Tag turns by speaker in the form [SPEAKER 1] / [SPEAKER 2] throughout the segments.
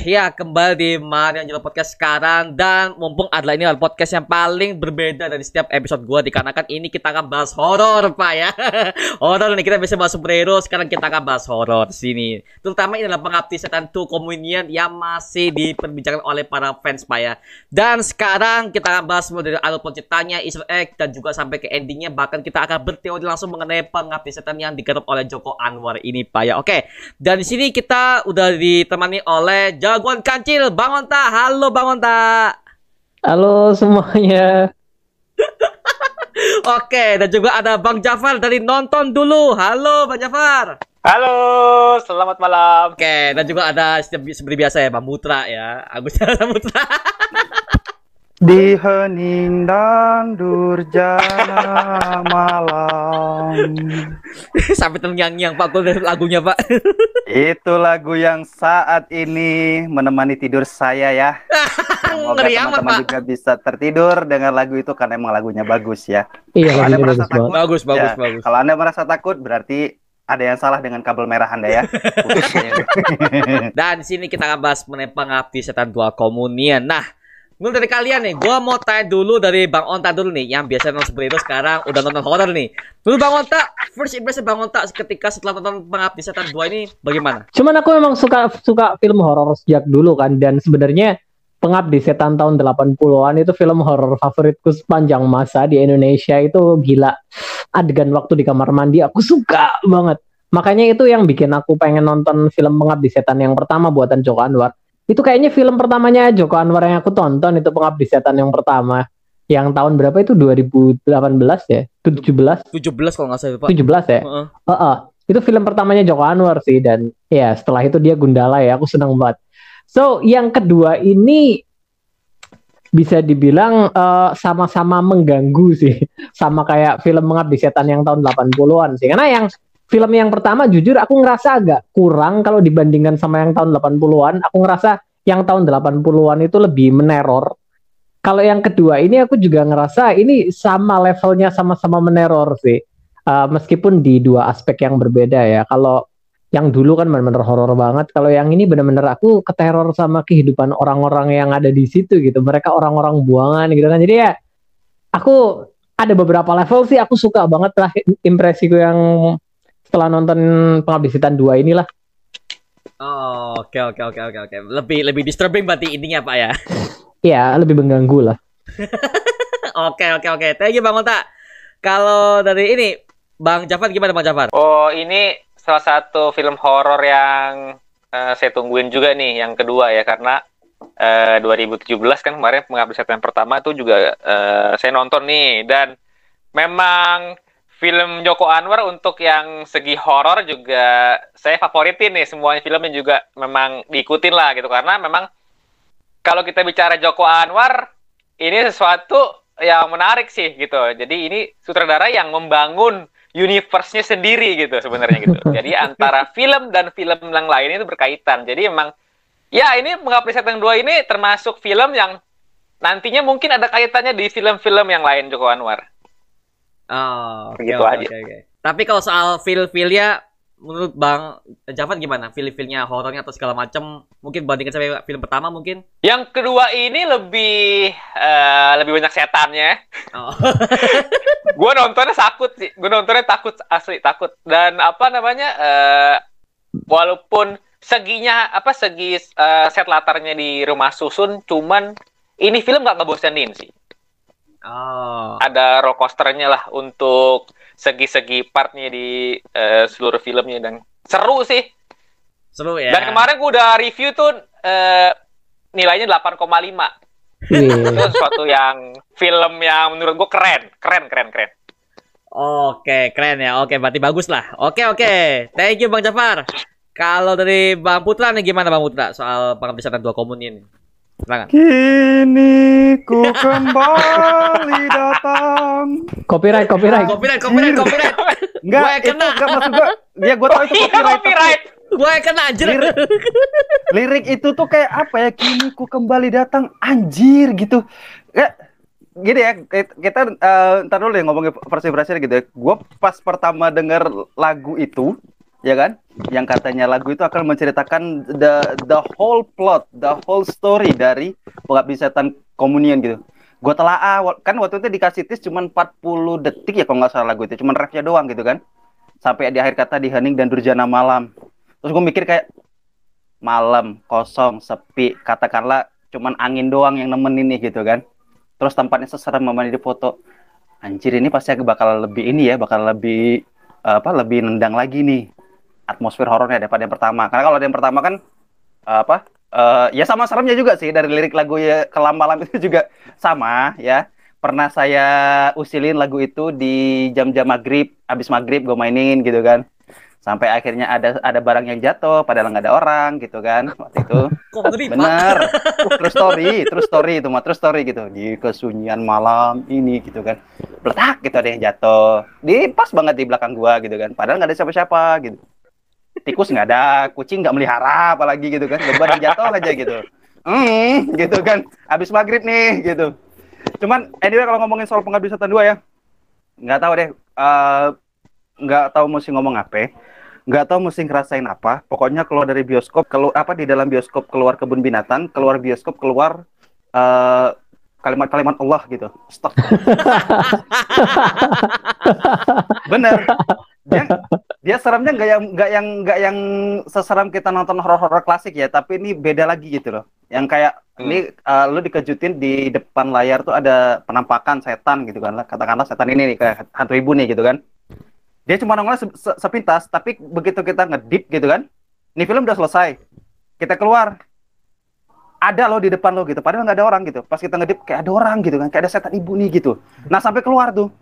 [SPEAKER 1] Ya kembali di Marian Jelo Podcast sekarang dan mumpung adalah ini adalah podcast yang paling berbeda dari setiap episode gua dikarenakan ini kita akan bahas horor, Pak ya. horor nih kita bisa bahas superhero, sekarang kita akan bahas horor sini. Terutama ini adalah pengabdi setan 2 Communion yang masih diperbicarakan oleh para fans, Pak ya. Dan sekarang kita akan bahas mulai dari alur ceritanya, Easter egg dan juga sampai ke endingnya bahkan kita akan berteori langsung mengenai pengabdi setan yang digarap oleh Joko Anwar ini, Pak ya. Oke. Dan di sini kita udah ditemani oleh jagoan kancil Bang Onta. Halo Bang Onta.
[SPEAKER 2] Halo semuanya.
[SPEAKER 1] Oke, dan juga ada Bang Jafar dari nonton dulu. Halo Bang Jafar.
[SPEAKER 3] Halo, selamat malam.
[SPEAKER 1] Oke, dan juga ada seperti biasa ya Bang Mutra ya. Agus Mutra.
[SPEAKER 4] Di hening dan durjana malam.
[SPEAKER 1] Sampai terngiang-ngiang Pak Kul lagunya Pak.
[SPEAKER 4] Itu lagu yang saat ini menemani tidur saya ya. Semoga
[SPEAKER 1] Ngeri amat,
[SPEAKER 4] teman-teman juga bisa tertidur dengan lagu itu karena emang lagunya bagus ya.
[SPEAKER 2] Iya,
[SPEAKER 4] Kalau Anda merasa
[SPEAKER 2] bagus
[SPEAKER 4] takut.
[SPEAKER 1] Bagus, bagus,
[SPEAKER 4] ya,
[SPEAKER 1] bagus.
[SPEAKER 4] Kalau Anda merasa takut berarti ada yang salah dengan kabel merah Anda ya.
[SPEAKER 1] Dan di sini kita akan bahas mengenai pengabdi setan dua komunian. Nah, mulai dari kalian nih, gua mau tanya dulu dari Bang Onta dulu nih, yang biasa nonton superhero sekarang udah nonton horror nih. Dulu Bang Onta, first impression Bang Onta ketika setelah nonton pengabdi setan dua ini bagaimana?
[SPEAKER 2] Cuman aku memang suka suka film horor sejak dulu kan dan sebenarnya Pengabdi Setan tahun 80-an itu film horor favoritku sepanjang masa di Indonesia itu gila. Adegan waktu di kamar mandi aku suka banget. Makanya itu yang bikin aku pengen nonton film Pengabdi Setan yang pertama buatan Joko Anwar. Itu kayaknya film pertamanya Joko Anwar yang aku tonton itu Pengabdi Setan yang pertama. Yang tahun berapa itu 2018 ya? 17?
[SPEAKER 1] 17 kalau nggak salah Pak.
[SPEAKER 2] 17 ya?
[SPEAKER 1] Heeh.
[SPEAKER 2] Heeh. Itu film pertamanya Joko Anwar sih dan ya setelah itu dia Gundala ya aku senang banget. So yang kedua ini bisa dibilang eh, sama-sama mengganggu sih sama kayak film Mengabdi Setan yang tahun 80-an sih. Karena yang film yang pertama jujur aku ngerasa agak kurang kalau dibandingkan sama yang tahun 80-an. Aku ngerasa yang tahun 80-an itu lebih meneror. Kalau yang kedua ini aku juga ngerasa ini sama levelnya sama-sama meneror sih. Uh, meskipun di dua aspek yang berbeda ya. Kalau yang dulu kan benar-benar horor banget. Kalau yang ini benar-benar aku keteror sama kehidupan orang-orang yang ada di situ gitu. Mereka orang-orang buangan gitu kan. Jadi ya aku ada beberapa level sih aku suka banget lah impresiku yang setelah nonton Pengabdi Setan 2 inilah.
[SPEAKER 1] Oh, oke oke oke oke oke. Lebih lebih disturbing berarti intinya Pak ya.
[SPEAKER 2] Ya lebih mengganggu lah.
[SPEAKER 1] Oke oke oke. Thank you Bang Onta. Kalau dari ini Bang Jafar gimana Bang Jafar?
[SPEAKER 3] Oh, ini salah satu film horor yang eh, saya tungguin juga nih, yang kedua ya, karena eh, 2017 kan kemarin pengabdi setan pertama itu juga eh, saya nonton nih, dan memang film Joko Anwar untuk yang segi horor juga saya favoritin nih, semuanya filmnya juga memang diikutin lah gitu, karena memang kalau kita bicara Joko Anwar, ini sesuatu yang menarik sih gitu. Jadi ini sutradara yang membangun universe-nya sendiri gitu sebenarnya gitu. Jadi antara film dan film yang lain itu berkaitan. Jadi emang ya ini Mengabdi Setan 2 ini termasuk film yang nantinya mungkin ada kaitannya di film-film yang lain Joko Anwar.
[SPEAKER 1] Oh, oke
[SPEAKER 3] Begitu
[SPEAKER 1] oke
[SPEAKER 3] aja.
[SPEAKER 1] oke, oke. Tapi kalau soal feel-feelnya menurut Bang Jafar gimana? Feel-feelnya horornya atau segala macam mungkin bandingkan sama film pertama mungkin?
[SPEAKER 3] Yang kedua ini lebih eh, lebih banyak setannya.
[SPEAKER 1] Oh.
[SPEAKER 3] gue nontonnya takut sih. Gue nontonnya takut asli takut. Dan apa namanya? eh, walaupun seginya apa segi eh, set latarnya di rumah susun, cuman ini film gak ngebosenin sih.
[SPEAKER 1] Oh.
[SPEAKER 3] Ada roller coasternya lah untuk segi-segi partnya di eh, seluruh filmnya dan seru sih.
[SPEAKER 1] Seru ya.
[SPEAKER 3] Dan kemarin gue udah review tuh eh, nilainya 8,5.
[SPEAKER 2] Wih.
[SPEAKER 3] Itu suatu yang film yang menurut gue keren, keren, keren, keren.
[SPEAKER 1] Oke, keren ya. Oke, berarti bagus lah. Oke, oke. Thank you Bang Jafar. Kalau dari Bang Putra nih gimana Bang Putra soal pengabdi setan dua komuni ini? Silakan.
[SPEAKER 4] Kini ku kembali datang.
[SPEAKER 2] Copyright, copyright.
[SPEAKER 1] Copyright, copyright, copyright.
[SPEAKER 4] Enggak,
[SPEAKER 1] Gue
[SPEAKER 4] itu
[SPEAKER 1] kena.
[SPEAKER 4] enggak maksud gua. Ya gua tahu itu
[SPEAKER 3] Iya,
[SPEAKER 4] copyright.
[SPEAKER 3] copyright.
[SPEAKER 1] Gue kena anjir.
[SPEAKER 4] Lirik. Lirik itu tuh kayak apa ya? Kini ku kembali datang anjir gitu. Ya, gini ya, kita eh, ntar dulu ya ngomongin versi Brasil gitu ya. Gue pas pertama denger lagu itu, ya kan? Yang katanya lagu itu akan menceritakan the the whole plot, the whole story dari Pengabdi Setan Komunian gitu. Gue telah kan waktu itu dikasih tis cuma 40 detik ya kalau nggak salah lagu itu, cuma refnya doang gitu kan. Sampai di akhir kata di Hening dan Durjana Malam. Terus gue mikir kayak malam kosong sepi katakanlah cuman angin doang yang nemenin nih gitu kan terus tempatnya seserem mama di foto anjir ini pasti bakal lebih ini ya bakal lebih apa lebih nendang lagi nih atmosfer horornya daripada yang pertama. Karena kalau yang pertama kan apa uh, ya sama seremnya juga sih dari lirik lagu ya kelam malam itu juga sama ya. Pernah saya usilin lagu itu di jam-jam maghrib abis maghrib gue mainin gitu kan. Sampai akhirnya ada ada barang yang jatuh padahal nggak ada orang gitu kan waktu itu. Bener. Terus story terus story itu mah terus story gitu. Di kesunyian malam ini gitu kan. Letak gitu ada yang jatuh. Di pas banget di belakang gua gitu kan. Padahal nggak ada siapa-siapa gitu tikus nggak ada kucing nggak melihara apalagi gitu kan. Beban jatuh aja gitu. Hmm gitu kan. Habis maghrib nih gitu. Cuman anyway kalau ngomongin soal pengabdi setan dua ya nggak tahu deh eh, nggak tahu mesti ngomong apa nggak tahu mesti ngerasain apa. Pokoknya keluar dari bioskop keluar apa di dalam bioskop keluar kebun binatang keluar bioskop keluar eh, kalimat-kalimat Allah gitu. Stop. Bener dia dia seremnya nggak yang nggak yang nggak yang seseram kita nonton horor-horor klasik ya tapi ini beda lagi gitu loh. Yang kayak
[SPEAKER 3] Hmm.
[SPEAKER 4] ini eh, lu dikejutin di depan layar tuh ada penampakan setan gitu kan katakanlah setan ini nih kayak hantu ibu nih gitu kan. Dia cuma nongol se- se- sepintas tapi begitu kita ngedip gitu kan ini film udah selesai. Kita keluar. Ada lo di depan lo gitu padahal nggak ada orang gitu. Pas kita ngedip kayak ada orang gitu kan kayak ada setan ibu nih gitu. Nah sampai keluar tuh.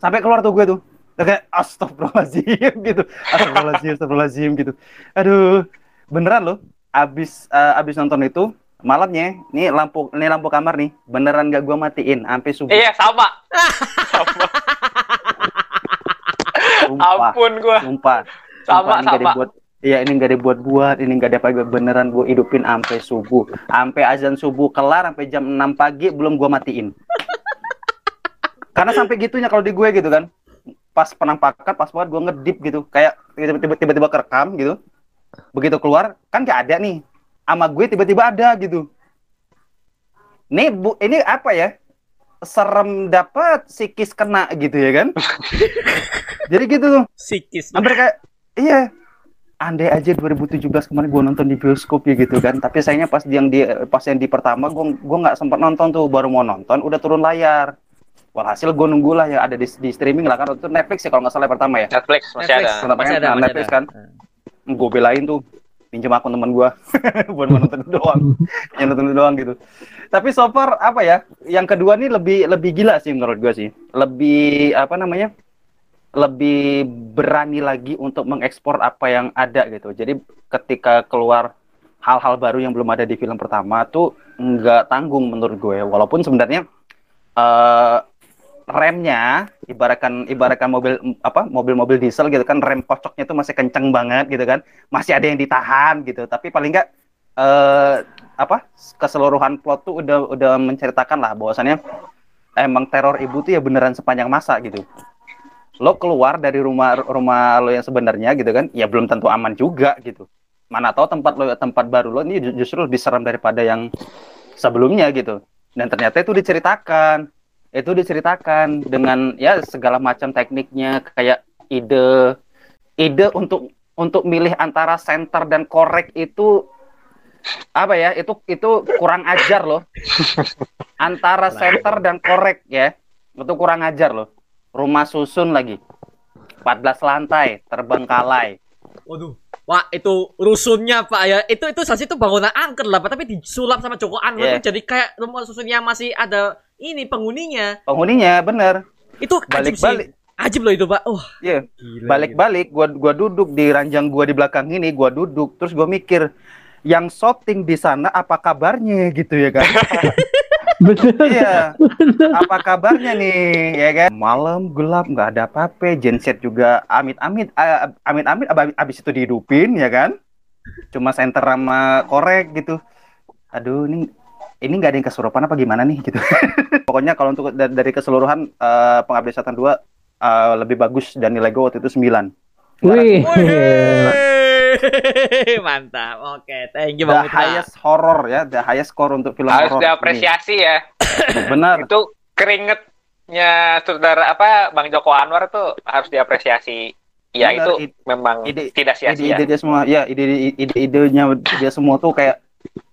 [SPEAKER 4] Sampai keluar tuh gue tuh kayak astagfirullahaladzim gitu astagfirullahaladzim astagfirullahaladzim gitu aduh beneran lo abis eh, abis nonton itu malamnya nih lampu ini lampu kamar nih beneran gak gua matiin sampai subuh
[SPEAKER 3] Iya sama.
[SPEAKER 4] sumpah
[SPEAKER 3] Ampun gua.
[SPEAKER 4] sumpah
[SPEAKER 3] Sama,
[SPEAKER 4] Sumpah, ini nggak
[SPEAKER 3] sama.
[SPEAKER 4] dibuat Iya ini nggak dibuat-buat, ini nggak ada pagi beneran gue hidupin sampai subuh, sampai azan subuh kelar sampai jam 6 pagi belum gue matiin. Karena sampai gitunya kalau di gue gitu kan, pas penampakan pas banget gue ngedip gitu, kayak tiba-tiba tiba-tiba kerekam gitu, begitu keluar kan nggak ada nih, sama gue tiba-tiba ada gitu. Nih bu, ini apa ya? Serem dapat, psikis kena gitu ya kan? Jadi gitu tuh
[SPEAKER 1] Psikis.
[SPEAKER 4] hampir kayak iya andai aja 2017 kemarin gue nonton di bioskop ya gitu kan tapi sayangnya pas yang di pas yang di pertama gue gue nggak sempat nonton tuh baru mau nonton udah turun layar walhasil gue nunggu lah yang ada di, di streaming lah kan itu Netflix ya kalau nggak salah pertama ya
[SPEAKER 3] Netflix masih
[SPEAKER 1] Netflix.
[SPEAKER 3] ada.
[SPEAKER 1] Masih
[SPEAKER 4] kan?
[SPEAKER 1] ada,
[SPEAKER 4] Nah,
[SPEAKER 1] masih
[SPEAKER 4] Netflix
[SPEAKER 1] ada.
[SPEAKER 4] kan? gue belain tuh pinjam akun teman gue buat mau nonton itu doang yang nonton doang gitu tapi so far apa ya yang kedua nih lebih lebih gila sih menurut gue sih lebih apa namanya lebih berani lagi untuk mengekspor apa yang ada gitu jadi ketika keluar hal-hal baru yang belum ada di film pertama tuh nggak tanggung menurut gue walaupun sebenarnya eh remnya ibaratkan ibaratkan mobil apa mobil-mobil diesel gitu kan rem kocoknya tuh masih kenceng banget gitu kan. Masih ada yang ditahan gitu. Tapi paling nggak eh apa keseluruhan plot tuh udah udah menceritakan lah bahwasannya emang teror ibu tuh ya beneran sepanjang masa gitu. Lo keluar dari rumah rumah lo yang sebenarnya gitu kan ya belum tentu aman juga gitu. Mana tahu tempat lo tempat baru lo ini ju- justru lebih serem daripada yang sebelumnya gitu. Dan ternyata itu diceritakan itu diceritakan dengan ya segala macam tekniknya kayak ide ide untuk untuk milih antara center dan korek itu apa ya itu itu kurang ajar loh. Antara center dan korek ya itu kurang ajar loh. Rumah susun lagi 14 lantai terbengkalai.
[SPEAKER 1] Waduh. Wah, itu rusunnya Pak ya. Itu itu saksi itu bangunan angker lah, Pak, tapi disulap sama Joko Anwar tuh jadi kayak rumah susunnya masih ada ini penghuninya.
[SPEAKER 4] penghuninya bener
[SPEAKER 1] Itu ajib sih.
[SPEAKER 4] balik-balik
[SPEAKER 1] Ajib loh itu, Pak. Wah,
[SPEAKER 4] Iya,
[SPEAKER 1] gila.
[SPEAKER 4] balik-balik gua gua duduk di ranjang gua di belakang ini gua duduk terus gua mikir yang shooting di sana apa kabarnya gitu ya kan
[SPEAKER 2] Bener.
[SPEAKER 4] iya. Apa kabarnya nih? Ya kan? Malam gelap nggak ada apa-apa. Genset juga amit-amit ah, amit-amit ab- abis itu dihidupin ya kan? Cuma center sama korek gitu. Aduh ini ini nggak ada yang kesurupan apa gimana nih gitu. Pokoknya kalau untuk da- dari keseluruhan eh, pengabdi setan 2 eh, lebih bagus dan nilai gue waktu itu 9
[SPEAKER 2] Wih.
[SPEAKER 1] Mantap. Oke, thank you
[SPEAKER 4] The
[SPEAKER 1] Bang Putra.
[SPEAKER 4] highest horror ya, the highest score untuk film
[SPEAKER 3] Harus
[SPEAKER 4] horror.
[SPEAKER 3] diapresiasi ya.
[SPEAKER 4] Ini. Benar.
[SPEAKER 3] Itu keringetnya saudara apa Bang Joko Anwar tuh harus diapresiasi. Ya
[SPEAKER 4] Benar,
[SPEAKER 3] itu
[SPEAKER 4] ide-
[SPEAKER 3] memang
[SPEAKER 4] ide-
[SPEAKER 3] tidak sia-sia.
[SPEAKER 4] Ide-ide dia semua, ya ide ide-idenya dia semua tuh kayak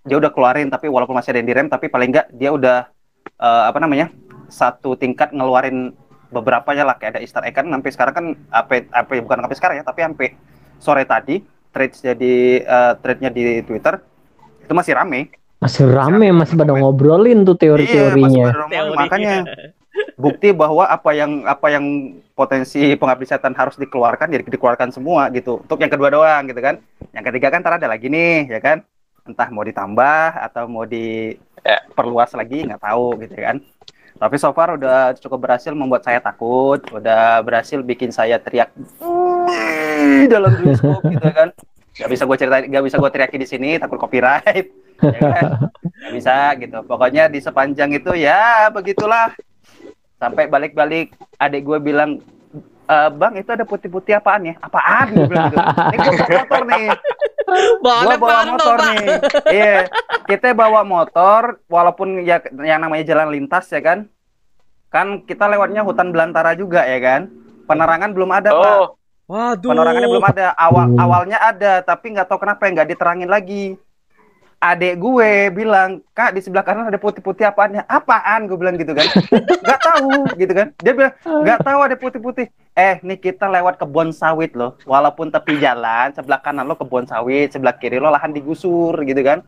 [SPEAKER 4] dia udah keluarin tapi walaupun masih ada yang direm tapi paling enggak dia udah eh, apa namanya satu tingkat ngeluarin beberapa ya lah kayak ada Easter egg kan sampai sekarang kan apa apa bukan sampai sekarang ya tapi sampai sore tadi threads jadi eh, threadnya di Twitter itu masih rame.
[SPEAKER 2] Masih rame, masih pada ngobrolin tuh
[SPEAKER 4] Iya, masih
[SPEAKER 2] teori-teorinya.
[SPEAKER 4] ngomong.
[SPEAKER 1] Teori.
[SPEAKER 4] makanya bukti bahwa apa yang apa yang potensi pengabdi setan harus dikeluarkan jadi dikeluarkan semua gitu. Untuk yang kedua doang gitu kan. Yang ketiga kan ntar ada lagi nih ya kan. Entah mau ditambah atau mau diperluas lagi nggak tahu gitu kan. Tapi so far udah cukup berhasil membuat saya takut. Udah berhasil bikin saya teriak "Wih!" dalam bioskop gitu kan. Nggak bisa gue cerita nggak bisa gue teriaki di sini takut copyright. Ya kan? Nggak bisa gitu. Pokoknya di sepanjang itu ya begitulah. Sampai balik-balik adik gue bilang "E, bang itu ada putih-putih apaan ya? Apaan? gue bilang gitu. Ini gue bawa motor nih. Gue bawa motor
[SPEAKER 1] Pak?
[SPEAKER 4] nih. Iya. Kita bawa motor walaupun ya yang namanya jalan lintas ya kan? Kan kita lewatnya hutan belantara juga ya kan? Penerangan belum ada pak.
[SPEAKER 3] Oh,
[SPEAKER 1] Waduh.
[SPEAKER 4] penerangannya belum ada. Awal awalnya ada tapi nggak tahu kenapa nggak diterangin lagi. Adek gue bilang kak di sebelah kanan ada putih-putih apaan ya? Apaan? gue bilang gitu kan. Nggak tahu gitu kan. Dia bilang nggak tahu ada putih-putih. Eh nih kita lewat kebun sawit loh. Walaupun tepi jalan sebelah kanan lo kebun sawit sebelah kiri lo lahan digusur gitu kan.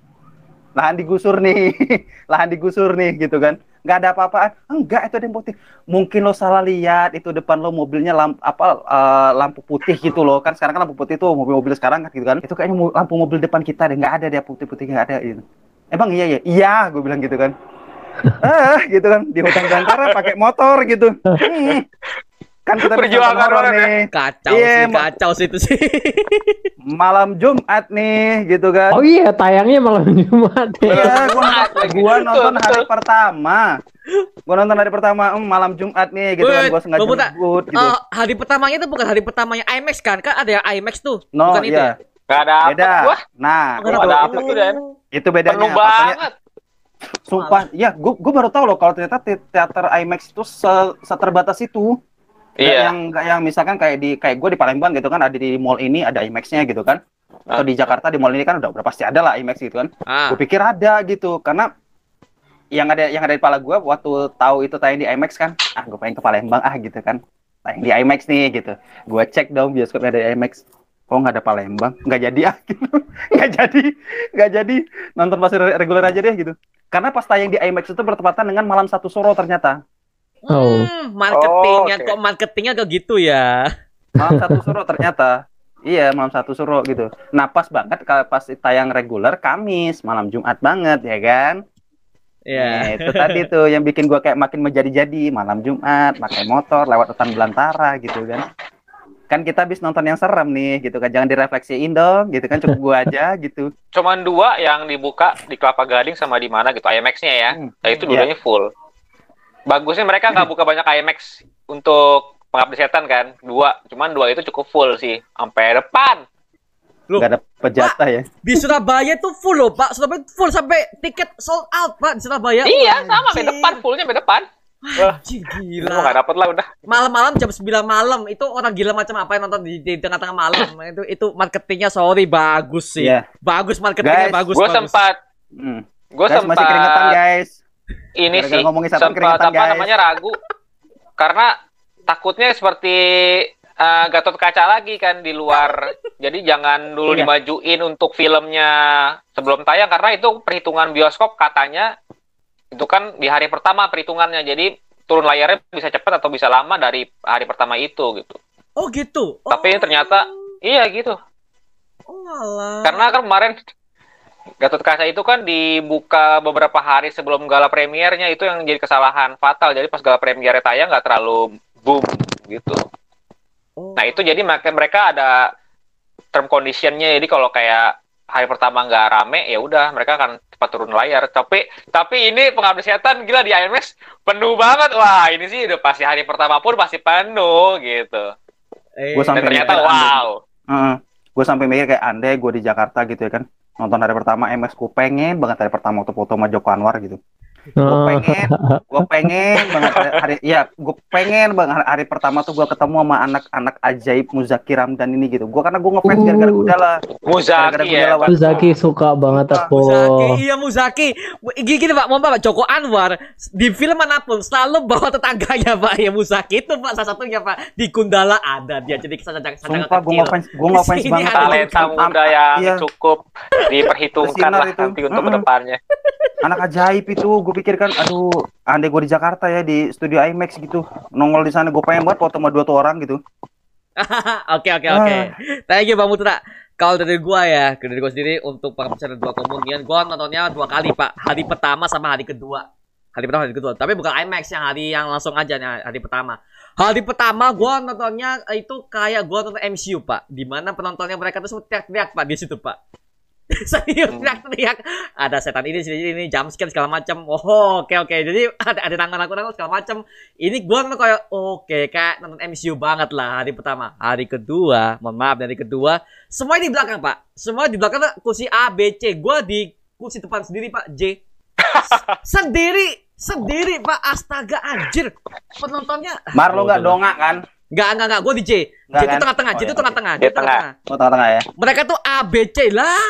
[SPEAKER 4] Lahan digusur nih lahan digusur nih gitu kan nggak ada apa-apaan. Enggak itu ada yang putih. Mungkin lo salah lihat itu depan lo mobilnya lamp apa eh, lampu putih gitu loh. Kan sekarang kan lampu putih tuh mobil-mobil sekarang kan gitu kan. Itu kayaknya lampu mobil depan kita deh. Nggak ada deh putih-putih nggak ada gitu. Emang iya ya iya gue bilang gitu kan. Ah gitu kan. Di hutan belantara pakai motor gitu. Hmm. Kan kita
[SPEAKER 3] Perjuangan
[SPEAKER 4] nonton horor
[SPEAKER 3] orang ya.
[SPEAKER 4] nih
[SPEAKER 1] Kacau
[SPEAKER 4] Iya,
[SPEAKER 1] sih,
[SPEAKER 4] Ma-
[SPEAKER 1] kacau sih itu sih.
[SPEAKER 4] malam Jumat nih gitu kan
[SPEAKER 2] Oh iya, tayangnya malam Jumat ya.
[SPEAKER 4] Iya, gua,
[SPEAKER 3] lagi.
[SPEAKER 4] gua nonton hari pertama. Gua nonton hari pertama, em, malam Jumat nih, gitu kan.
[SPEAKER 1] Wait,
[SPEAKER 4] Gua sengaja nyebut, gitu.
[SPEAKER 1] Eh, hari pertamanya itu bukan hari pertamanya IMAX kan? Kan ada yang IMAX tuh.
[SPEAKER 4] no,
[SPEAKER 1] bukan itu ya?
[SPEAKER 4] iya,
[SPEAKER 3] Gak ada apa
[SPEAKER 4] beda.
[SPEAKER 3] gua.
[SPEAKER 4] Nah,
[SPEAKER 1] Nggak
[SPEAKER 3] Gua
[SPEAKER 4] itu,
[SPEAKER 3] ada apa tuh, Dan?
[SPEAKER 4] itu bedanya.
[SPEAKER 3] Penuh banget.
[SPEAKER 4] sumpah, ya, gua, gua baru tahu loh kalau ternyata te- teater IMAX itu se- seterbatas itu.
[SPEAKER 3] Iya.
[SPEAKER 4] Yang nggak yang misalkan kayak di kayak gue di Palembang gitu kan ada di mall ini ada IMAX-nya gitu kan. Atau di Jakarta di mall ini kan udah, udah pasti ada lah IMAX gitu kan.
[SPEAKER 1] Ah.
[SPEAKER 4] Gue pikir ada gitu karena yang ada yang ada di kepala gue waktu tahu itu tayang di IMAX kan, ah gue pengen ke Palembang ah gitu kan, tayang di IMAX nih gitu. Gue cek dong bioskop ada di IMAX, kok nggak ada Palembang, nggak jadi ah gitu, nggak jadi, nggak jadi nonton pas re- reguler aja deh gitu. Karena pas tayang di IMAX itu bertepatan dengan malam satu Suro ternyata.
[SPEAKER 2] Oh.
[SPEAKER 1] Hmm, marketingnya
[SPEAKER 3] Oh, oke.
[SPEAKER 1] kok marketingnya kayak gitu ya.
[SPEAKER 4] Malam satu Suro ternyata. Iya, malam satu Suro gitu. Nah, pas banget kalau pas tayang reguler Kamis, malam Jumat banget ya kan.
[SPEAKER 1] Iya.
[SPEAKER 4] Nah, itu tadi tuh yang bikin gua kayak makin menjadi-jadi malam Jumat pakai motor lewat hutan belantara gitu kan. Kan kita habis nonton yang serem nih gitu kan. Jangan direfleksiin dong gitu kan cukup gua aja gitu.
[SPEAKER 3] Cuman dua yang dibuka di Kelapa Gading sama di mana gitu IMAX-nya ya.
[SPEAKER 4] Hmm.
[SPEAKER 3] Nah, itu
[SPEAKER 4] Iya.
[SPEAKER 3] dulunya full. Bagusnya mereka nggak buka banyak IMAX untuk pengabdi setan kan. Dua, cuman dua itu cukup full sih. Sampai depan.
[SPEAKER 1] Loh,
[SPEAKER 4] Gak ada pejatah ya.
[SPEAKER 1] Di Surabaya tuh full loh, Pak. Surabaya full sampai tiket sold out, Pak, di Surabaya.
[SPEAKER 3] Iya, sama sampai depan. Fullnya sampai depan. Lu nggak
[SPEAKER 1] gila.
[SPEAKER 3] dapet lah udah.
[SPEAKER 1] Malam-malam jam 9 malam itu orang gila macam apa yang nonton di, di tengah-tengah malam. itu itu marketingnya sorry bagus sih.
[SPEAKER 4] Iya.
[SPEAKER 1] Bagus marketingnya
[SPEAKER 4] Guys,
[SPEAKER 1] bagus.
[SPEAKER 3] Gue
[SPEAKER 1] bagus.
[SPEAKER 3] sempat,
[SPEAKER 4] Hmm.
[SPEAKER 3] gue
[SPEAKER 4] Guys,
[SPEAKER 3] sempat
[SPEAKER 4] masih keringetan guys.
[SPEAKER 3] Ini
[SPEAKER 4] Gara-gara
[SPEAKER 3] sih
[SPEAKER 4] ngomongin setan
[SPEAKER 3] sempat apa
[SPEAKER 4] guys.
[SPEAKER 3] namanya ragu karena takutnya seperti eh, Gatot Kaca lagi kan di luar. Jadi jangan dulu
[SPEAKER 4] Iya.
[SPEAKER 3] dimajuin untuk filmnya sebelum tayang karena itu perhitungan bioskop katanya itu kan di hari pertama perhitungannya. Jadi turun layarnya bisa cepat atau bisa lama dari hari pertama itu gitu.
[SPEAKER 1] Oh gitu. Oh.
[SPEAKER 3] Tapi ternyata iya gitu.
[SPEAKER 1] Oh alah.
[SPEAKER 3] Karena kan kemarin Gatot Kaca itu kan dibuka beberapa hari sebelum gala premiernya itu yang jadi kesalahan fatal. Jadi pas gala premiernya tayang nggak terlalu boom gitu.
[SPEAKER 1] Oh.
[SPEAKER 3] Nah itu jadi maka mereka ada term conditionnya. Jadi kalau kayak hari pertama nggak rame ya udah mereka akan cepat turun layar. Tapi tapi ini pengabdi setan gila di IMAX penuh banget. Wah ini sih udah pasti hari pertama pun pasti penuh gitu.
[SPEAKER 1] Eh,
[SPEAKER 3] Dan ternyata
[SPEAKER 4] mikir,
[SPEAKER 3] wow.
[SPEAKER 4] gue sampai mikir kayak andai gue di Jakarta gitu ya kan nonton hari pertama MX gue pengen banget hari pertama waktu foto sama Joko Anwar gitu gue
[SPEAKER 2] Oh.
[SPEAKER 4] pengen gue pengen banget hari, hari ya gue pengen banget hari, hari pertama tuh gue ketemu sama anak-anak ajaib Muzaki Ramdan ini gitu gue karena gue ngefans
[SPEAKER 2] Uh.
[SPEAKER 4] gara-gara Gundala
[SPEAKER 3] Muzaki ya.
[SPEAKER 4] Gundala,
[SPEAKER 2] Tuh Zaki suka banget aku.
[SPEAKER 1] Muzaki, iya Muzaki. Gini, gini Pak, mohon Pak, Joko Anwar di film mana pun selalu bawa tetangganya Pak ya Muzaki itu Pak salah satunya Pak di Gundala ada dia jadi sangat sangat
[SPEAKER 4] sumpah gue ngefans gue ngefans banget
[SPEAKER 1] ada
[SPEAKER 3] Talenta muda yang
[SPEAKER 4] iya.
[SPEAKER 3] cukup diperhitungkan lah
[SPEAKER 4] itu.
[SPEAKER 3] nanti untuk
[SPEAKER 4] ke
[SPEAKER 3] depannya.
[SPEAKER 4] anak ajaib itu gue pikir kan aduh andai gue di Jakarta ya di studio IMAX gitu nongol di sana gue pengen banget foto sama dua tuh orang gitu
[SPEAKER 1] Oke oke oke.
[SPEAKER 4] Ah.
[SPEAKER 1] Thank you Bang Putra. Kalau dari gua ya, dari gua sendiri untuk peserta dua komunian, gua nontonnya dua kali Pak. Hari pertama sama hari kedua. Hari pertama hari kedua. Tapi bukan IMAX yang hari yang langsung aja nih hari pertama. Hari pertama gua nontonnya itu kayak gua nonton MCU Pak. Di mana penontonnya mereka tuh teriak-teriak Pak di situ Pak. Serius
[SPEAKER 3] Hmm.
[SPEAKER 1] teriak-teriak. Ada setan ini sini ini jump scare segala macam. Oh, oke oke. Jadi ada ada tangan aku tangan segala macam. Ini gua nonton kayak oke kayak nonton MCU banget lah hari pertama. Hari kedua, mohon maaf dari kedua, semua di belakang pak. Semua di belakang kursi A, B, C. Gua di kursi depan sendiri pak J. S- sendiri, sendiri pak. Astaga anjir. Penontonnya.
[SPEAKER 4] Mar lo nggak dongak kan
[SPEAKER 1] Enggak, enggak, enggak. Gua di J. J
[SPEAKER 4] Nggak
[SPEAKER 1] itu
[SPEAKER 4] kan?
[SPEAKER 1] tengah-tengah, J
[SPEAKER 4] Oh,
[SPEAKER 1] itu
[SPEAKER 4] ya,
[SPEAKER 1] tengah-tengah,
[SPEAKER 3] oke.
[SPEAKER 1] J itu
[SPEAKER 3] Di tengah.
[SPEAKER 4] oh tengah-tengah ya
[SPEAKER 1] Mereka tuh A, B, C lah.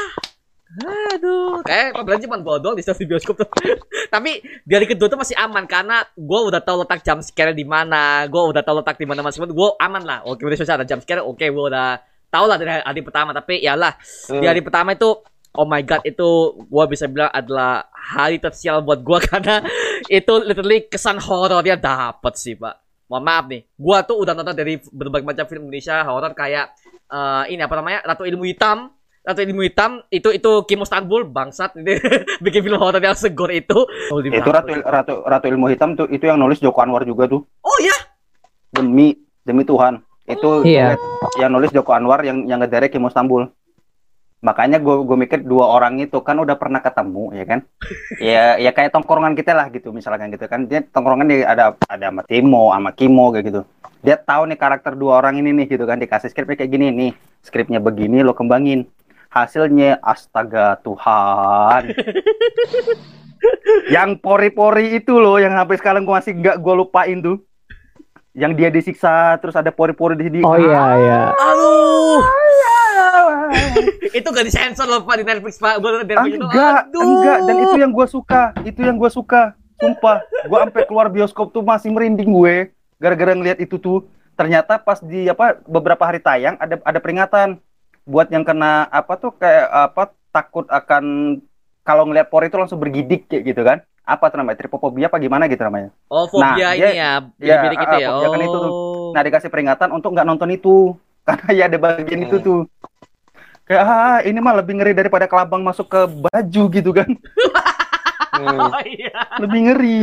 [SPEAKER 1] Aduh, kayak pembelajaran cuma doang di setiap di bioskop tuh. Tapi di hari kedua tuh masih aman karena gua udah tahu letak jump scare di mana, gua udah tahu letak di mana masing Gua aman lah. Oke, udah susah ada jump scare. Oke, gua udah tahu lah dari hari pertama. Tapi ya lah,
[SPEAKER 3] Hmm.
[SPEAKER 1] di hari pertama itu oh my god itu gua bisa bilang adalah hari tersial buat gua karena itu literally kesan horornya dapet sih, Pak. Mohon maaf nih, gua tuh udah nonton dari berbagai macam film Indonesia horor kayak eh, ini apa namanya Ratu Ilmu Hitam. Ratu Ilmu Hitam itu itu Kim Istanbul bangsat. Ini bikin film horor yang segor itu. Oh,
[SPEAKER 4] itu ratu ratu ratu ilmu hitam tuh itu yang nulis Joko Anwar juga tuh.
[SPEAKER 1] Oh ya
[SPEAKER 4] demi demi Tuhan. Itu
[SPEAKER 2] Iya.
[SPEAKER 4] yang nulis Joko Anwar yang yang ngederek Kim Istanbul makanya gue gue mikir dua orang itu kan udah pernah ketemu ya kan? Ya ya kayak tongkrongan kita lah gitu misalkan gitu kan. Dia tongkrongan dia ada ada sama Timo sama Kimo kayak gitu. Dia tahu nih karakter dua orang ini nih gitu kan. Dikasih skripnya kayak gini nih. Skripnya begini lo kembangin. Hasilnya astaga Tuhan. Yang pori-pori itu loh yang sampai sekarang gue masih nggak gue lupain tuh. Yang dia disiksa terus ada pori-pori di sini.
[SPEAKER 2] Oh iya iya.
[SPEAKER 1] aduh itu gak disensor loh pak di Netflix pak. Gue nonton Netflix
[SPEAKER 4] enggak
[SPEAKER 1] aduh.
[SPEAKER 4] enggak. Dan itu yang gue suka itu yang gue suka. Sumpah gue sampai keluar bioskop tuh masih merinding gue. Gara-gara ngeliat itu tuh ternyata pas di apa beberapa hari tayang ada ada peringatan. Buat yang kena apa tuh kayak apa takut akan kalau ngeliat pori itu langsung bergidik kayak gitu kan. Apa tuh namanya tripofobia apa gimana gitu namanya?
[SPEAKER 1] Oh fobia
[SPEAKER 4] Nah,
[SPEAKER 1] ini
[SPEAKER 4] dia-
[SPEAKER 1] ya
[SPEAKER 4] ya,
[SPEAKER 1] bilik itu
[SPEAKER 4] ah,
[SPEAKER 1] ya.
[SPEAKER 4] fobia kan itu tuh.
[SPEAKER 1] oh.
[SPEAKER 4] nah dikasih peringatan untuk nggak nonton itu. Karena ya ada bagian itu tuh kayak ah ini mah lebih ngeri daripada kelabang masuk ke baju gitu kan.
[SPEAKER 3] Hmm.
[SPEAKER 1] oh iya.
[SPEAKER 4] lebih ngeri.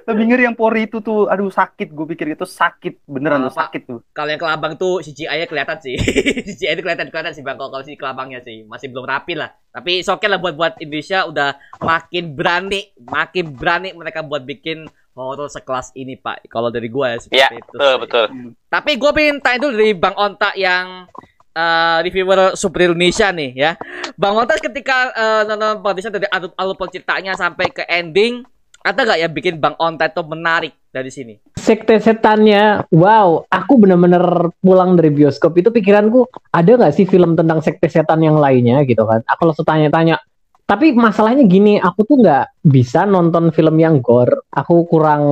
[SPEAKER 4] Lebih ngeri yang pori itu tuh. Aduh sakit. Gue pikir itu sakit. Beneran tuh
[SPEAKER 1] Apa?
[SPEAKER 4] sakit tuh.
[SPEAKER 1] Kalau yang kelabang tuh CGI-nya kelihatan sih. CGI itu kelihatan kelihatan sih bang kalau kalau si kelabangnya sih. Masih belum rapi lah. Tapi oke lah buat buat Indonesia udah makin berani makin berani mereka buat bikin horor sekelas ini pak. Kalau dari gua ya seperti
[SPEAKER 3] Ya,
[SPEAKER 1] itu
[SPEAKER 3] betul,
[SPEAKER 1] sih.
[SPEAKER 3] betul.
[SPEAKER 1] Tapi gue pengen tanya dulu dari Bang Onta yang eh, reviewer Super Indonesia nih ya. Bang Onta ketika eh, nonton podcast dari alur, alur ceritanya sampai ke ending, ada gak yang bikin Bang Onta itu menarik dari sini?
[SPEAKER 2] Sekte setannya, wow, aku bener-bener pulang dari bioskop itu pikiranku ada nggak sih film tentang sekte setan yang lainnya gitu kan? Aku langsung tanya-tanya. Tapi masalahnya gini, aku tuh nggak bisa nonton film yang gore. Aku kurang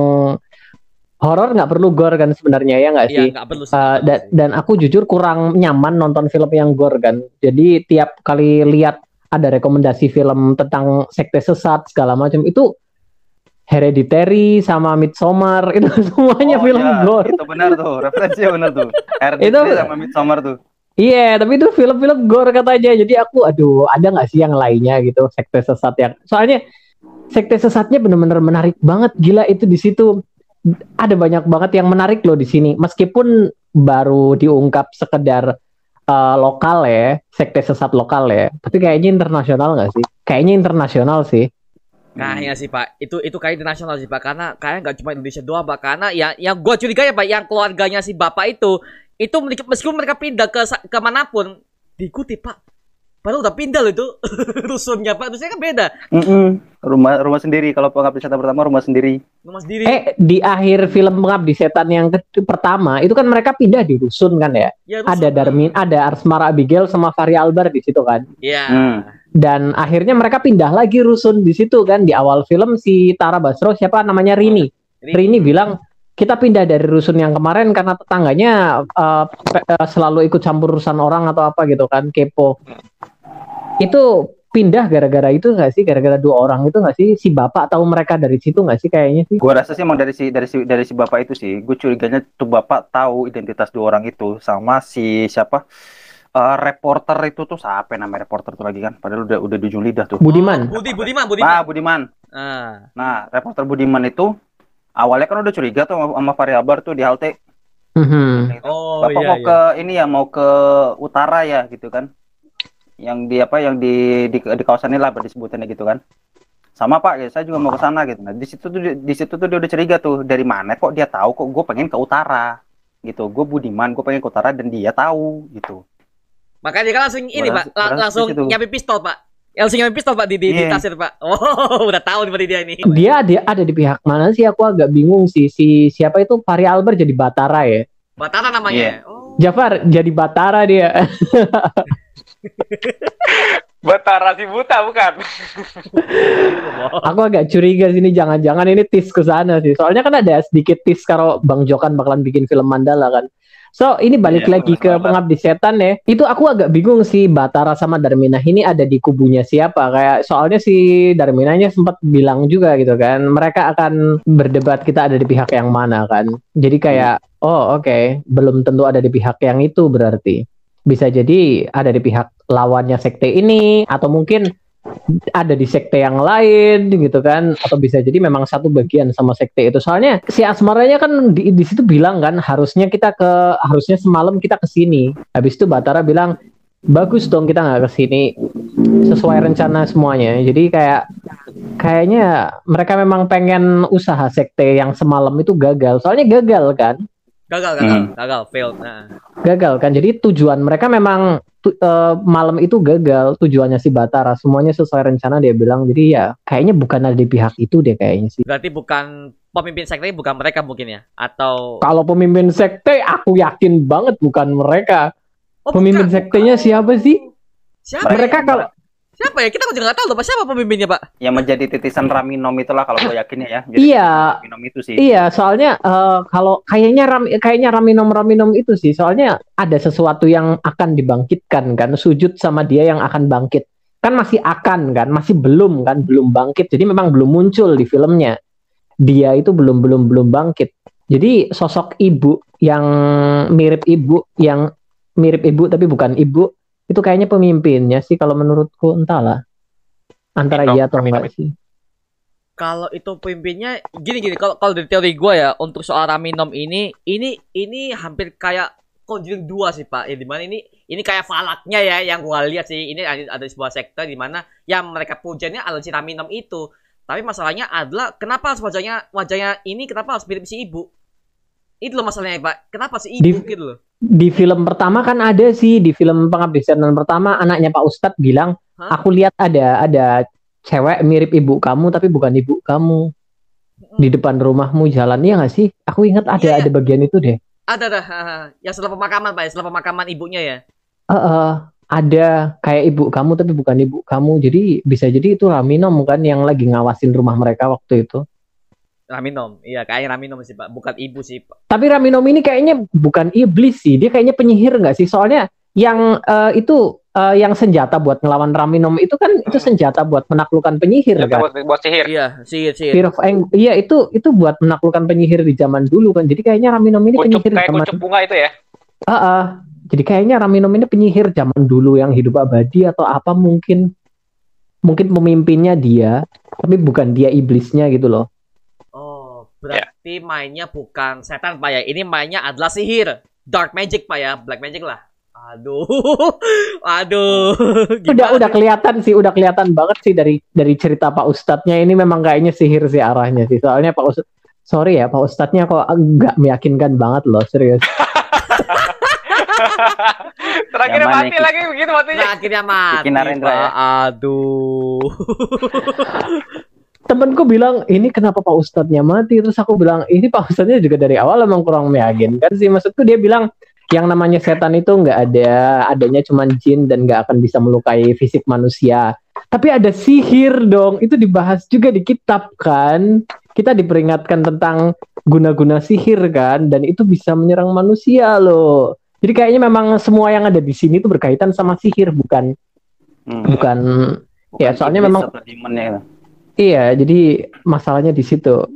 [SPEAKER 2] horor nggak perlu gore kan sebenarnya ya nggak
[SPEAKER 1] Iya
[SPEAKER 2] sih?
[SPEAKER 1] nggak perlu sih.
[SPEAKER 2] Uh, da- dan aku jujur kurang nyaman nonton film yang gore kan. Jadi tiap kali lihat ada rekomendasi film tentang sekte sesat segala macam itu Hereditary sama Midsommar itu semuanya
[SPEAKER 4] Oh,
[SPEAKER 2] film
[SPEAKER 4] iya,
[SPEAKER 2] gore.
[SPEAKER 4] itu benar tuh referensinya benar tuh RDT
[SPEAKER 2] Itu-
[SPEAKER 4] sama Midsommar tuh
[SPEAKER 2] Iya, tapi itu film-film gore katanya. Jadi aku, aduh, ada nggak sih yang lainnya gitu sekte sesat yang? Soalnya sekte sesatnya bener-bener menarik banget. Gila itu di situ ada banyak banget yang menarik loh di sini. Meskipun baru diungkap sekedar eh, lokal ya, sekte sesat lokal ya. Tapi kayaknya internasional nggak sih? Kayaknya internasional sih.
[SPEAKER 1] Kayaknya sih Pak, itu itu kayak internasional sih Pak, karena kayaknya nggak cuma Indonesia doang Pak, karena yang yang gue curiga ya Pak, yang keluarganya si bapak itu itu meskipun mereka pindah ke ke mana pun diikuti pak Padahal udah pindah loh itu rusunnya pak, rusunnya kan beda.
[SPEAKER 4] Mm -mm. Rumah rumah sendiri kalau pengabdi pertama rumah sendiri.
[SPEAKER 1] Rumah sendiri.
[SPEAKER 2] Eh di akhir film pengabdi setan yang ke pertama itu kan mereka pindah di rusun kan ya?
[SPEAKER 1] ya rusun,
[SPEAKER 2] ada Darmin, ada Arsmara Abigail sama Fahri Albar di situ kan?
[SPEAKER 1] Iya.
[SPEAKER 4] Hmm.
[SPEAKER 2] Dan akhirnya mereka pindah lagi rusun di situ kan di awal film si Tara Basro siapa namanya Rini.
[SPEAKER 1] Rini.
[SPEAKER 2] Rini bilang kita pindah dari rusun yang kemarin karena tetangganya uh, uh, selalu ikut campur urusan orang atau apa gitu kan kepo itu pindah gara-gara itu nggak sih gara-gara dua orang itu nggak sih si bapak tahu mereka dari situ nggak sih kayaknya sih
[SPEAKER 4] Gua rasa sih emang dari si dari si dari si bapak itu sih. Gue curiganya tuh bapak tahu identitas dua orang itu sama si siapa Eh, reporter itu tuh siapa namanya reporter tuh lagi kan? Padahal udah udah di ujung lidah tuh.
[SPEAKER 2] Budiman
[SPEAKER 1] Budi, Budiman, Budiman.
[SPEAKER 4] Ah Budiman.
[SPEAKER 1] Ah.
[SPEAKER 4] Nah reporter Budiman itu awalnya kan udah curiga tuh sama, sama Fahri Albar tuh di halte.
[SPEAKER 2] Mhm.
[SPEAKER 1] Oh
[SPEAKER 4] Bapak
[SPEAKER 1] iya,
[SPEAKER 4] mau
[SPEAKER 1] iya.
[SPEAKER 4] ke ini ya mau ke utara ya gitu kan? Yang di apa yang di di, di kawasan ini lah disebutannya gitu kan? Sama Pak, ya, saya juga mau ke sana gitu. Nah di situ tuh di, di situ tuh dia udah curiga tuh dari mana kok dia tahu kok gue pengen ke utara gitu. Gue Budiman, gue pengen ke utara dan dia tahu gitu.
[SPEAKER 1] Makanya dia kan langsung ini,
[SPEAKER 4] Berhasil-
[SPEAKER 1] Pak. La-
[SPEAKER 4] berhasil
[SPEAKER 1] langsung nyapi pistol, Pak. Ya, langsung nyapi pistol, Pak, di, di, di
[SPEAKER 4] Iya.
[SPEAKER 1] tasir, Pak. Oh, udah tahu nih berarti dia ini.
[SPEAKER 2] dia dia ada di pihak mana sih aku agak bingung sih si siapa itu Fahri Albar jadi Batara ya
[SPEAKER 1] Batara namanya.
[SPEAKER 4] Iya.
[SPEAKER 1] Oh.
[SPEAKER 2] Jafar jadi Batara dia
[SPEAKER 3] Betara si buta bukan?
[SPEAKER 2] aku agak curiga sini jangan-jangan ini tis ke sana sih. Soalnya kan ada sedikit tis kalau Bang Jokan bakalan bikin film Mandala kan. So ini balik
[SPEAKER 4] Iya,
[SPEAKER 2] lagi ke pengabdi setan ya. Itu aku agak bingung sih Batara sama Darminah ini ada di kubunya siapa? Kayak soalnya si Darminahnya sempat bilang juga gitu kan mereka akan berdebat kita ada di pihak yang mana kan. Jadi kayak oh oke belum tentu ada di pihak yang itu berarti bisa jadi ada di pihak lawannya sekte ini atau mungkin ada di sekte yang lain gitu kan. Atau bisa jadi memang satu bagian sama sekte itu. Soalnya si Asmaranya kan di, di situ bilang kan harusnya kita ke harusnya semalam kita ke sini. Habis itu Batara bilang bagus dong kita nggak ke sini sesuai rencana semuanya. Jadi kayak kayaknya mereka memang pengen usaha sekte yang semalam itu gagal. Soalnya gagal kan
[SPEAKER 1] Gagal, gagal,
[SPEAKER 4] Hmm.
[SPEAKER 1] gagal, failed. Nah.
[SPEAKER 2] gagal kan jadi tujuan mereka memang tu- eh, malam itu gagal tujuannya si Batara semuanya sesuai rencana dia bilang jadi ya kayaknya bukan ada di pihak itu deh kayaknya sih
[SPEAKER 1] Berarti bukan pemimpin sekte bukan mereka mungkin ya? Atau
[SPEAKER 2] kalau pemimpin sekte aku yakin banget bukan mereka
[SPEAKER 1] Oh,
[SPEAKER 2] pemimpin
[SPEAKER 1] bukan,
[SPEAKER 2] sektenya
[SPEAKER 1] bukan.
[SPEAKER 2] siapa sih
[SPEAKER 1] Siapa?
[SPEAKER 2] mereka
[SPEAKER 1] ya?
[SPEAKER 2] kalau
[SPEAKER 1] Siapa ya? Kita juga nggak tahu loh, Pak. Siapa pemimpinnya, Pak?
[SPEAKER 4] Yang menjadi titisan Raminom itulah kalau gue yakinnya ya. Jadi
[SPEAKER 2] Iya.
[SPEAKER 4] Raminom itu sih.
[SPEAKER 2] Iya, soalnya eh, kalau kayaknya ram, kayaknya raminom raminom itu sih, soalnya ada sesuatu yang akan dibangkitkan kan, sujud sama dia yang akan bangkit. Kan masih akan kan, masih belum kan, belum bangkit. Jadi memang belum muncul di filmnya. Dia itu belum belum belum bangkit. Jadi sosok ibu yang mirip ibu, yang mirip ibu tapi bukan ibu, itu kayaknya pemimpinnya sih kalau menurutku entahlah. Antara iya atau enggak sih.
[SPEAKER 1] Kalau itu pemimpinnya gini gini kalau kalau dari teori gue ya untuk soal Raminom ini ini ini hampir kayak Conjuring 2 sih Pak. Ya di mana ini ini kayak falaknya ya yang gua lihat sih. Ini ada, ada sebuah sekte di mana yang mereka pujanya adalah si Raminom itu. Tapi masalahnya adalah kenapa harus wajahnya wajahnya ini kenapa harus mirip si ibu? Itu loh masalahnya Pak. Kenapa si ibu
[SPEAKER 2] Di-
[SPEAKER 1] gitu loh?
[SPEAKER 2] Di film pertama kan ada sih di film pengabdi setan pertama anaknya Pak Ustadz bilang
[SPEAKER 1] Hah?
[SPEAKER 2] aku lihat ada ada cewek mirip ibu kamu tapi bukan ibu kamu. Di depan rumahmu jalan. Ya nggak sih? Aku ingat ada
[SPEAKER 1] Iya, iya.
[SPEAKER 2] ada bagian itu deh.
[SPEAKER 1] Ada ada. Yang setelah pemakaman Pak, ya, setelah pemakaman ibunya ya.
[SPEAKER 2] Eh, eh, ada kayak ibu kamu tapi bukan ibu kamu. Jadi bisa jadi itu Raminom kan yang lagi ngawasin rumah mereka waktu itu
[SPEAKER 1] Raminom. Iya, kayak Raminom sih Pak, bukan ibu sih Pak.
[SPEAKER 2] tapi Raminom ini kayaknya bukan iblis sih dia kayaknya penyihir nggak sih soalnya yang eh, itu eh, yang senjata buat ngelawan Raminom itu kan itu senjata buat menaklukkan penyihir kan
[SPEAKER 3] buat, buat sihir.
[SPEAKER 1] Iya, sihir sihir.
[SPEAKER 2] Fear of Ang- iya itu itu buat menaklukkan penyihir di zaman dulu kan. Jadi kayaknya Raminom ini
[SPEAKER 3] Kucup
[SPEAKER 2] penyihir
[SPEAKER 3] kayak
[SPEAKER 2] zaman
[SPEAKER 3] kucup bunga itu ya.
[SPEAKER 2] Ah, ah. Jadi kayaknya Raminom ini penyihir zaman dulu yang hidup abadi atau apa mungkin mungkin pemimpinnya dia, tapi bukan dia iblisnya gitu loh.
[SPEAKER 1] Berarti mainnya bukan setan Pak ya. Ini mainnya adalah sihir. Dark magic Pak ya, black magic lah. Aduh. Aduh.
[SPEAKER 2] Udah
[SPEAKER 1] Gimana
[SPEAKER 2] udah
[SPEAKER 1] sih?
[SPEAKER 2] kelihatan sih, udah kelihatan banget sih dari dari cerita Pak Ustadznya ini memang kayaknya sihir sih arahnya sih. Soalnya Pak Ustadz sorry ya Pak Ustadznya kok nggak meyakinkan banget loh serius.
[SPEAKER 3] Terakhirnya
[SPEAKER 4] mana,
[SPEAKER 3] mati
[SPEAKER 4] Ki?
[SPEAKER 3] lagi begitu matinya.
[SPEAKER 1] Nah, akhirnya mati.
[SPEAKER 4] Ya?
[SPEAKER 1] Pak. Aduh.
[SPEAKER 2] temenku bilang ini kenapa Pak Ustadznya mati? Terus aku bilang ini Pak Ustadznya juga dari awal emang kurang meyakinkan sih. Maksudku dia bilang yang namanya setan itu nggak ada adanya cuma jin dan nggak akan bisa melukai fisik manusia. Tapi ada sihir dong itu dibahas juga di kitab kan? Kita diperingatkan tentang guna-guna sihir kan? Dan itu bisa menyerang manusia loh. Jadi kayaknya memang semua yang ada di sini itu berkaitan sama sihir bukan?
[SPEAKER 4] Hmm.
[SPEAKER 2] bukan Ya, soalnya
[SPEAKER 4] iblis
[SPEAKER 2] memang-
[SPEAKER 4] atau demonnya itu.
[SPEAKER 2] Iya jadi masalahnya di situ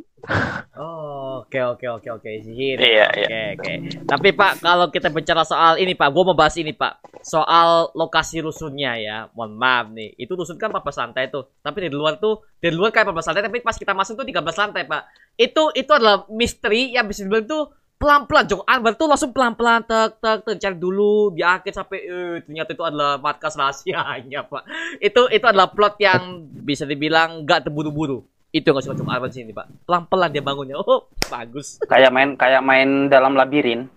[SPEAKER 1] Oh, oke oke oke oke sihir.
[SPEAKER 3] Iya,
[SPEAKER 1] oke,
[SPEAKER 3] iya.
[SPEAKER 1] Oke Tapi Pak, kalau kita bicara soal ini Pak, gua mau bahas ini Pak. Soal lokasi rusunnya ya. Mohon maaf nih. Itu rusun kan 14 lantai tuh. Tapi di luar tuh, di luar kayak 14 lantai, tapi pas kita masuk tuh 13 lantai Pak. Itu itu adalah misteri yang bisa dibilang tuh pelan-pelan Joko Anwar tuh langsung pelan-pelan tek tek tek cari dulu di akhir sampai eh ternyata itu adalah markas rahasianya Pak. Itu itu adalah plot yang bisa dibilang gak terburu-buru. Itu yang gak suka Joko Anwar di sini Pak. Pelan-pelan dia bangunnya. Oh, bagus.
[SPEAKER 4] Kayak main kayak main dalam labirin.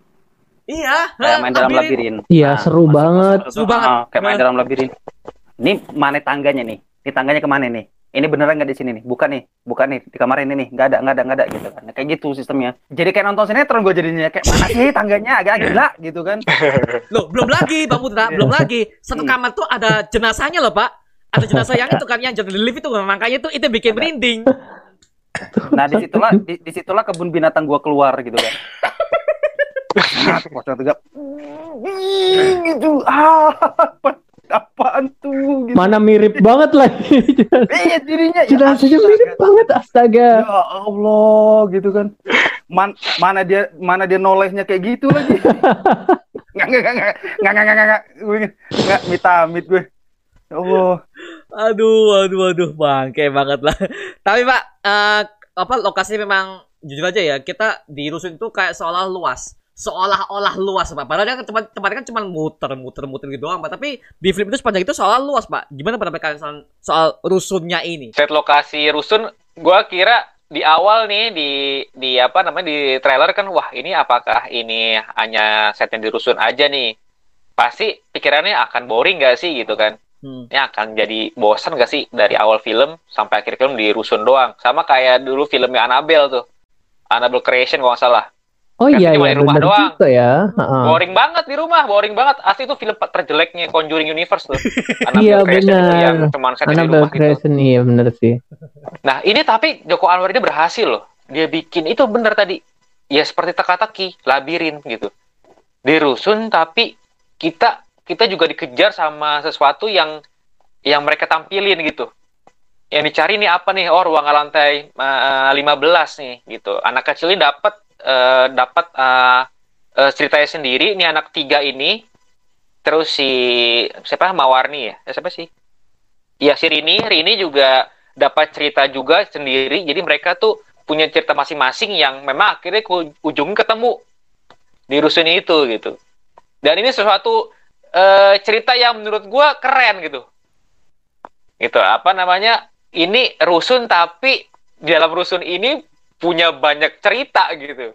[SPEAKER 1] Iya,
[SPEAKER 4] Kayak main dalam
[SPEAKER 1] labirin.
[SPEAKER 4] labirin.
[SPEAKER 2] Iya, seru
[SPEAKER 4] masuk-
[SPEAKER 2] banget.
[SPEAKER 4] masuk-
[SPEAKER 1] Seru banget.
[SPEAKER 4] ah, kayak main
[SPEAKER 1] Nah.
[SPEAKER 4] dalam labirin. Ini mana tangganya nih? Ini tangganya ke mana nih? Ini beneran nggak di sini nih? Bukan nih, bukan nih di kamar ini nih. Nggak ada, nggak ada, nggak ada gitu kan. Nah, kayak gitu sistemnya. Jadi kayak nonton sinetron gue jadinya kayak mana sih tangganya? Agak gila gitu kan.
[SPEAKER 1] Loh, belum lagi Bang Putra, belum lagi. Satu
[SPEAKER 4] Hmm.
[SPEAKER 1] kamar tuh ada jenazahnya loh, Pak. Ada jenazah yang itu kan yang jadi lift itu makanya itu itu bikin merinding.
[SPEAKER 4] Nah di situlah di, di situlah kebun binatang gua keluar gitu kan. Nah, pocong tegak. gitu. Ah, apaan tuh? Gitu.
[SPEAKER 2] Mana mirip banget lagi.
[SPEAKER 4] Iya dirinya. ya
[SPEAKER 2] Jenazahnya
[SPEAKER 4] astaga.
[SPEAKER 2] mirip banget astaga.
[SPEAKER 4] Ya Allah gitu kan. Man, mana dia mana dia nolehnya kayak gitu lagi. Nggak nggak nggak nggak nggak nggak nggak nggak gue nggak mitamit gue. Ya Allah.
[SPEAKER 1] Aduh, aduh, aduh, bangke banget lah. Tapi Pak, eh, apa lokasi memang jujur aja ya, kita di rusun itu kayak seolah luas. Seolah-olah luas, Pak. Padahal dia kan cuma tempatnya kan cuma muter, muter, muter gitu doang, Pak. Tapi di film itu sepanjang itu seolah luas, Pak. Gimana pendapat kalian soal, soal rusunnya ini?
[SPEAKER 3] Set lokasi rusun, gua kira di awal nih di di apa namanya di trailer kan wah ini apakah ini hanya setnya di rusun aja nih pasti pikirannya akan boring gak sih gitu kan
[SPEAKER 1] Hmm.
[SPEAKER 3] ini akan jadi bosan gak sih dari awal film sampai akhir film di rusun doang sama kayak dulu filmnya Annabelle tuh Annabelle Creation kalau nggak salah
[SPEAKER 2] Oh iya
[SPEAKER 3] cuma
[SPEAKER 2] iya
[SPEAKER 3] di rumah
[SPEAKER 2] benar
[SPEAKER 3] doang.
[SPEAKER 2] juga ya. Heeh.
[SPEAKER 3] boring banget di rumah boring banget asli itu film terjeleknya Conjuring Universe tuh
[SPEAKER 2] Iya, benar.
[SPEAKER 3] yang setnya di rumah gitu
[SPEAKER 2] iya benar sih.
[SPEAKER 3] Nah, ini tapi Joko Anwar ini berhasil loh. Dia bikin itu bener tadi. Ya seperti teka-teki, labirin gitu. Di rusun tapi kita kita juga dikejar sama sesuatu yang yang mereka tampilin gitu. Yang dicari nih apa nih? Oh, ruangan lantai eh, 15 nih gitu. Anak kecil ini dapat eh, dapat eh, eh, ceritanya sendiri. Ini anak tiga ini terus si siapa Mawarni ya? Eh, siapa sih? Iya si Rini, Rini juga dapat cerita juga sendiri. Jadi mereka tuh punya cerita masing-masing yang memang akhirnya ke ujung ketemu di rusun itu gitu. Dan ini sesuatu eh, cerita yang menurut gua keren gitu. Gitu apa namanya? Ini rusun tapi di dalam rusun ini punya banyak cerita gitu.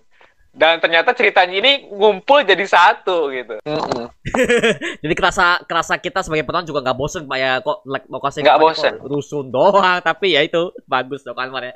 [SPEAKER 3] Dan ternyata ceritanya ini ngumpul jadi satu gitu.
[SPEAKER 1] Jadi kerasa kerasa kita sebagai penonton juga nggak bosen pak ya kok like, lokasi
[SPEAKER 3] Nggak
[SPEAKER 1] kok
[SPEAKER 3] bosen.
[SPEAKER 1] rusun doang tapi ya itu bagus dong Anwar ya.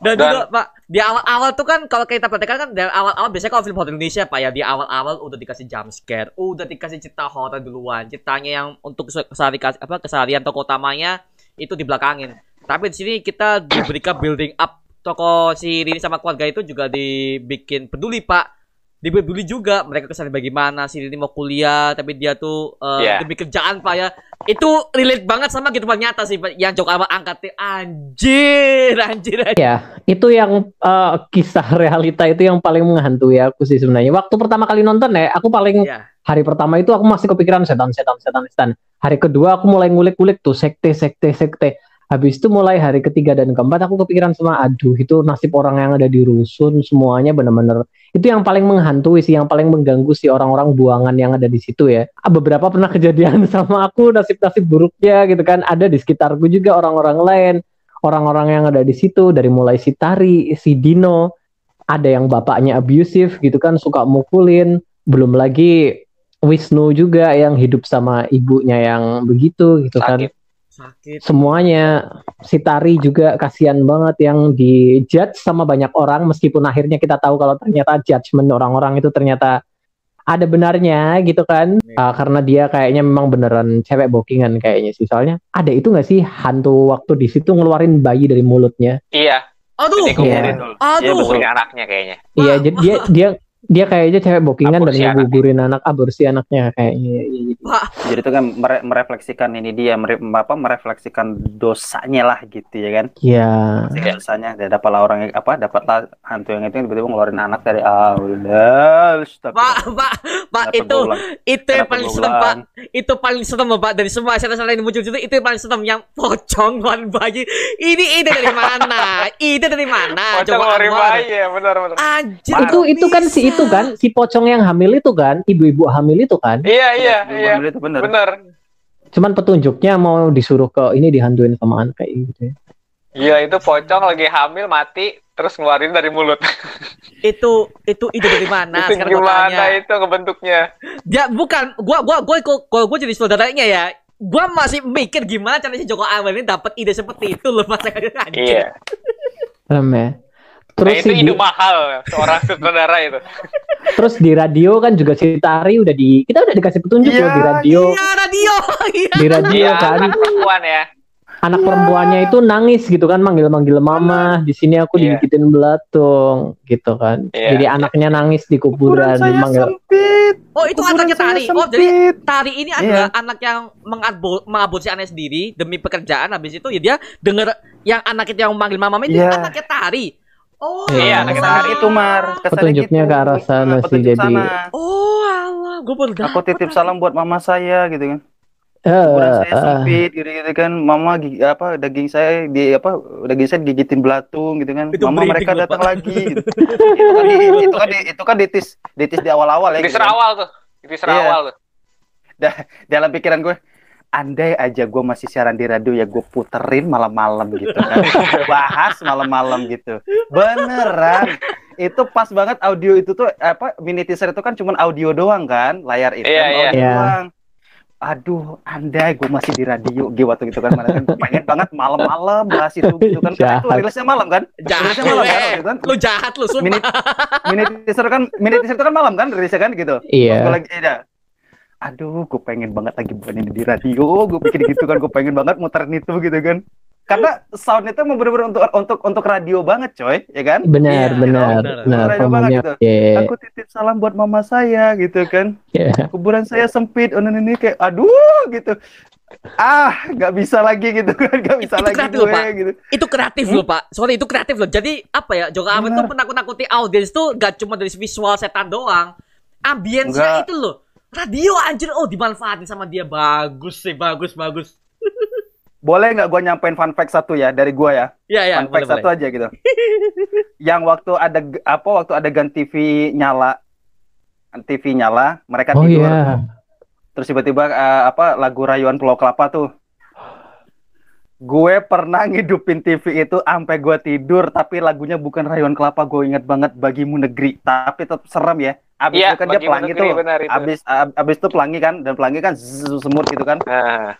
[SPEAKER 1] Dan,
[SPEAKER 3] Dan-
[SPEAKER 1] juga Pak, di awal-awal tuh kan kalau kita perhatikan kan dari awal-awal biasanya kalau film horror Indonesia Pak ya di awal-awal udah dikasih jump scare, udah dikasih cerita horror duluan, ceritanya yang untuk keseharian apa keseharian tokoh utamanya itu dibelakangin. Tapi di sini kita diberikan building up tokoh si Rini sama keluarga itu juga dibikin peduli Pak. Dibeli juga mereka ke sana bagaimana si Rini mau kuliah tapi dia tuh eh,
[SPEAKER 3] Iya.
[SPEAKER 1] demi kerjaan Pak ya. Itu relate banget sama kehidupan nyata sih Pak yang Joko Anwar angkat anjir anjir anjir.
[SPEAKER 2] Ya, itu yang eh, kisah realita itu yang paling menghantui aku sih sebenarnya. Waktu pertama kali nonton ya, aku paling
[SPEAKER 1] Ya.
[SPEAKER 2] hari pertama itu aku masih kepikiran setan, setan, setan, setan. Hari kedua aku mulai ngulik-ngulik tuh sekte, sekte, sekte. Habis itu mulai hari ketiga dan keempat aku kepikiran sama aduh itu nasib orang yang ada di rusun semuanya bener-bener itu yang paling menghantui sih, yang paling mengganggu sih orang-orang buangan yang ada di situ ya. Ah, Beberapa pernah kejadian sama aku nasib-nasib buruknya gitu kan ada di sekitarku juga orang-orang lain, orang-orang yang ada di situ dari mulai si Tari, si Dino, ada yang bapaknya abusive gitu kan suka mukulin, belum lagi Wisnu juga yang hidup sama ibunya yang begitu gitu kan.
[SPEAKER 3] Sakit.
[SPEAKER 2] Semuanya si Tari juga kasihan banget yang dijudge sama banyak orang meskipun akhirnya kita tahu kalau ternyata judgement orang-orang itu ternyata ada benarnya gitu kan.
[SPEAKER 1] Iya.
[SPEAKER 2] Ah, karena dia kayaknya memang beneran cewek bookingan kayaknya sih. Soalnya ada itu nggak sih hantu waktu di situ ngeluarin bayi dari mulutnya.
[SPEAKER 3] Iya,
[SPEAKER 1] Aduh.
[SPEAKER 2] Iya.
[SPEAKER 1] Aduh.
[SPEAKER 3] Dia anaknya kayaknya.
[SPEAKER 2] Iya, jadi dia dia dia kayaknya cewek bookingan dan
[SPEAKER 3] Aborsi
[SPEAKER 2] ngegugurin anak aborsi anaknya kayaknya. Iya, gitu.
[SPEAKER 4] Jadi itu kan mere- merefleksikan ini dia mere- apa merefleksikan dosanya lah gitu ya kan.
[SPEAKER 2] Iya.
[SPEAKER 4] Dosanya dan dapatlah orang yang apa dapatlah hantu yang itu yang tiba-tiba ngeluarin anak dari Allah.
[SPEAKER 1] Pak, Pak, Pak itu itu yang paling serem Pak. Itu paling serem Pak dari semua acara-acara yang muncul itu itu yang paling serem yang pocong lawan bayi. Ini ide dari mana? Ide dari mana?
[SPEAKER 3] Pocong ngeluarin
[SPEAKER 1] Anwar.
[SPEAKER 3] bayi ya, benar-benar.
[SPEAKER 1] Anjir.
[SPEAKER 2] Itu itu kan si itu kan si pocong yang hamil itu kan, ibu-ibu hamil itu kan.
[SPEAKER 3] Iya, iya, iya.
[SPEAKER 4] Bener.
[SPEAKER 3] Benar.
[SPEAKER 2] Cuman petunjuknya mau disuruh ke ini dihantuin sama anak kayak gitu. ya.
[SPEAKER 3] Iya, itu pocong lagi hamil mati terus ngeluarin dari mulut.
[SPEAKER 1] Itu itu ide dari mana?
[SPEAKER 3] itu
[SPEAKER 1] Sekarang
[SPEAKER 3] gimana
[SPEAKER 1] tanya.
[SPEAKER 3] itu ngebentuknya?
[SPEAKER 1] Dia bukan gua gua gua gua gua, gua jadi saudaranya ya. Gua masih mikir gimana caranya si Joko Anwar ini dapat ide seperti itu loh Mas. Anjir.
[SPEAKER 3] Iya.
[SPEAKER 2] Serem ya.
[SPEAKER 3] Nah,
[SPEAKER 2] Terus
[SPEAKER 3] itu
[SPEAKER 2] si
[SPEAKER 3] ide mahal seorang sutradara itu.
[SPEAKER 2] Terus di radio kan juga si Tari udah di kita udah dikasih petunjuk
[SPEAKER 4] Iya,
[SPEAKER 2] loh di radio.
[SPEAKER 1] Iya, radio. Iya.
[SPEAKER 2] Di radio
[SPEAKER 3] Iya,
[SPEAKER 2] kan
[SPEAKER 3] anak perempuan ya.
[SPEAKER 2] anak perempuannya itu nangis gitu kan manggil-manggil mama. Di sini aku
[SPEAKER 3] Iya.
[SPEAKER 2] digigitin belatung gitu kan.
[SPEAKER 3] Iya.
[SPEAKER 2] Jadi anaknya nangis di
[SPEAKER 4] Kuburan
[SPEAKER 2] kuburan
[SPEAKER 4] saya
[SPEAKER 2] manggil
[SPEAKER 4] sempit.
[SPEAKER 1] Oh, itu
[SPEAKER 4] Kuburan
[SPEAKER 1] anaknya Tari. Oh, jadi
[SPEAKER 4] sempit.
[SPEAKER 1] Tari ini adalah anak yang mengabo- mengaborsi anaknya sendiri demi pekerjaan. Habis itu ya dia denger yang anak itu yang memanggil mama itu
[SPEAKER 4] Iya.
[SPEAKER 1] anaknya Tari. Oh,
[SPEAKER 2] Iya,
[SPEAKER 4] Kesannya
[SPEAKER 3] Tari.
[SPEAKER 4] itu Mar, kesannya
[SPEAKER 2] Petunjuknya
[SPEAKER 4] gitu.
[SPEAKER 2] ke arah sana
[SPEAKER 4] Nah,
[SPEAKER 2] sih, jadi-
[SPEAKER 4] sana.
[SPEAKER 1] Oh, alah, gue baru
[SPEAKER 4] Aku titip salam buat mama saya gitu kan.
[SPEAKER 2] Eh,
[SPEAKER 4] Kuburan saya
[SPEAKER 2] eh,
[SPEAKER 4] sempit gitu-gitu kan. Mama gigi, apa daging saya di apa daging saya digigitin belatung gitu kan.
[SPEAKER 1] Itu
[SPEAKER 4] Mama mereka
[SPEAKER 1] loh,
[SPEAKER 4] datang lagi gitu. itu kan di, itu kan di, itu kan ditis ditis di awal-awal ya.
[SPEAKER 3] Di
[SPEAKER 4] gitu kan.
[SPEAKER 3] serawal tuh. Di serawal tuh.
[SPEAKER 4] Dalam pikiran gue andai aja gue masih siaran di radio ya gue puterin malam-malam gitu kan bahas malam-malam gitu beneran itu pas banget audio itu tuh apa mini teaser itu kan cuman audio doang kan layar itu
[SPEAKER 3] Iya,
[SPEAKER 4] kan
[SPEAKER 3] iya.
[SPEAKER 4] audio
[SPEAKER 2] Iya.
[SPEAKER 4] doang aduh andai gue masih di radio gitu waktu gitu kan mana kan pengen banget malam-malam bahas itu gitu kan Karena itu
[SPEAKER 2] Jahat.
[SPEAKER 4] rilisnya malam kan
[SPEAKER 1] Jahat
[SPEAKER 4] rilisnya
[SPEAKER 1] lu,
[SPEAKER 4] malam kan
[SPEAKER 1] eh.
[SPEAKER 4] itu kan
[SPEAKER 1] Lu jahat lu, sumpah.
[SPEAKER 4] mini mini teaser kan mini teaser itu kan malam kan rilisnya kan gitu
[SPEAKER 2] Iya.
[SPEAKER 4] Gue lagi ada. Aduh, gue pengen banget lagi buat ini di radio. Gue pikir gitu kan, gue pengen banget muterin itu gitu kan. Karena soundnya tuh emang bener-bener untuk untuk untuk radio banget, coy, ya kan?
[SPEAKER 2] Benar,
[SPEAKER 1] Iya,
[SPEAKER 2] benar,
[SPEAKER 1] benar.
[SPEAKER 2] benar.
[SPEAKER 4] Radio banget gitu.
[SPEAKER 2] oke.
[SPEAKER 4] Aku titip salam buat mama saya gitu kan.
[SPEAKER 2] Iya.
[SPEAKER 4] Kuburan saya sempit, oh ini kayak aduh gitu. Ah, nggak bisa lagi gitu kan, nggak bisa
[SPEAKER 1] Itu
[SPEAKER 4] lagi
[SPEAKER 1] kreatif
[SPEAKER 4] gue
[SPEAKER 1] loh, Pak.
[SPEAKER 4] gitu.
[SPEAKER 1] itu kreatif loh pak sorry itu kreatif loh jadi apa ya Joko
[SPEAKER 4] Benar.
[SPEAKER 1] tuh menakut-nakuti audiens tuh gak cuma dari visual setan doang ambience-nya
[SPEAKER 4] Enggak.
[SPEAKER 1] itu loh radio anjir oh dimanfaatin sama dia bagus sih bagus bagus
[SPEAKER 4] Boleh nggak gue nyampein fun fact satu ya dari gue ya?
[SPEAKER 1] ya ya
[SPEAKER 4] fun
[SPEAKER 1] boleh
[SPEAKER 4] fact satu
[SPEAKER 1] boleh
[SPEAKER 4] aja gitu. yang waktu ada apa waktu adegan TV nyala TV nyala, mereka
[SPEAKER 2] Oh
[SPEAKER 4] tidur.
[SPEAKER 2] iya.
[SPEAKER 4] Terus tiba-tiba eh, apa lagu rayuan Pulau Kelapa tuh. Gue pernah ngidupin TV itu sampai gue tidur, tapi lagunya bukan rayuan kelapa. Gue inget banget bagimu negeri, tapi tetap serem ya. Abis
[SPEAKER 3] Iya,
[SPEAKER 4] itu kan dia pelangi
[SPEAKER 3] Negeri,
[SPEAKER 4] tuh.
[SPEAKER 3] benar itu.
[SPEAKER 4] Abis ab- abis itu pelangi kan, dan pelangi kan zzz, semut gitu kan.
[SPEAKER 3] Nah,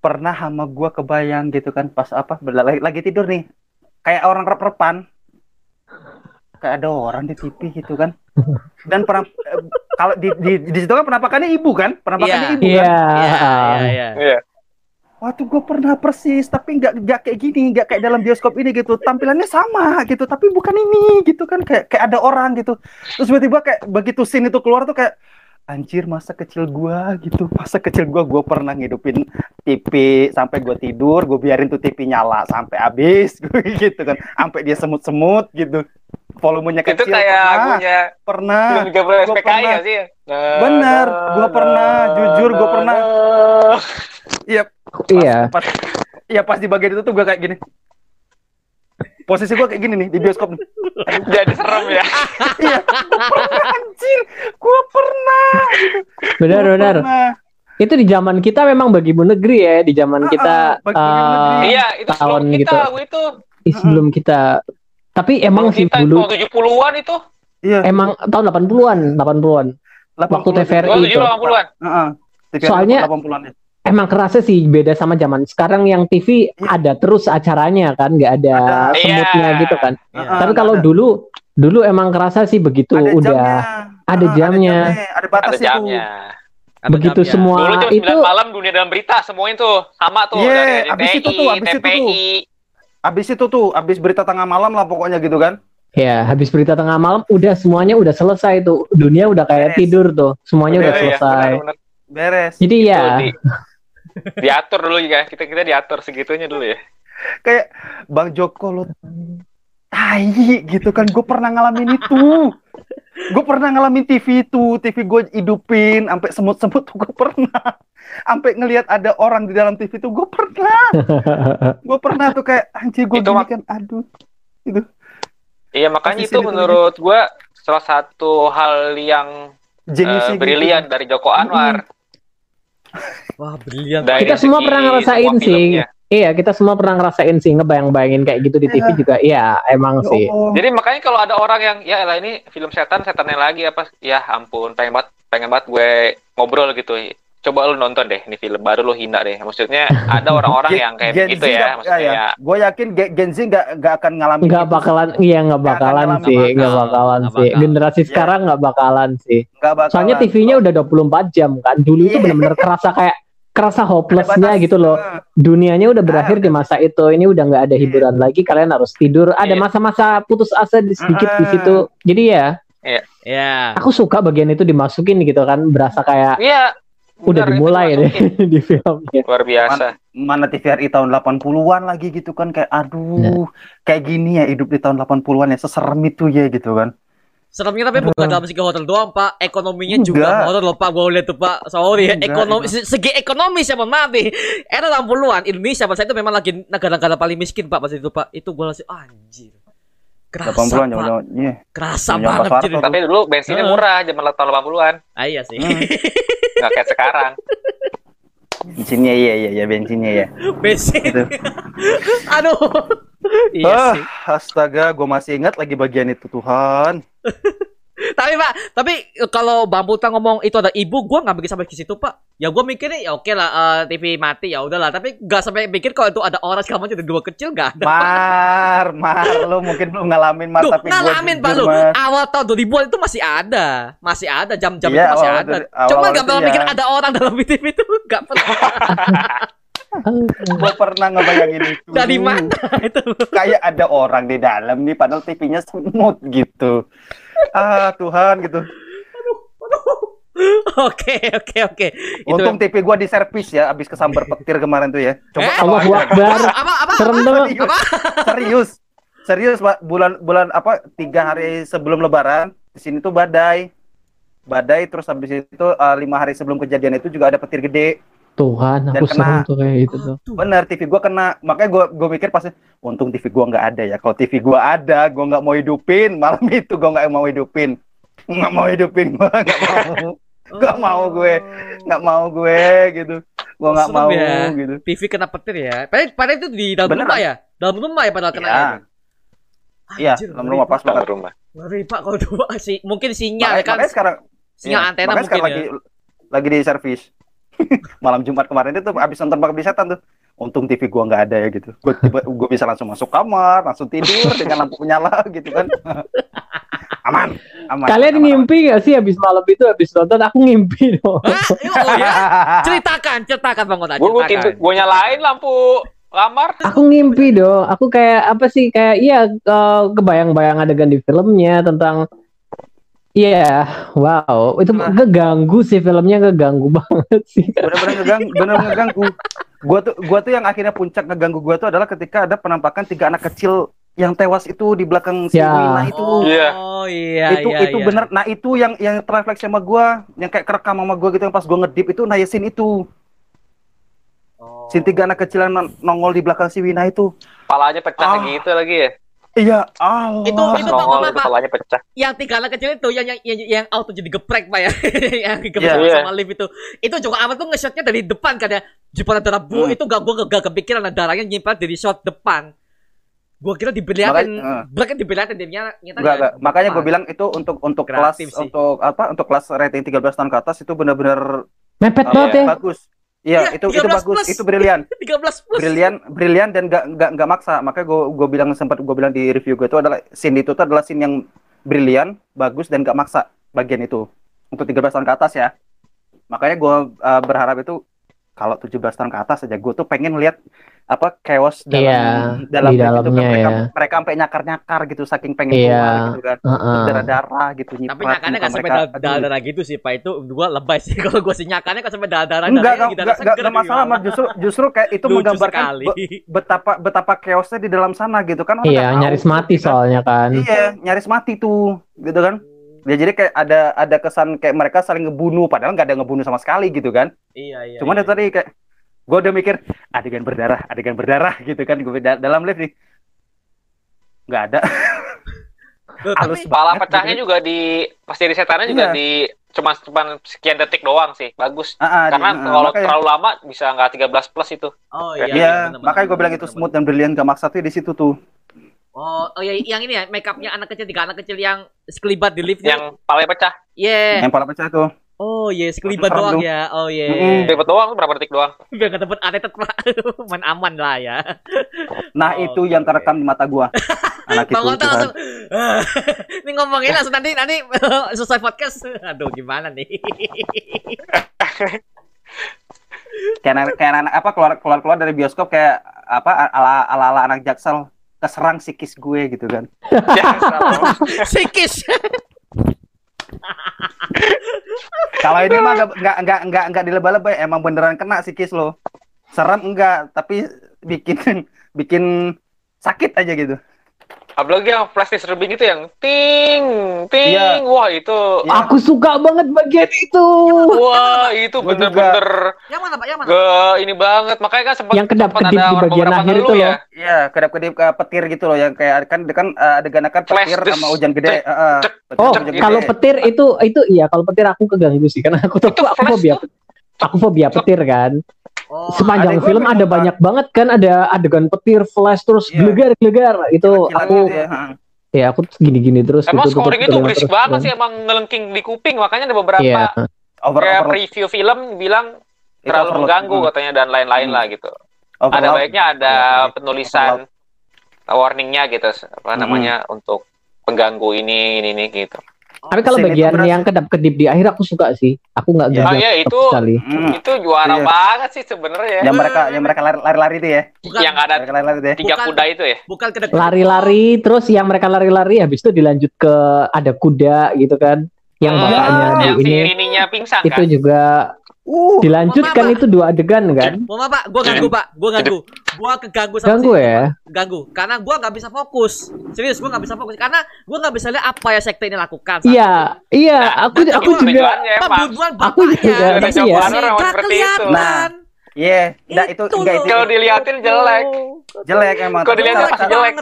[SPEAKER 4] Pernah sama gue kebayang gitu kan, pas apa lagi, lagi tidur nih, kayak orang rep-repan, kayak ada orang di TV gitu kan. Dan pernah eh, kalau di, di di situ kan penampakannya ibu kan, penampakannya
[SPEAKER 1] Iya.
[SPEAKER 4] ibu kan.
[SPEAKER 2] Iya.
[SPEAKER 1] iya iya iya
[SPEAKER 3] iya.
[SPEAKER 4] Waktu gue pernah persis, tapi nggak nggak kayak gini, nggak kayak dalam bioskop ini gitu. Tampilannya sama gitu, tapi bukan ini gitu kan, kayak kayak ada orang gitu. Terus tiba-tiba kayak begitu scene itu keluar tuh kayak anjir masa kecil gua gitu masa kecil gua gua pernah ngidupin TV sampai gua tidur gua biarin tuh TV nyala sampai habis gitu kan sampai dia semut-semut gitu volumenya
[SPEAKER 3] Itu
[SPEAKER 4] kecil
[SPEAKER 3] kayak
[SPEAKER 4] pernah
[SPEAKER 3] lagunya
[SPEAKER 4] pernah
[SPEAKER 3] film 30
[SPEAKER 4] Gua pernah.
[SPEAKER 3] ya sih?
[SPEAKER 4] Bener, gua pernah, jujur gua pernah. Iya
[SPEAKER 2] Iya.
[SPEAKER 4] pas iya pas di bagian itu tuh gua kayak gini posisi gua kayak gini nih di bioskop nih.
[SPEAKER 3] Jadi serem ya.
[SPEAKER 4] iya gua pernah anjir gua pernah
[SPEAKER 2] Benar,
[SPEAKER 4] Gua
[SPEAKER 2] benar.
[SPEAKER 4] pernah.
[SPEAKER 2] Itu di zaman kita memang bagimu negeri ya, di zaman kita eh,
[SPEAKER 4] Negeri.
[SPEAKER 3] Iya, itu sebelum
[SPEAKER 2] tahun
[SPEAKER 3] kita
[SPEAKER 2] gitu.
[SPEAKER 3] itu.
[SPEAKER 2] ih, sebelum kita tapi emang
[SPEAKER 3] Sebelum
[SPEAKER 2] sih
[SPEAKER 3] kita
[SPEAKER 2] dulu
[SPEAKER 3] tahun 70-an itu.
[SPEAKER 4] Iya.
[SPEAKER 2] Emang tahun 80-an, 80-an. waktu
[SPEAKER 4] 80-an.
[SPEAKER 2] TVRI
[SPEAKER 3] Oh,
[SPEAKER 2] itu.
[SPEAKER 3] 80-an.
[SPEAKER 4] Heeh. TVRI
[SPEAKER 2] Soalnya-
[SPEAKER 4] 80-an ya.
[SPEAKER 2] Emang kerasa sih beda sama zaman sekarang yang TV
[SPEAKER 4] Iya.
[SPEAKER 2] ada terus acaranya kan, nggak ada,
[SPEAKER 4] Ada.
[SPEAKER 2] semutnya
[SPEAKER 3] Iya.
[SPEAKER 2] gitu kan.
[SPEAKER 4] Heeh,
[SPEAKER 2] Tapi kalau
[SPEAKER 4] ada.
[SPEAKER 2] dulu dulu emang kerasa sih begitu
[SPEAKER 4] ada
[SPEAKER 2] udah
[SPEAKER 4] jamnya.
[SPEAKER 2] ada jamnya.
[SPEAKER 4] ada
[SPEAKER 3] Ada
[SPEAKER 4] batasnya tuh.
[SPEAKER 3] jamnya.
[SPEAKER 1] Ada
[SPEAKER 2] begitu
[SPEAKER 1] jamnya.
[SPEAKER 2] semua
[SPEAKER 3] Dulu jam 9
[SPEAKER 2] itu
[SPEAKER 3] malam dunia dalam berita semuanya tuh sama tuh
[SPEAKER 4] Iya,
[SPEAKER 3] dari
[SPEAKER 4] abis itu tuh, abis itu tuh.
[SPEAKER 3] TPI.
[SPEAKER 4] Abis itu tuh, abis berita tengah malam lah pokoknya gitu kan.
[SPEAKER 2] ya habis berita tengah malam udah semuanya udah selesai tuh dunia udah kayak
[SPEAKER 4] Beres.
[SPEAKER 2] tidur tuh semuanya udah
[SPEAKER 3] Iya, iya,
[SPEAKER 2] selesai
[SPEAKER 3] benar-benar.
[SPEAKER 4] Beres.
[SPEAKER 2] jadi ya
[SPEAKER 3] Tuh, di- diatur dulu ya kita kita diatur segitunya dulu ya
[SPEAKER 4] Kayak Bang Joko lo tai gitu kan. Gue pernah ngalamin itu. Gue pernah ngalamin TV itu. TV gue hidupin sampai semut-semut tuh gue pernah. Sampai ngelihat ada orang di dalam TV itu gue pernah. Gue pernah tuh kayak anjir gue
[SPEAKER 3] Itu
[SPEAKER 4] gini kan. Aduh.
[SPEAKER 3] iya makanya itu
[SPEAKER 4] itu
[SPEAKER 3] menurut gua salah satu hal yang eh,
[SPEAKER 4] Jeniusnya gitu.
[SPEAKER 3] brilian dari Joko Anwar
[SPEAKER 1] Wah, brilian.
[SPEAKER 3] dari
[SPEAKER 2] Kita semua pernah ngerasain
[SPEAKER 3] semua
[SPEAKER 2] sih.
[SPEAKER 3] filmnya.
[SPEAKER 2] iya kita semua pernah ngerasain sih ngebayang-bayangin kayak gitu di TV
[SPEAKER 4] Iya.
[SPEAKER 2] juga iya emang
[SPEAKER 4] Ya
[SPEAKER 2] sih
[SPEAKER 4] Allah.
[SPEAKER 3] jadi makanya kalau ada orang yang ya elah ini film setan setannya lagi apa ya ampun pengen banget pengen banget gue ngobrol gitu coba lu nonton deh ini film baru lu hina deh maksudnya ada orang-orang yang kayak
[SPEAKER 4] Gen
[SPEAKER 3] begitu
[SPEAKER 4] Z
[SPEAKER 3] ya maksudnya ya,
[SPEAKER 4] Gue yakin Ge- Gen Z nggak nggak akan ngalamin
[SPEAKER 2] nggak
[SPEAKER 4] itu.
[SPEAKER 2] bakalan iya
[SPEAKER 4] akan
[SPEAKER 2] bakalan
[SPEAKER 4] ngalamin
[SPEAKER 2] sih
[SPEAKER 1] bakal,
[SPEAKER 2] nggak bakalan
[SPEAKER 1] nggak
[SPEAKER 2] sih
[SPEAKER 1] bakal.
[SPEAKER 2] generasi
[SPEAKER 4] Iya.
[SPEAKER 2] sekarang nggak bakalan sih
[SPEAKER 4] Nggak bakalan.
[SPEAKER 2] soalnya TV-nya udah 24 jam kan dulu itu
[SPEAKER 4] Iya.
[SPEAKER 2] bener-bener kerasa kayak kerasa hopelessnya gitu loh
[SPEAKER 4] Heeh.
[SPEAKER 2] dunianya udah berakhir
[SPEAKER 4] Ah,
[SPEAKER 2] di masa itu ini udah nggak ada
[SPEAKER 4] Iya.
[SPEAKER 2] hiburan lagi kalian harus tidur ada
[SPEAKER 3] Iya.
[SPEAKER 2] masa-masa putus asa di sedikit di
[SPEAKER 4] Ah.
[SPEAKER 2] situ jadi ya
[SPEAKER 1] Ya.
[SPEAKER 2] aku suka bagian itu dimasukin gitu kan berasa kayak
[SPEAKER 3] iya
[SPEAKER 2] udah
[SPEAKER 3] benar,
[SPEAKER 2] dimulai deh di filmnya
[SPEAKER 3] luar biasa
[SPEAKER 4] mana TVRI tahun 80-an lagi gitu kan kayak aduh kayak gini ya hidup di tahun 80-an ya seserem itu ya gitu kan.
[SPEAKER 1] Seremnya tapi bukan dalam segi hotel doang, Pak. Ekonominya
[SPEAKER 4] Enggak.
[SPEAKER 1] juga horor loh, Pak. Gue lihat tuh, Pak. Sorry ya.
[SPEAKER 4] Enggak,
[SPEAKER 1] Ekonomi, se- segi ekonomi saya mohon maaf nih. Era 60-an, Indonesia pada saat itu memang lagi negara-negara paling miskin, Pak. Pas itu, Pak. Itu gue langsung, anjir. Kerasa,
[SPEAKER 4] 80-an
[SPEAKER 1] Pak.
[SPEAKER 4] zaman iya.
[SPEAKER 1] Kerasa
[SPEAKER 4] Zaman
[SPEAKER 1] banget. Jadi.
[SPEAKER 3] Tapi dulu bensinnya murah zaman tahun 80-an
[SPEAKER 1] Ah, iya sih.
[SPEAKER 4] Hmm.
[SPEAKER 3] nggak kayak sekarang
[SPEAKER 4] Bensinnya iya iya iya bensinnya ya.
[SPEAKER 1] Bensin.
[SPEAKER 4] Gitu.
[SPEAKER 1] Aduh. iya
[SPEAKER 4] ah,
[SPEAKER 1] sih.
[SPEAKER 4] astaga, gue masih ingat lagi bagian itu Tuhan.
[SPEAKER 1] Tapi Pak, tapi kalau Bang Putra ngomong itu ada ibu, gua nggak mikir sampai ke situ Pak. Ya gua mikirnya ya oke lah eh, TV mati ya udahlah. Tapi nggak sampai mikir kalau itu ada orang macam ada dua kecil nggak ada.
[SPEAKER 4] Mar, Mar, lu mungkin belum ngalamin Mar,
[SPEAKER 1] Tuh,
[SPEAKER 4] tapi
[SPEAKER 1] ngalamin Pak lu. Awal tahun 2000-an itu masih ada. Masih ada jam-jam
[SPEAKER 4] Iya,
[SPEAKER 1] itu masih
[SPEAKER 4] awal-
[SPEAKER 1] ada.
[SPEAKER 4] awal-
[SPEAKER 1] Cuma nggak pernah
[SPEAKER 4] ya.
[SPEAKER 1] mikir ada orang dalam TV itu nggak pernah.
[SPEAKER 4] Gue pernah ngebayangin itu.
[SPEAKER 1] Dari mana itu?
[SPEAKER 4] Kayak ada orang di dalam nih, padahal TV-nya smooth gitu. Ah Tuhan gitu.
[SPEAKER 1] Oke, oke, oke. Itu
[SPEAKER 4] Untung TV gua di servis ya, abis kesambar petir kemarin tuh ya. Coba
[SPEAKER 1] Eh?
[SPEAKER 4] kalau ada-
[SPEAKER 2] Akbar
[SPEAKER 1] apa apa?
[SPEAKER 2] serem
[SPEAKER 1] apa?
[SPEAKER 2] tuh
[SPEAKER 1] Apa?
[SPEAKER 4] serius, serius Pak. Bulan bulan apa? Tiga hari sebelum Lebaran di sini tuh badai, badai. Terus habis itu eh, lima hari sebelum kejadian itu juga ada petir gede.
[SPEAKER 2] Tuhan
[SPEAKER 4] Dan
[SPEAKER 2] aku
[SPEAKER 4] kena.
[SPEAKER 2] serem tuh kayak gitu tuh.
[SPEAKER 4] Bener, TV gua kena. Makanya gua gua mikir pasti, untung TV gua nggak ada ya. Kalau TV gua ada, gua nggak mau hidupin. Malam itu gua nggak mau hidupin. Nggak mau hidupin gua, nggak mau. Nggak mau gue. Nggak mau gue gitu. Gua nggak
[SPEAKER 1] Serem
[SPEAKER 4] mau
[SPEAKER 1] ya.
[SPEAKER 4] gitu.
[SPEAKER 1] TV kena petir ya. Padahal, padahal itu di dalam
[SPEAKER 4] Beneran.
[SPEAKER 1] rumah ya. Dalam rumah ya padahal kena
[SPEAKER 4] Iya.
[SPEAKER 1] itu.
[SPEAKER 4] Iya, dalam rumah pas banget.
[SPEAKER 3] rumah
[SPEAKER 1] Ngeri Pak kalau dua sih mungkin sinyal
[SPEAKER 4] Makanya,
[SPEAKER 1] ya kan.
[SPEAKER 4] makanya sekarang
[SPEAKER 1] Sinyal
[SPEAKER 4] iya,
[SPEAKER 1] antena
[SPEAKER 4] makanya sekarang
[SPEAKER 1] mungkin ya.
[SPEAKER 4] lagi lagi di servis. Malam Jumat kemarin itu habis nonton Pengabdi Setan tuh. Untung TV gua nggak ada ya gitu. Gua tiba gua bisa langsung masuk kamar, langsung tidur dengan lampu menyala gitu kan. aman, aman.
[SPEAKER 2] kalian
[SPEAKER 4] aman,
[SPEAKER 2] ngimpi gak sih habis malam itu habis nonton aku ngimpi dong
[SPEAKER 1] Hah? Oh ya? Ceritakan, ceritakan Bang Kota,
[SPEAKER 3] gue gue
[SPEAKER 1] ceritakan.
[SPEAKER 3] gue nyalain lampu kamar
[SPEAKER 2] aku ngimpi dong aku kayak apa sih kayak iya eh, kebayang-bayang adegan di filmnya tentang Iya, wow, itu
[SPEAKER 4] Nah.
[SPEAKER 2] keganggu sih filmnya keganggu banget sih.
[SPEAKER 4] bener-bener ngeganggu, bener ngeganggu. Gua tuh gua tuh yang akhirnya puncak ngeganggu gua tuh adalah ketika ada penampakan tiga anak kecil yang tewas itu di belakang si
[SPEAKER 2] Ya.
[SPEAKER 4] Wina itu.
[SPEAKER 1] Oh,
[SPEAKER 3] Iya.
[SPEAKER 1] iya,
[SPEAKER 4] itu
[SPEAKER 1] iya,
[SPEAKER 4] itu
[SPEAKER 1] iya.
[SPEAKER 4] bener. Nah, itu yang yang terrefleksi sama gua, yang kayak kerekam sama gua gitu yang pas gua ngedip itu nayesin itu.
[SPEAKER 1] Oh.
[SPEAKER 4] Si tiga anak kecil yang non- nongol di belakang si Wina itu.
[SPEAKER 3] palanya pecah
[SPEAKER 4] Ah.
[SPEAKER 3] gitu lagi ya
[SPEAKER 4] Iya, Allah.
[SPEAKER 1] Itu- itu Pak,
[SPEAKER 3] itu
[SPEAKER 1] Pak.
[SPEAKER 3] palanya pecah
[SPEAKER 1] Yang tiga anak kecil itu yang yang yang, yang auto jadi geprek Pak ya. yang geprek
[SPEAKER 4] Iya.
[SPEAKER 1] sama, sama lift itu. Itu juga amat tuh nge-shotnya dari depan kan ya. Jepang darah bu
[SPEAKER 4] Hmm.
[SPEAKER 1] itu gak gua gak, gak kepikiran ada darahnya nyimpan dari shot depan. Gua kira dibeliatin,
[SPEAKER 4] Makanya, eh.
[SPEAKER 1] Black kan dibeliatin dia nyata.
[SPEAKER 4] Enggak, enggak. Makanya gue bilang itu untuk untuk kelas
[SPEAKER 1] sih.
[SPEAKER 4] untuk apa? Untuk kelas rating 13 tahun ke atas itu benar-benar
[SPEAKER 2] Mepet banget
[SPEAKER 3] iya.
[SPEAKER 2] ya.
[SPEAKER 4] bagus. Iya,
[SPEAKER 1] Iya,
[SPEAKER 4] itu itu
[SPEAKER 1] 13
[SPEAKER 4] bagus,
[SPEAKER 1] plus.
[SPEAKER 4] itu brilian.
[SPEAKER 1] 13 plus.
[SPEAKER 4] Brilian, brilian dan enggak enggak enggak maksa. Makanya gue gue bilang sempat gue bilang di review gue itu adalah scene itu tuh adalah scene yang brilian, bagus dan enggak maksa bagian itu. Untuk 13 tahun ke atas ya. Makanya gue uh, berharap itu kalau 17 tahun ke atas aja gue tuh pengen lihat apa chaos dalam
[SPEAKER 2] Iya,
[SPEAKER 4] dalam
[SPEAKER 2] di
[SPEAKER 4] kan
[SPEAKER 2] dalamnya
[SPEAKER 4] mereka
[SPEAKER 2] ya.
[SPEAKER 4] mereka sampai nyakar-nyakar gitu saking pengen
[SPEAKER 2] Iya.
[SPEAKER 4] keluar gitu kan
[SPEAKER 2] Heeh.
[SPEAKER 4] darah-darah gitu
[SPEAKER 1] Tapi
[SPEAKER 4] nyiprat
[SPEAKER 1] nyakannya
[SPEAKER 4] muka
[SPEAKER 1] nggak sampai
[SPEAKER 4] mereka.
[SPEAKER 1] darah darah gitu sih, Pak. Itu gua lebay sih. Kalau gua sih nyakannya kok sampai darah darah.
[SPEAKER 4] enggak enggak enggak enggak enggak masalah mah justru justru kayak itu
[SPEAKER 1] Lucu
[SPEAKER 4] menggambarkan
[SPEAKER 1] sekali.
[SPEAKER 4] be- betapa betapa chaosnya di dalam sana gitu kan
[SPEAKER 2] Iya,
[SPEAKER 4] tahu,
[SPEAKER 2] nyaris mati
[SPEAKER 4] gitu kan.
[SPEAKER 2] soalnya kan.
[SPEAKER 4] iya nyaris mati tuh gitu kan ya jadi kayak ada ada kesan kayak mereka saling ngebunuh padahal nggak ada ngebunuh sama sekali gitu kan
[SPEAKER 1] Iya, iya.
[SPEAKER 4] cuman
[SPEAKER 1] iya.
[SPEAKER 4] tadi kayak gue udah mikir adegan berdarah adegan berdarah gitu kan gue dalam lift nih nggak ada halus
[SPEAKER 1] tapi
[SPEAKER 3] Kepala
[SPEAKER 4] banget
[SPEAKER 3] pecahnya
[SPEAKER 4] gitu.
[SPEAKER 3] juga di pas jadi setannya juga
[SPEAKER 4] Iya.
[SPEAKER 3] di cuma cuma sekian detik doang sih. Bagus.
[SPEAKER 4] Ah, ah, di-
[SPEAKER 3] Karena
[SPEAKER 4] ah,
[SPEAKER 3] kalau
[SPEAKER 4] makanya-
[SPEAKER 3] terlalu lama bisa nggak 13 plus itu.
[SPEAKER 1] Oh
[SPEAKER 4] Iya,
[SPEAKER 1] iya. bener,
[SPEAKER 4] makanya
[SPEAKER 1] bener,
[SPEAKER 4] gue bilang
[SPEAKER 1] bener,
[SPEAKER 4] itu
[SPEAKER 1] bener,
[SPEAKER 4] smooth dan brilian gak maksa tuh di situ tuh.
[SPEAKER 1] Oh, oh ya yang ini ya, make upnya anak kecil tiga anak kecil yang sekelibat di lift.
[SPEAKER 3] Yang palanya pecah.
[SPEAKER 1] Iya.
[SPEAKER 4] Yang pala pecah tuh.
[SPEAKER 1] Oh iya, sekelibat
[SPEAKER 4] Serem
[SPEAKER 1] doang ya. Oh iya.
[SPEAKER 4] Mm-mm.
[SPEAKER 3] Ribet doang berapa detik doang.
[SPEAKER 1] Biar dapet anetet pak. Man aman lah ya.
[SPEAKER 4] Nah,
[SPEAKER 1] Oh,
[SPEAKER 4] itu
[SPEAKER 1] oke,
[SPEAKER 4] yang terekam di mata gua. Anak itu,
[SPEAKER 1] Bang
[SPEAKER 4] itu
[SPEAKER 1] Ota
[SPEAKER 4] kan.
[SPEAKER 1] langsung. ini ngomongin langsung nanti nanti selesai podcast. Aduh gimana nih?
[SPEAKER 4] Kayak anak, kayak anak apa keluar keluar keluar dari bioskop kayak apa ala ala, ala anak jaksel keserang psikis gue gitu kan.
[SPEAKER 3] Ya, salah.
[SPEAKER 4] Kalau ini mah nggak nggak nggak nggak dilebay-lebay, emang beneran kena psikis lo. Serem enggak, tapi bikin bikin sakit aja gitu.
[SPEAKER 3] Apalagi yang flash disturbing itu yang ting ting.
[SPEAKER 4] Iya.
[SPEAKER 3] Wah, itu
[SPEAKER 4] Iya.
[SPEAKER 2] Aku suka banget bagian itu.
[SPEAKER 3] wah, itu bener-bener
[SPEAKER 1] yang mana pak? Yang mana?
[SPEAKER 3] ke ini banget. Makanya kan sempat
[SPEAKER 2] Yang kedap-kedip
[SPEAKER 3] sempat
[SPEAKER 2] di
[SPEAKER 3] ada
[SPEAKER 2] bagian
[SPEAKER 3] beberapa
[SPEAKER 2] akhir itu
[SPEAKER 3] ya.
[SPEAKER 2] loh.
[SPEAKER 4] Iya, kedap-kedip ke petir gitu loh yang kayak kan kan uh, adegan kan petir sama hujan gede.
[SPEAKER 3] cek,
[SPEAKER 4] Heeh.
[SPEAKER 3] cek,
[SPEAKER 4] Petir
[SPEAKER 2] Oh, kalau petir itu itu iya kalau petir aku keganggu sih karena aku tuh aku fobia aku fobia petir kan.
[SPEAKER 1] Oh,
[SPEAKER 2] Sepanjang
[SPEAKER 4] gua
[SPEAKER 2] film ada
[SPEAKER 4] tak-
[SPEAKER 2] banyak banget kan ada adegan petir flash terus
[SPEAKER 4] Iya.
[SPEAKER 2] gelegar-gelegar itu aku
[SPEAKER 4] gitu ya,
[SPEAKER 2] ya aku gini-gini terus
[SPEAKER 3] Emang
[SPEAKER 2] gitu,
[SPEAKER 3] scoring itu berisik
[SPEAKER 2] terus,
[SPEAKER 3] banget
[SPEAKER 2] kan.
[SPEAKER 3] sih emang ngelengking di kuping makanya ada beberapa
[SPEAKER 2] Iya.
[SPEAKER 4] Over
[SPEAKER 3] kayak
[SPEAKER 4] over
[SPEAKER 3] review film bilang
[SPEAKER 4] itu
[SPEAKER 3] terlalu mengganggu
[SPEAKER 4] Hmm.
[SPEAKER 3] katanya dan lain-lain
[SPEAKER 4] Hmm.
[SPEAKER 3] lah gitu.
[SPEAKER 4] Overload.
[SPEAKER 3] Ada baiknya ada
[SPEAKER 4] Overload.
[SPEAKER 3] penulisan warningnya gitu apa
[SPEAKER 4] Hmm.
[SPEAKER 3] namanya untuk pengganggu ini ini ini gitu.
[SPEAKER 2] Tapi kalau
[SPEAKER 4] Scene itu
[SPEAKER 2] bagian
[SPEAKER 4] berasa-
[SPEAKER 2] yang kedap-kedip di akhir aku suka sih. Aku nggak
[SPEAKER 4] Iya.
[SPEAKER 2] gagal
[SPEAKER 3] Ah, iya, itu
[SPEAKER 2] sekali.
[SPEAKER 4] Hmm.
[SPEAKER 3] itu juara
[SPEAKER 4] Iya.
[SPEAKER 3] banget sih sebenarnya.
[SPEAKER 4] Yang mereka yang mereka lari- lari-lari itu ya.
[SPEAKER 1] bukan,
[SPEAKER 3] Yang ada
[SPEAKER 4] Mereka lari-lari itu ya.
[SPEAKER 3] tiga
[SPEAKER 1] Bukan.
[SPEAKER 3] kuda itu ya.
[SPEAKER 1] bukan kedek
[SPEAKER 2] Lari-lari terus yang mereka lari-lari habis itu dilanjut ke ada kuda gitu kan. Yang
[SPEAKER 3] Hmm,
[SPEAKER 2] bapaknya di
[SPEAKER 3] yang si
[SPEAKER 2] ini
[SPEAKER 3] Rininya pingsan
[SPEAKER 2] itu
[SPEAKER 3] kan.
[SPEAKER 2] juga
[SPEAKER 4] Uh,
[SPEAKER 2] dilanjutkan itu dua adegan kan.
[SPEAKER 1] Mau apa pak? Gua ganggu pak. Gua ganggu. Gua keganggu sama
[SPEAKER 2] Ganggu
[SPEAKER 1] si-
[SPEAKER 2] ya.
[SPEAKER 1] Ganggu. Karena gua nggak bisa fokus. Serius, gua nggak bisa fokus. Karena gua nggak bisa lihat apa ya sekte ini lakukan.
[SPEAKER 2] Iya, iya,
[SPEAKER 3] Nah,
[SPEAKER 2] aku
[SPEAKER 3] itu
[SPEAKER 2] aku juga.
[SPEAKER 1] Pembunuhan
[SPEAKER 2] Aku juga, tapi ya.
[SPEAKER 1] sini
[SPEAKER 3] Orang
[SPEAKER 1] nggak
[SPEAKER 3] seperti itu.
[SPEAKER 1] kelihatan.
[SPEAKER 4] Nah, Iya, enggak itu enggak itu
[SPEAKER 3] Kalau diliatin jelek.
[SPEAKER 4] jelek emang.
[SPEAKER 3] Kalau
[SPEAKER 4] cara-
[SPEAKER 3] pasti
[SPEAKER 4] cara-
[SPEAKER 3] jelek.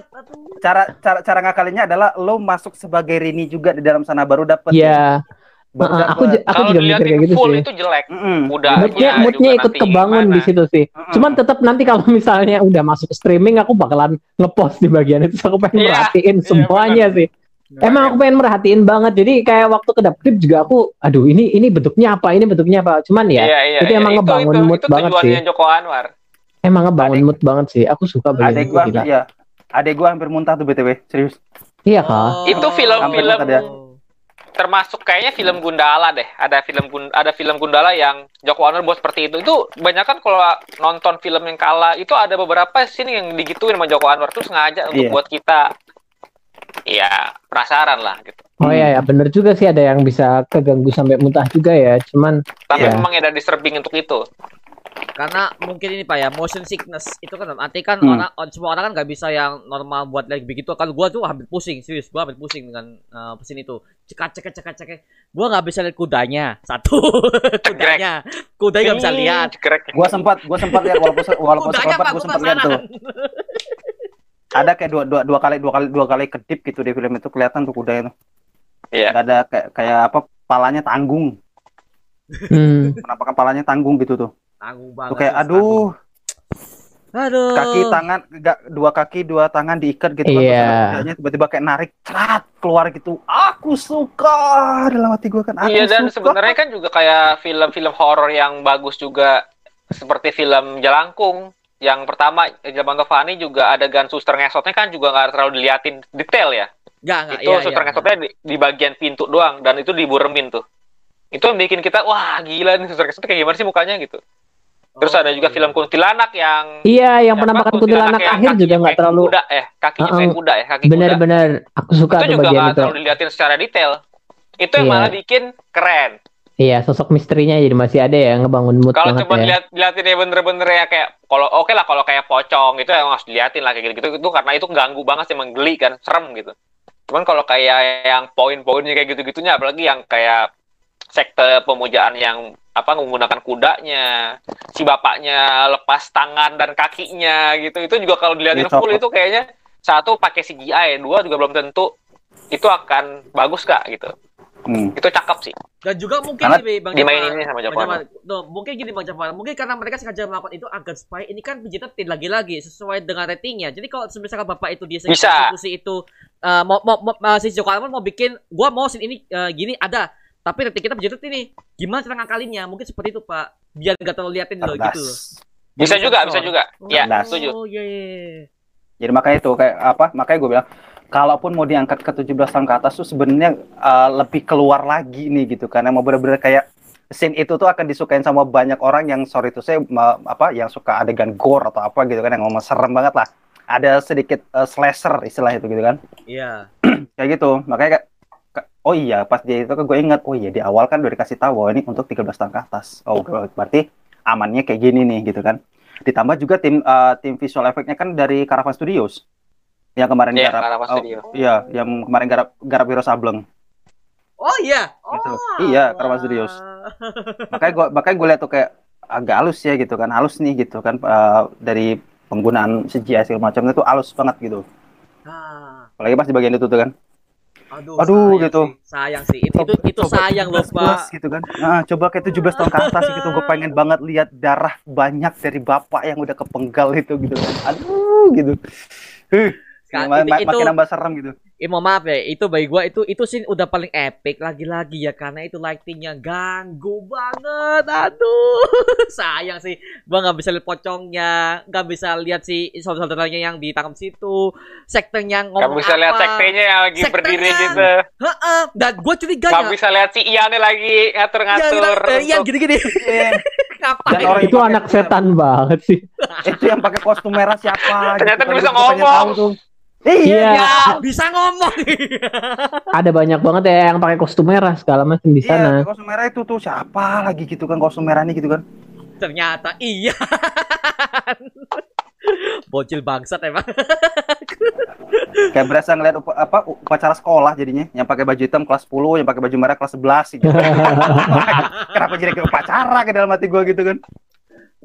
[SPEAKER 4] cara cara cara ngakalinnya adalah lo masuk sebagai Rini juga di dalam sana baru dapet
[SPEAKER 2] Iya,
[SPEAKER 4] baru
[SPEAKER 2] Heeh, aku aku juga mikir kayak gitu
[SPEAKER 3] full
[SPEAKER 2] sih.
[SPEAKER 3] itu jelek.
[SPEAKER 4] Mm-mm.
[SPEAKER 3] Udah
[SPEAKER 2] Moodnya,
[SPEAKER 3] ya,
[SPEAKER 2] moodnya ikut kebangun
[SPEAKER 3] gimana.
[SPEAKER 2] di situ sih.
[SPEAKER 4] Mm-mm.
[SPEAKER 2] Cuman tetap nanti kalau misalnya udah masuk streaming, aku bakalan ngepost di bagian itu. Aku pengen
[SPEAKER 3] Iya,
[SPEAKER 2] merhatiin
[SPEAKER 3] iya,
[SPEAKER 2] semuanya sih. Emang aku pengen merhatiin banget. Jadi kayak waktu kedap kedip juga aku, aduh ini ini bentuknya apa? Ini bentuknya apa? Cuman ya,
[SPEAKER 3] Iya, iya,
[SPEAKER 2] itu
[SPEAKER 3] iya.
[SPEAKER 2] emang ngebangun
[SPEAKER 3] itu,
[SPEAKER 2] mood
[SPEAKER 3] itu
[SPEAKER 2] banget sih.
[SPEAKER 3] Joko Anwar.
[SPEAKER 2] emang ngebangun
[SPEAKER 4] Adek-
[SPEAKER 2] mood banget sih. Aku suka bagian
[SPEAKER 4] Adek
[SPEAKER 2] itu
[SPEAKER 4] gua
[SPEAKER 2] gila.
[SPEAKER 4] ya. Adek gua hampir muntah tuh BTW, serius.
[SPEAKER 2] Iya kak.
[SPEAKER 3] Itu film-film. Termasuk kayaknya film Gundala deh. Ada film ada film Gundala yang Joko Anwar buat seperti itu. Itu banyak kan kalau nonton film yang kalah itu ada beberapa scene yang digituin sama Joko Anwar tuh sengaja untuk
[SPEAKER 4] Iya.
[SPEAKER 3] buat kita ya penasaran lah gitu.
[SPEAKER 2] Oh iya ya, bener juga sih ada yang bisa keganggu sampai muntah juga ya. Cuman
[SPEAKER 3] Tapi
[SPEAKER 2] Iya.
[SPEAKER 3] memang ada disturbing untuk itu.
[SPEAKER 1] Karena mungkin ini pak ya motion sickness itu kan arti kan
[SPEAKER 4] Hmm.
[SPEAKER 1] orang semua orang kan nggak bisa yang normal buat lagi begitu. Kalau gua tuh hampir pusing serius, gua hampir pusing dengan uh, pesin itu. Cekat cekat cekat cekat. Gua nggak bisa lihat kudanya satu kudanya, kudanya nggak bisa lihat.
[SPEAKER 3] Cekrek.
[SPEAKER 4] Gua sempat gua sempat lihat walaupun walaupun
[SPEAKER 1] Kudanya
[SPEAKER 4] gua
[SPEAKER 1] gua
[SPEAKER 4] sempat lihat tuh. Ada kayak dua, dua, dua kali dua kali dua kali kedip gitu di film itu kelihatan tuh kuda itu.
[SPEAKER 3] Iya.
[SPEAKER 4] Nggak ada kayak kayak apa palanya tanggung.
[SPEAKER 2] hmm,
[SPEAKER 4] Kenapa kepalanya tanggung gitu tuh?
[SPEAKER 1] Tanggung
[SPEAKER 4] Tuh
[SPEAKER 1] banget.
[SPEAKER 4] kayak
[SPEAKER 1] terus
[SPEAKER 4] aduh,
[SPEAKER 1] Aduh.
[SPEAKER 4] kaki tangan enggak dua kaki dua tangan diikat gitu kan
[SPEAKER 2] Iya.
[SPEAKER 4] terus kudanya tiba-tiba kayak narik cerat keluar gitu aku suka dalam hati gue kan aku
[SPEAKER 3] Iya dan sebenarnya kan juga kayak film-film horor yang bagus juga seperti film Jelangkung yang pertama Zaman Tovani juga adegan suster ngesotnya kan juga nggak terlalu diliatin detail ya.
[SPEAKER 1] Enggak, enggak.
[SPEAKER 3] itu
[SPEAKER 1] iya,
[SPEAKER 3] suster
[SPEAKER 1] iya.
[SPEAKER 3] ngesotnya di, di bagian pintu doang dan itu diburemin tuh. Itu yang bikin kita wah gila nih suster ngesotnya kayak gimana sih mukanya gitu. Terus ada juga film kuntilanak yang
[SPEAKER 2] Iya, yang penampakan kuntilanak
[SPEAKER 3] yang
[SPEAKER 2] akhir juga nggak
[SPEAKER 3] kayak
[SPEAKER 2] terlalu
[SPEAKER 3] kuda eh kakinya kayak
[SPEAKER 2] Uh-uh.
[SPEAKER 3] kuda ya kaki kuda.
[SPEAKER 2] benar-benar aku suka
[SPEAKER 3] Itu juga
[SPEAKER 2] bagian
[SPEAKER 3] nggak
[SPEAKER 2] itu.
[SPEAKER 3] terlalu diliatin secara detail. Itu yang
[SPEAKER 2] Iya.
[SPEAKER 3] malah bikin keren.
[SPEAKER 2] Iya, sosok misterinya jadi masih ada ya ngebangun mood
[SPEAKER 3] Kalau
[SPEAKER 2] banget
[SPEAKER 3] cuma
[SPEAKER 2] ya.
[SPEAKER 3] dilihat dilihatin ya bener-bener ya kayak kalau oke lah kalau kayak pocong itu yang harus diliatin lah kayak gitu-gitu itu karena itu ganggu banget sih menggeli kan serem gitu. Cuman kalau kayak yang poin-poinnya kayak gitu-gitunya apalagi yang kayak sekte pemujaan yang apa menggunakan kudanya, si bapaknya lepas tangan dan kakinya gitu. Itu juga kalau dilihatin
[SPEAKER 4] Itu
[SPEAKER 3] full itu kayaknya satu pakai CGI, dua juga belum tentu itu akan bagus kak gitu.
[SPEAKER 4] Hmm.
[SPEAKER 3] Itu cakep sih.
[SPEAKER 1] Dan juga mungkin
[SPEAKER 4] Karena
[SPEAKER 1] nih, Bang
[SPEAKER 3] Dimainin sama
[SPEAKER 1] Bang
[SPEAKER 3] Joko.
[SPEAKER 1] Jafar, tuh, mungkin gini Bang Jafar, mungkin karena mereka sengaja melakukan itu agar supaya ini kan PG-13 lagi-lagi sesuai dengan ratingnya. Jadi kalau misalkan bapak itu dia
[SPEAKER 3] Bisa.
[SPEAKER 1] eksekusi itu eh, mau mau, mau si Joko Anwar mau bikin gua mau scene ini eh, gini ada, tapi rating kita PG-13 ini. Gimana cara ngakalinnya? Mungkin seperti itu, Pak. Biar nggak terlalu liatin loh gitu.
[SPEAKER 3] Bisa juga, bisa juga. Ya,
[SPEAKER 4] Cerdas.
[SPEAKER 3] setuju.
[SPEAKER 1] Oh, iya, iya, iya.
[SPEAKER 4] Jadi makanya itu kayak apa? Makanya gue bilang kalaupun mau diangkat ke 17 tahun ke atas tuh sebenarnya uh, lebih keluar lagi nih gitu karena mau bener-bener kayak scene itu tuh akan disukain sama banyak orang yang sorry itu saya apa yang suka adegan gore atau apa gitu kan yang ngomong serem banget lah. Ada sedikit uh, slasher istilah itu gitu kan.
[SPEAKER 1] Iya.
[SPEAKER 4] Kayak gitu. Makanya kayak oh iya pas dia itu gue ingat oh iya di awal kan udah dikasih tahu ini untuk 13 tahun ke atas. Oh berarti amannya kayak gini nih gitu kan. Ditambah juga tim uh, tim visual effect-nya kan dari Caravan Studios. Yang kemarin
[SPEAKER 3] Iya,
[SPEAKER 4] garap
[SPEAKER 3] Caravan
[SPEAKER 4] oh,
[SPEAKER 3] Studio.
[SPEAKER 4] Iya, yang kemarin garap garap Wiro Sableng.
[SPEAKER 1] Oh iya. Oh.
[SPEAKER 4] Gitu. Iya, Caravan Studios. Makanya gue makanya gue lihat tuh kayak agak halus ya gitu kan. Halus nih gitu kan uh, dari penggunaan CGI segala macam itu halus banget gitu.
[SPEAKER 1] Ah.
[SPEAKER 4] Apalagi pas di bagian itu tuh kan.
[SPEAKER 1] Aduh,
[SPEAKER 4] Aduh,
[SPEAKER 1] sayang
[SPEAKER 4] gitu.
[SPEAKER 1] sih. Sayang sih. Itu itu, itu
[SPEAKER 4] Coba
[SPEAKER 1] sayang loh,
[SPEAKER 4] 17
[SPEAKER 1] Pak.
[SPEAKER 4] gitu kan. Nah, coba kayak 17 tahun ke atas gitu gue pengen banget lihat darah banyak dari bapak yang udah kepenggal itu gitu kan. Aduh gitu. Huh, ma-
[SPEAKER 1] itu-
[SPEAKER 4] ma-
[SPEAKER 1] itu-
[SPEAKER 4] makin nambah serem gitu.
[SPEAKER 1] Eh, mau maaf ya, itu bagi gua itu itu sih udah paling epic lagi-lagi ya karena itu lightingnya ganggu banget. Aduh, sayang sih. Gua nggak bisa lihat pocongnya, nggak bisa lihat si saudara-saudaranya yang ditangkap situ, sektornya
[SPEAKER 3] Gak
[SPEAKER 1] ngomong
[SPEAKER 3] bisa lihat
[SPEAKER 1] apa.
[SPEAKER 3] sektenya yang lagi
[SPEAKER 1] Sektenya.
[SPEAKER 3] berdiri gitu.
[SPEAKER 1] Heeh, dan gua curiga
[SPEAKER 3] Gak
[SPEAKER 1] ya.
[SPEAKER 3] bisa lihat si Iannya lagi
[SPEAKER 1] Iya,
[SPEAKER 3] ngatur-ngatur.
[SPEAKER 1] iya, iya,
[SPEAKER 3] untuk-
[SPEAKER 1] gini-gini. Ngapain?
[SPEAKER 4] Dan orang
[SPEAKER 2] itu
[SPEAKER 4] yang
[SPEAKER 2] anak setan banget sih.
[SPEAKER 4] itu yang pakai kostum merah siapa?
[SPEAKER 3] Ternyata
[SPEAKER 4] kan.
[SPEAKER 3] bisa ngomong.
[SPEAKER 4] Iya,
[SPEAKER 2] Iya,
[SPEAKER 1] Ya, bisa ngomong.
[SPEAKER 2] ada banyak banget ya yang pakai kostum merah segala macam di
[SPEAKER 4] Iya,
[SPEAKER 2] sana.
[SPEAKER 4] kostum merah itu tuh siapa lagi gitu kan kostum merah nih gitu kan.
[SPEAKER 1] Ternyata iya. Bocil bangsat emang.
[SPEAKER 4] Kayak berasa ngeliat upa- apa upacara sekolah jadinya, yang pakai baju hitam kelas 10, yang pakai baju merah kelas 11 gitu. Kenapa jadi kayak upacara ke dalam hati gua gitu kan?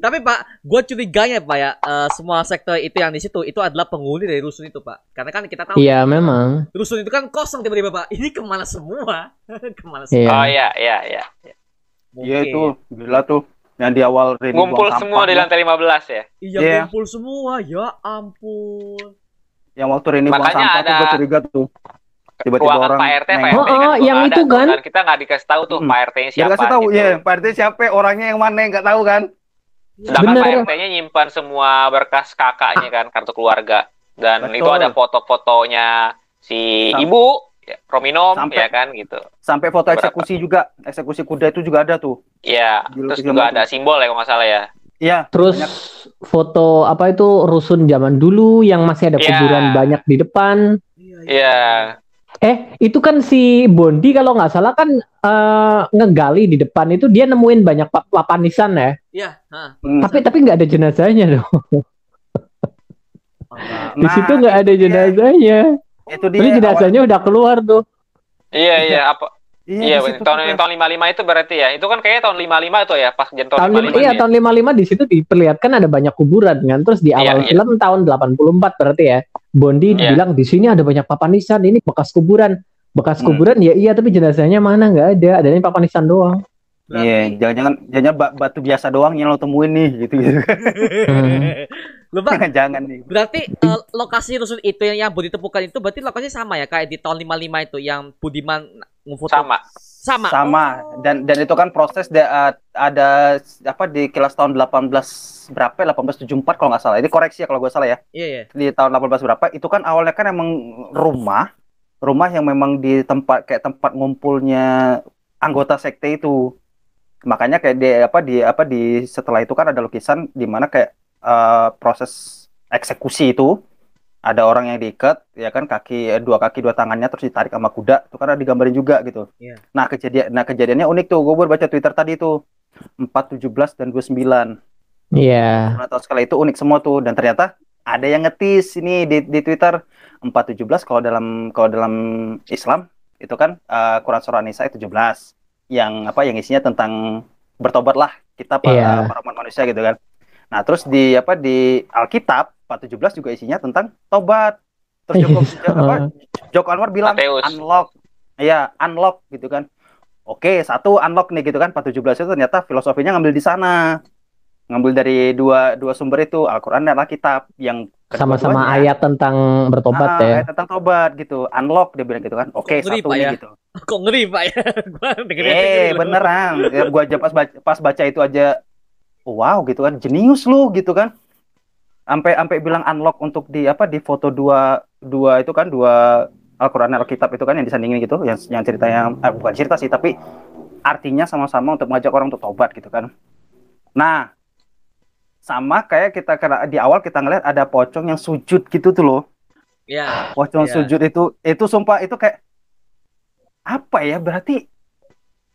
[SPEAKER 1] Tapi Pak, gue curiganya Pak ya, eh, semua sektor itu yang di situ itu adalah penghuni dari rusun itu Pak. Karena kan kita tahu
[SPEAKER 2] Iya memang.
[SPEAKER 1] rusun itu kan kosong tiba-tiba Pak. Ini ke mana semua? ke mana
[SPEAKER 2] Iya.
[SPEAKER 1] semua?
[SPEAKER 3] Oh iya, iya, iya.
[SPEAKER 4] Iya itu, gila tuh. Yang di awal Rini
[SPEAKER 3] Ngumpul semua di lantai 15 ya.
[SPEAKER 1] Iya
[SPEAKER 4] Iya.
[SPEAKER 1] kumpul semua. Ya ampun.
[SPEAKER 4] Yang waktu Rini buang sampah tuh
[SPEAKER 3] ada
[SPEAKER 4] gua curiga tuh. Tiba-tiba
[SPEAKER 3] Ruangan
[SPEAKER 4] orang
[SPEAKER 3] Pak RT, Pak. RT
[SPEAKER 2] Oh,
[SPEAKER 3] kan
[SPEAKER 2] oh,
[SPEAKER 3] juga
[SPEAKER 2] yang itu kan?
[SPEAKER 3] tuh. Dan kita nggak dikasih tahu tuh
[SPEAKER 4] Hmm.
[SPEAKER 3] Pak RT-nya siapa.
[SPEAKER 4] kasih tahu,
[SPEAKER 3] gitu.
[SPEAKER 4] iya, Pak RT siapa, orangnya yang mana nggak tahu kan?
[SPEAKER 3] Sedangkan
[SPEAKER 2] Bener.
[SPEAKER 3] Pak RT-nya nyimpan semua berkas kakaknya kan, kartu keluarga. Dan
[SPEAKER 4] Betul.
[SPEAKER 3] itu ada foto-fotonya si
[SPEAKER 4] Sam-
[SPEAKER 3] ibu, ya, Rominom,
[SPEAKER 4] Sampai-
[SPEAKER 3] ya kan gitu.
[SPEAKER 4] Sampai foto
[SPEAKER 3] Berapa?
[SPEAKER 4] eksekusi juga, eksekusi kuda itu juga ada tuh.
[SPEAKER 3] Iya, terus juga
[SPEAKER 4] banget.
[SPEAKER 3] ada simbol ya kalau nggak salah ya.
[SPEAKER 4] Iya,
[SPEAKER 2] Terus
[SPEAKER 4] banyak.
[SPEAKER 2] foto apa itu rusun zaman dulu yang masih ada
[SPEAKER 3] Iya.
[SPEAKER 2] kuburan banyak di depan.
[SPEAKER 1] Iya.
[SPEAKER 3] Iya.
[SPEAKER 2] Eh, itu kan si Bondi kalau nggak salah kan eh, ngegali di depan itu dia nemuin banyak pa- papan nisan ya.
[SPEAKER 1] Iya.
[SPEAKER 4] Hmm.
[SPEAKER 2] Tapi tapi nggak ada jenazahnya dong.
[SPEAKER 1] Enggak.
[SPEAKER 2] Di
[SPEAKER 4] Nah,
[SPEAKER 2] situ nggak ada jenazahnya.
[SPEAKER 4] Itu dia.
[SPEAKER 2] Tapi jenazahnya udah keluar tuh.
[SPEAKER 3] Iya, iya, apa?
[SPEAKER 4] awal- Iya,
[SPEAKER 3] Iya, tahun
[SPEAKER 4] tuh,
[SPEAKER 3] tahun 55 itu berarti ya. Itu kan kayaknya tahun 55 itu ya, pas tahun,
[SPEAKER 2] Tahun lima,
[SPEAKER 3] 55.
[SPEAKER 2] iya
[SPEAKER 3] ya.
[SPEAKER 2] tahun 55 di situ diperlihatkan ada banyak kuburan kan. Terus di
[SPEAKER 3] Iya,
[SPEAKER 2] awal
[SPEAKER 3] iya.
[SPEAKER 2] film tahun 84 berarti ya. Bondi
[SPEAKER 3] Iya.
[SPEAKER 2] bilang di sini ada banyak papan nisan, ini bekas kuburan. Bekas
[SPEAKER 4] Hmm.
[SPEAKER 2] kuburan ya iya tapi jenazahnya mana nggak ada, adanya papan nisan doang.
[SPEAKER 1] Berarti-
[SPEAKER 4] Iya, jangan-jangan jangan ba- batu biasa doang yang lo temuin nih gitu gitu.
[SPEAKER 1] Lu, Pak,
[SPEAKER 4] jangan nih.
[SPEAKER 1] berarti eh, lokasi rusun itu yang, yang Budi temukan itu berarti lokasinya sama ya kayak di tahun 55 itu yang Budiman ngefoto
[SPEAKER 3] Sama.
[SPEAKER 1] sama.
[SPEAKER 4] Sama dan dan itu kan proses da- uh, ada apa di kelas tahun 18 berapa? ya? 1874 kalau nggak salah. Ini koreksi ya kalau gue salah ya.
[SPEAKER 1] Iya, iya.
[SPEAKER 4] Di tahun 18 berapa? Itu kan awalnya kan emang rumah rumah yang memang di tempat kayak tempat ngumpulnya anggota sekte itu. Makanya kayak di apa di apa di setelah itu kan ada lukisan di mana kayak eh, proses eksekusi itu ada orang yang diikat ya kan kaki eh, dua kaki dua tangannya terus ditarik sama kuda itu kan ada digambarin juga gitu.
[SPEAKER 1] Iya.
[SPEAKER 4] Nah kejadian nah kejadiannya unik tuh gue baru baca Twitter tadi tuh 417 dan 29.
[SPEAKER 2] Iya.
[SPEAKER 4] Nah, tahun sekali itu unik semua tuh dan ternyata ada yang ngetis ini di, di Twitter 417 kalau dalam kalau dalam Islam itu kan eh, Quran surah Nisa 17 yang apa yang isinya tentang bertobat lah kita para,
[SPEAKER 2] Iya.
[SPEAKER 4] para umat manusia gitu kan. Nah, terus di apa di Alkitab 417 juga isinya tentang tobat. Terus Joko, apa, Joko Anwar bilang
[SPEAKER 3] Mateus.
[SPEAKER 4] unlock. Iya, unlock gitu kan. Oke, satu unlock nih gitu kan 417 itu ternyata filosofinya ngambil di sana. Ngambil dari dua dua sumber itu, Al-Qur'an dan Alkitab yang
[SPEAKER 2] Sama-sama ayat tentang bertobat
[SPEAKER 4] ah,
[SPEAKER 2] ya.
[SPEAKER 4] ayat tentang tobat gitu. Unlock dia bilang gitu kan. Oke, satu nih
[SPEAKER 1] ya.
[SPEAKER 4] gitu.
[SPEAKER 1] Kok ngeri, Pak ya? Gua dengerin
[SPEAKER 4] Eh,
[SPEAKER 1] gitu.
[SPEAKER 4] beneran. Ya, gua aja pas baca, pas baca itu aja wow gitu kan. Jenius lu gitu kan. Sampai sampai bilang unlock untuk di apa di foto dua dua itu kan dua Al-Qur'an Alkitab itu kan yang disandingin gitu, yang yang ceritanya eh, bukan cerita sih, tapi artinya sama-sama untuk mengajak orang untuk tobat gitu kan. Nah, sama kayak kita di awal kita ngeliat ada pocong yang sujud gitu tuh loh.
[SPEAKER 1] Iya.
[SPEAKER 4] Pocong
[SPEAKER 1] Iya.
[SPEAKER 4] sujud itu itu sumpah itu kayak apa ya berarti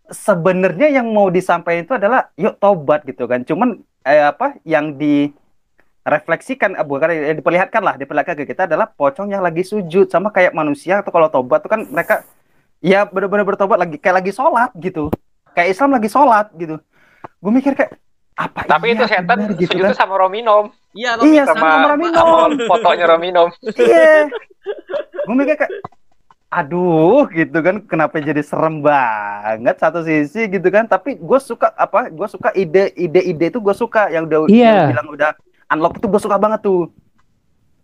[SPEAKER 4] sebenarnya yang mau disampaikan itu adalah yuk tobat gitu kan. Cuman eh, apa yang direfleksikan eh, bukan yang diperlihatkan lah diperlihatkan ke kita adalah pocong yang lagi sujud. Sama kayak manusia atau kalau tobat tuh kan mereka ya benar-benar bertobat lagi kayak lagi sholat gitu. Kayak Islam lagi sholat gitu. Gue mikir kayak apa
[SPEAKER 3] Tapi
[SPEAKER 4] iya
[SPEAKER 3] itu setan
[SPEAKER 4] benar gitu
[SPEAKER 3] sujudnya
[SPEAKER 4] kan?
[SPEAKER 3] sama Rominom.
[SPEAKER 1] Iya,
[SPEAKER 4] Iya,
[SPEAKER 1] Romi,
[SPEAKER 4] sama Rominom.
[SPEAKER 3] sama fotonya Rominom.
[SPEAKER 4] iya. Gue mikir kayak aduh gitu kan kenapa jadi serem banget satu sisi gitu kan tapi gue suka apa gue suka ide ide ide itu gue suka yang udah
[SPEAKER 2] Iya.
[SPEAKER 4] yang bilang udah unlock itu gue suka banget tuh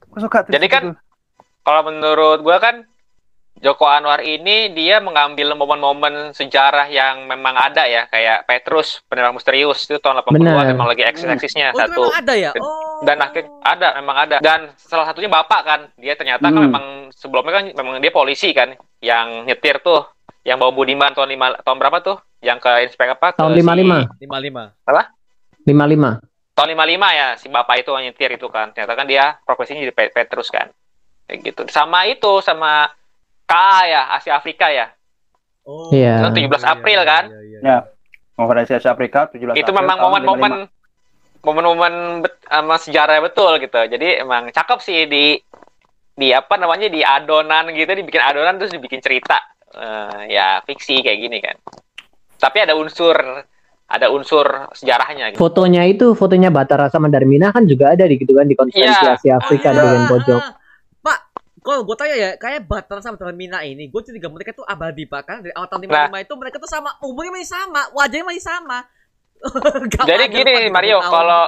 [SPEAKER 4] gue suka tuh
[SPEAKER 3] Jadi kan. Kalau menurut gua kan Joko Anwar ini dia mengambil momen-momen sejarah yang memang ada ya, kayak Petrus, penerang misterius itu tahun 80-an
[SPEAKER 2] Benar.
[SPEAKER 3] memang lagi eksis-eksisnya
[SPEAKER 1] Oh, itu
[SPEAKER 3] satu.
[SPEAKER 1] memang ada ya? Oh.
[SPEAKER 3] Dan akhir ada memang ada. Dan salah satunya Bapak kan, dia ternyata kan
[SPEAKER 4] Hmm.
[SPEAKER 3] memang sebelumnya kan memang dia polisi kan yang nyetir tuh, yang bawa Budiman tahun lima tahun berapa tuh? Yang ke inspek apa?
[SPEAKER 2] Tahun
[SPEAKER 3] si-
[SPEAKER 2] 55.
[SPEAKER 1] 55.
[SPEAKER 2] 55.
[SPEAKER 3] tahun 55 ya si bapak itu yang nyetir itu kan ternyata kan dia profesinya jadi Pe- Petrus kan kayak gitu sama itu sama KA ya Asia Afrika ya
[SPEAKER 1] Oh.
[SPEAKER 2] Iya.
[SPEAKER 3] Itu 17 April, kan?
[SPEAKER 1] Iya, iya,
[SPEAKER 4] Ya. konferensi Asia Afrika 17
[SPEAKER 3] itu
[SPEAKER 4] April
[SPEAKER 3] memang momen-momen momen-momen sama sejarah betul gitu jadi emang cakep sih di di apa namanya di adonan gitu dibikin adonan terus dibikin cerita Eh, ya fiksi kayak gini kan tapi ada unsur ada unsur sejarahnya gitu.
[SPEAKER 2] Fotonya itu, fotonya Batara sama Darmina kan juga ada di gitu kan di konferensi
[SPEAKER 3] Iya.
[SPEAKER 2] Asia Afrika
[SPEAKER 1] Ah,
[SPEAKER 2] di bagian pojok.
[SPEAKER 1] Kalau gue tanya ya, kayak Batan sama Termina ini, gue curiga mereka tuh abadi Pak kan dari awal tahun 55 itu mereka tuh sama umurnya masih sama, wajahnya masih sama.
[SPEAKER 3] Jadi gini Mario,
[SPEAKER 1] 30 tahun.
[SPEAKER 3] kalau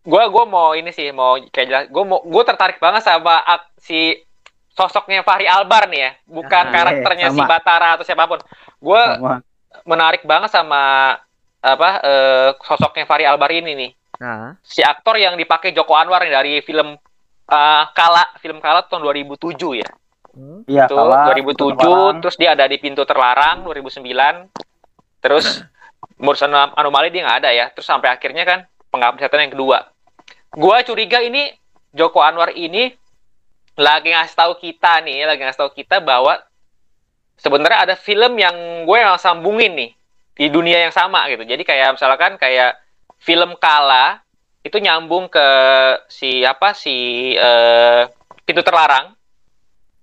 [SPEAKER 3] gue gue mau ini sih mau kayak jelas, gue mau gue tertarik banget sama ak- si sosoknya Fahri Albar nih ya, bukan
[SPEAKER 1] Ah,
[SPEAKER 3] karakternya
[SPEAKER 4] iya,
[SPEAKER 3] si. Batara atau siapa pun.
[SPEAKER 4] Gue
[SPEAKER 3] menarik banget sama apa eh, sosoknya Fahri Albar ini nih,
[SPEAKER 1] Nah,
[SPEAKER 3] si aktor yang dipakai Joko Anwar nih dari film eh, Kala, film Kala tahun 2007 ya.
[SPEAKER 1] hmm?
[SPEAKER 4] Iya,
[SPEAKER 3] Itu
[SPEAKER 4] kalah,
[SPEAKER 3] 2007
[SPEAKER 4] Terlarang.
[SPEAKER 3] terus dia ada di pintu terlarang 2009 terus Anom- anomali dia nggak ada ya terus sampai akhirnya kan pengabdi setan yang kedua gua curiga ini Joko Anwar ini lagi ngasih tahu kita nih lagi ngasih tahu kita bahwa sebenarnya ada film yang gue yang sambungin nih di dunia yang sama gitu jadi kayak misalkan kayak film Kala itu nyambung ke si apa si eh, pintu terlarang.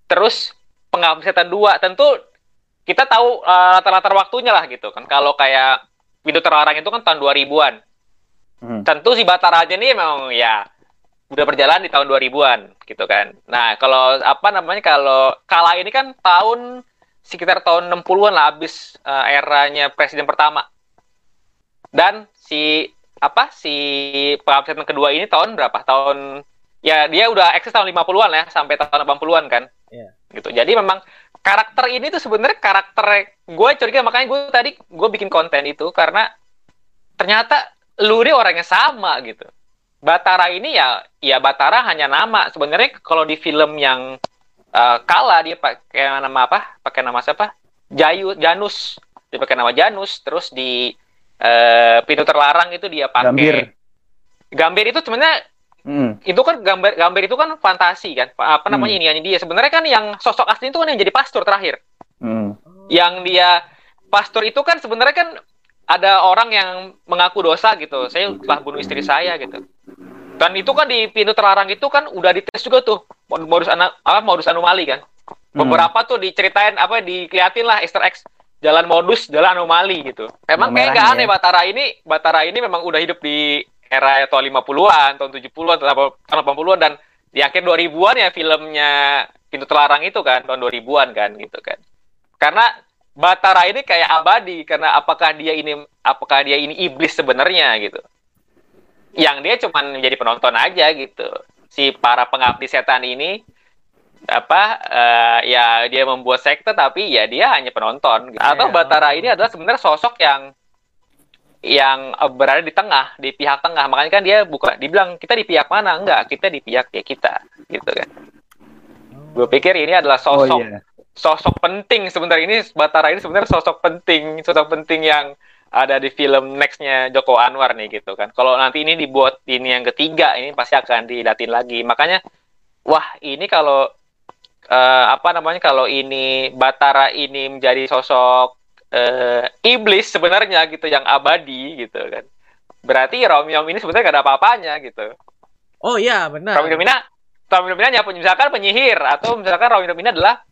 [SPEAKER 3] Terus pengabdi setan dua. Tentu kita tahu eh, latar-latar waktunya lah gitu kan. Kalau kayak pintu terlarang itu kan tahun 2000-an
[SPEAKER 4] Hmm.
[SPEAKER 3] tentu si Batara aja nih memang ya udah berjalan di tahun 2000-an gitu kan. Nah kalau apa namanya kalau Kala ini kan tahun sekitar tahun 60-an lah habis eh, eranya presiden pertama. Dan si apa si pengabdi setan kedua ini tahun berapa? Tahun ya dia udah eksis tahun 50-an ya sampai tahun 80-an kan?
[SPEAKER 1] Iya.
[SPEAKER 3] gitu. Jadi memang karakter ini tuh sebenarnya karakter gue curiga makanya gue tadi gue bikin konten itu karena ternyata lu ini orangnya sama gitu. Batara ini ya ya Batara hanya nama. Sebenarnya kalau di film yang eh, kala dia pakai nama apa? Pakai nama siapa? Jayu Janus. Dia pakai nama Janus terus di eh, pintu terlarang itu dia pakai
[SPEAKER 4] Gambir.
[SPEAKER 3] Gambir itu sebenarnya
[SPEAKER 4] Hmm.
[SPEAKER 3] itu kan gambar gambar itu kan fantasi kan apa namanya
[SPEAKER 4] Hmm.
[SPEAKER 3] ini dia sebenarnya kan yang sosok asli itu kan yang jadi pastor terakhir
[SPEAKER 4] Hmm.
[SPEAKER 3] yang dia pastor itu kan sebenarnya kan ada orang yang mengaku dosa gitu saya telah bunuh istri saya gitu dan itu kan di pintu terlarang itu kan udah dites juga tuh modus ana, apa modus anomali kan
[SPEAKER 4] Hmm.
[SPEAKER 3] beberapa tuh diceritain apa dikeliatin lah Easter eggs jalan modus jalan anomali gitu. Memang kayak nggak
[SPEAKER 4] merahnya
[SPEAKER 3] aneh
[SPEAKER 4] ya.
[SPEAKER 3] Batara ini Batara ini memang udah hidup di era tahun 50-an tahun 70-an tahun 80-an dan di akhir 2000-an ya filmnya Pintu Terlarang itu kan tahun 2000-an kan gitu kan. Karena Batara ini kayak abadi karena apakah dia ini apakah dia ini iblis sebenarnya gitu. Yang dia cuman menjadi penonton aja gitu. Si para pengabdi setan ini apa eh, ya dia membuat sekte tapi ya dia hanya penonton gitu. atau
[SPEAKER 1] Iya.
[SPEAKER 3] Batara ini adalah sebenarnya sosok yang yang berada di tengah di pihak tengah. Makanya kan dia bukan dibilang kita di pihak mana? Enggak kita di pihak ya kita gitu kan. Gue pikir ini adalah
[SPEAKER 4] Oh
[SPEAKER 3] sosok
[SPEAKER 4] iya.
[SPEAKER 3] sosok penting sebenarnya. Ini Batara ini sebenarnya sosok penting sosok penting yang ada di film nextnya Joko Anwar nih gitu kan. Kalau nanti ini dibuat ini yang ketiga ini pasti akan didatin lagi. Makanya wah ini kalau eh, apa namanya kalau ini Batara ini menjadi sosok eh, iblis sebenarnya gitu yang abadi gitu kan. Berarti Romeo ini sebenarnya gak ada apa-apanya gitu.
[SPEAKER 1] Oh iya benar.
[SPEAKER 3] Romeo Mina Romeo Mina hanya misalkan penyihir atau misalkan Romeo Mina adalah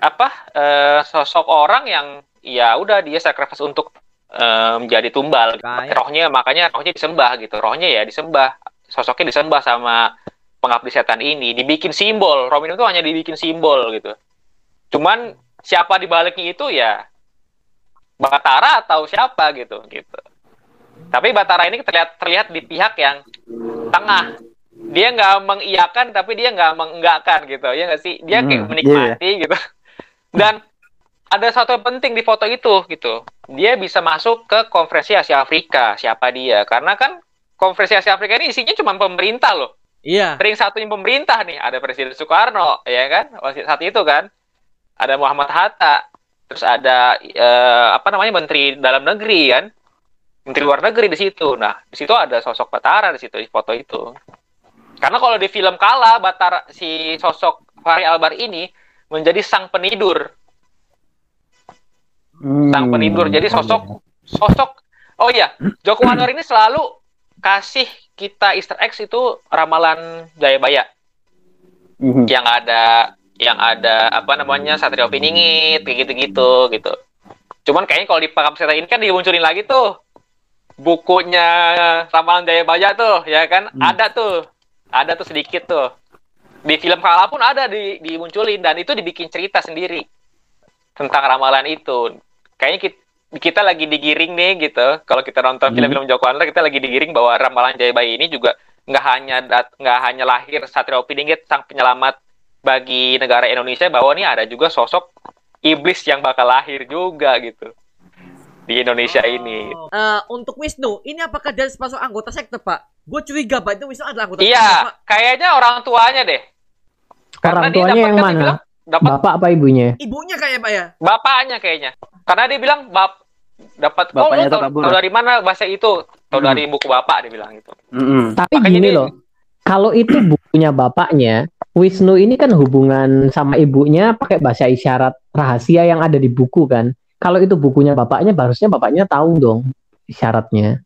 [SPEAKER 3] apa eh, sosok orang yang ya udah dia sacrifice untuk eh, menjadi tumbal.
[SPEAKER 1] Kayak-
[SPEAKER 3] rohnya makanya rohnya disembah gitu. Rohnya ya disembah. Sosoknya disembah sama pengabdi setan ini dibikin simbol. Romeo itu hanya dibikin simbol gitu. Cuman siapa di baliknya itu ya Batara atau siapa gitu gitu. Tapi Batara ini terlihat terlihat di pihak yang tengah. Dia nggak mengiyakan tapi dia nggak mengenggakkan gitu. Ya nggak sih? Dia kayak
[SPEAKER 4] Hmm,
[SPEAKER 3] menikmati gitu. Dan ada satu yang penting di foto itu gitu. Dia bisa masuk ke konferensi Asia Afrika siapa dia. Karena kan konferensi Asia Afrika ini isinya cuma pemerintah loh
[SPEAKER 1] Iya.
[SPEAKER 3] ring satunya pemerintah nih. Ada Presiden Soekarno ya kan? Saat itu kan. Ada Muhammad Hatta. Terus ada eh, apa namanya Menteri Dalam Negeri kan? Menteri Luar Negeri di situ. Nah di situ ada sosok Batara di situ di foto itu. Karena kalau di film Kala Batara si sosok Fahri Albar ini menjadi sang penidur. Sang
[SPEAKER 4] Hmm.
[SPEAKER 3] penidur. Jadi sosok sosok oh iya Joko Anwar ini selalu kasih kita Easter eggs itu ramalan Jayabaya
[SPEAKER 4] Mhm.
[SPEAKER 3] yang ada yang ada apa namanya Satrio Piningit kayak gitu-gitu gitu. Cuman kayaknya kalau di Pakam ini kan dimunculin lagi tuh bukunya Ramalan Jayabaya tuh, ya kan?
[SPEAKER 4] Hmm.
[SPEAKER 3] Ada tuh. Ada tuh sedikit tuh. Di film Kala pun ada di dimunculin dan itu dibikin cerita sendiri tentang ramalan itu. Kayaknya kita, kita lagi digiring nih gitu. Kalau kita nonton
[SPEAKER 4] Hmm.
[SPEAKER 3] film-film Joko Anwar kita lagi digiring bahwa ramalan Jayabaya ini juga nggak hanya dat- nggak hanya lahir Satrio Piningit sang penyelamat bagi negara Indonesia bahwa nih ada juga sosok iblis yang bakal lahir juga gitu di Indonesia ini.
[SPEAKER 1] Oh. Eh, untuk Wisnu, ini apakah dia termasuk anggota sekte, Pak? Gue curiga, Pak, itu Wisnu adalah anggota sekte,
[SPEAKER 3] Iya, kayaknya orang tuanya deh.
[SPEAKER 2] Orang
[SPEAKER 3] dia
[SPEAKER 2] tuanya
[SPEAKER 3] dapat
[SPEAKER 2] yang
[SPEAKER 3] kan
[SPEAKER 2] mana?
[SPEAKER 3] dapat
[SPEAKER 2] Bapak apa ibunya?
[SPEAKER 1] Ibunya kayak Pak ya?
[SPEAKER 3] bapaknya kayaknya. Karena dia bilang bap dapat oh
[SPEAKER 4] Bapaknya
[SPEAKER 3] lu tahu,
[SPEAKER 4] kabur.
[SPEAKER 3] tahu dari mana bahasa itu? Tahu
[SPEAKER 4] Hmm.
[SPEAKER 3] dari buku bapak dia bilang gitu.
[SPEAKER 4] Mhm.
[SPEAKER 2] Tapi
[SPEAKER 3] Makanya
[SPEAKER 2] gini
[SPEAKER 3] dia-
[SPEAKER 2] loh, kalau itu bukunya bapaknya, Wisnu ini kan hubungan sama ibunya pakai bahasa isyarat rahasia yang ada di buku kan. Kalau itu bukunya bapaknya, harusnya bapaknya tahu dong isyaratnya.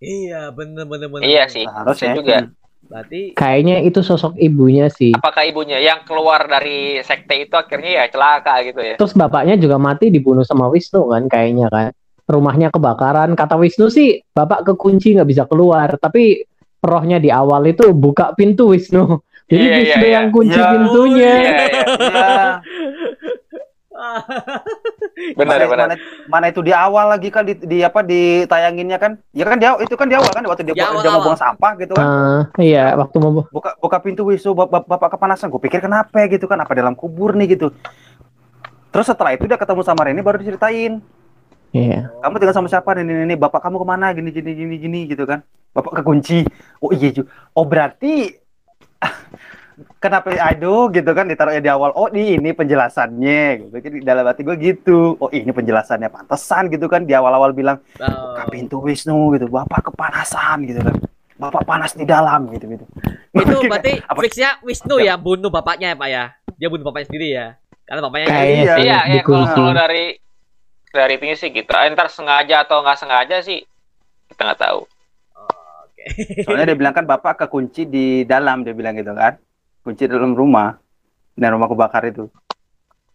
[SPEAKER 1] Iya, bener bener bener.
[SPEAKER 3] Iya sih.
[SPEAKER 4] Harusnya
[SPEAKER 3] juga.
[SPEAKER 1] Berarti
[SPEAKER 2] Kayaknya itu sosok ibunya sih.
[SPEAKER 3] Apakah ibunya yang keluar dari sekte itu akhirnya ya celaka gitu ya?
[SPEAKER 2] Terus bapaknya juga mati dibunuh sama Wisnu kan kayaknya kan. Rumahnya kebakaran. Kata Wisnu sih bapak kekunci nggak bisa keluar. Tapi rohnya di awal itu buka pintu Wisnu. Jadi
[SPEAKER 3] Iya, iya,
[SPEAKER 2] Wisnu
[SPEAKER 3] iya.
[SPEAKER 2] yang kunci
[SPEAKER 4] Iya.
[SPEAKER 2] pintunya.
[SPEAKER 3] Iya, iya.
[SPEAKER 4] Iya.
[SPEAKER 3] Benar
[SPEAKER 4] mana,
[SPEAKER 3] benar.
[SPEAKER 4] mana, mana itu di awal lagi kan di, di apa ditayanginnya kan? Ya kan dia itu kan di awal kan waktu dia,
[SPEAKER 1] Di awal,
[SPEAKER 4] dia mau buang sampah gitu kan.
[SPEAKER 2] Ah, iya, waktu mau
[SPEAKER 4] buka buka pintu wisu bapak, bapak kepanasan. Gue pikir kenapa gitu kan apa dalam kubur nih? gitu. Terus setelah itu dia ketemu sama Reni baru diceritain.
[SPEAKER 2] Iya.
[SPEAKER 4] kamu tinggal sama siapa nih ini, ini bapak kamu ke mana? Gini gini gini gini gitu kan. Bapak kekunci. Oh iya Ju. oh berarti kenapa aduh gitu kan ditaruhnya di awal oh di ini penjelasannya gitu jadi dalam hati gue gitu oh ini penjelasannya pantesan gitu kan di awal-awal bilang
[SPEAKER 1] Oh.
[SPEAKER 4] buka pintu Wisnu gitu bapak kepanasan gitu kan bapak panas di dalam gitu gitu
[SPEAKER 1] Itu berarti
[SPEAKER 4] Apa?
[SPEAKER 1] fixnya Wisnu ya bunuh bapaknya ya Pak ya. Dia bunuh bapaknya sendiri ya. Karena bapaknya
[SPEAKER 2] Kayaknya
[SPEAKER 4] Iya.
[SPEAKER 2] sih
[SPEAKER 3] Iya, iya
[SPEAKER 2] dikunci.
[SPEAKER 3] kalau kalau dari dari ini sih gitu. Ah, Ntar sengaja atau nggak sengaja sih kita nggak tahu.
[SPEAKER 1] Oke.
[SPEAKER 4] soalnya dia bilang kan bapak kekunci di dalam dia bilang gitu kan kunci dalam rumah dan rumah kebakar itu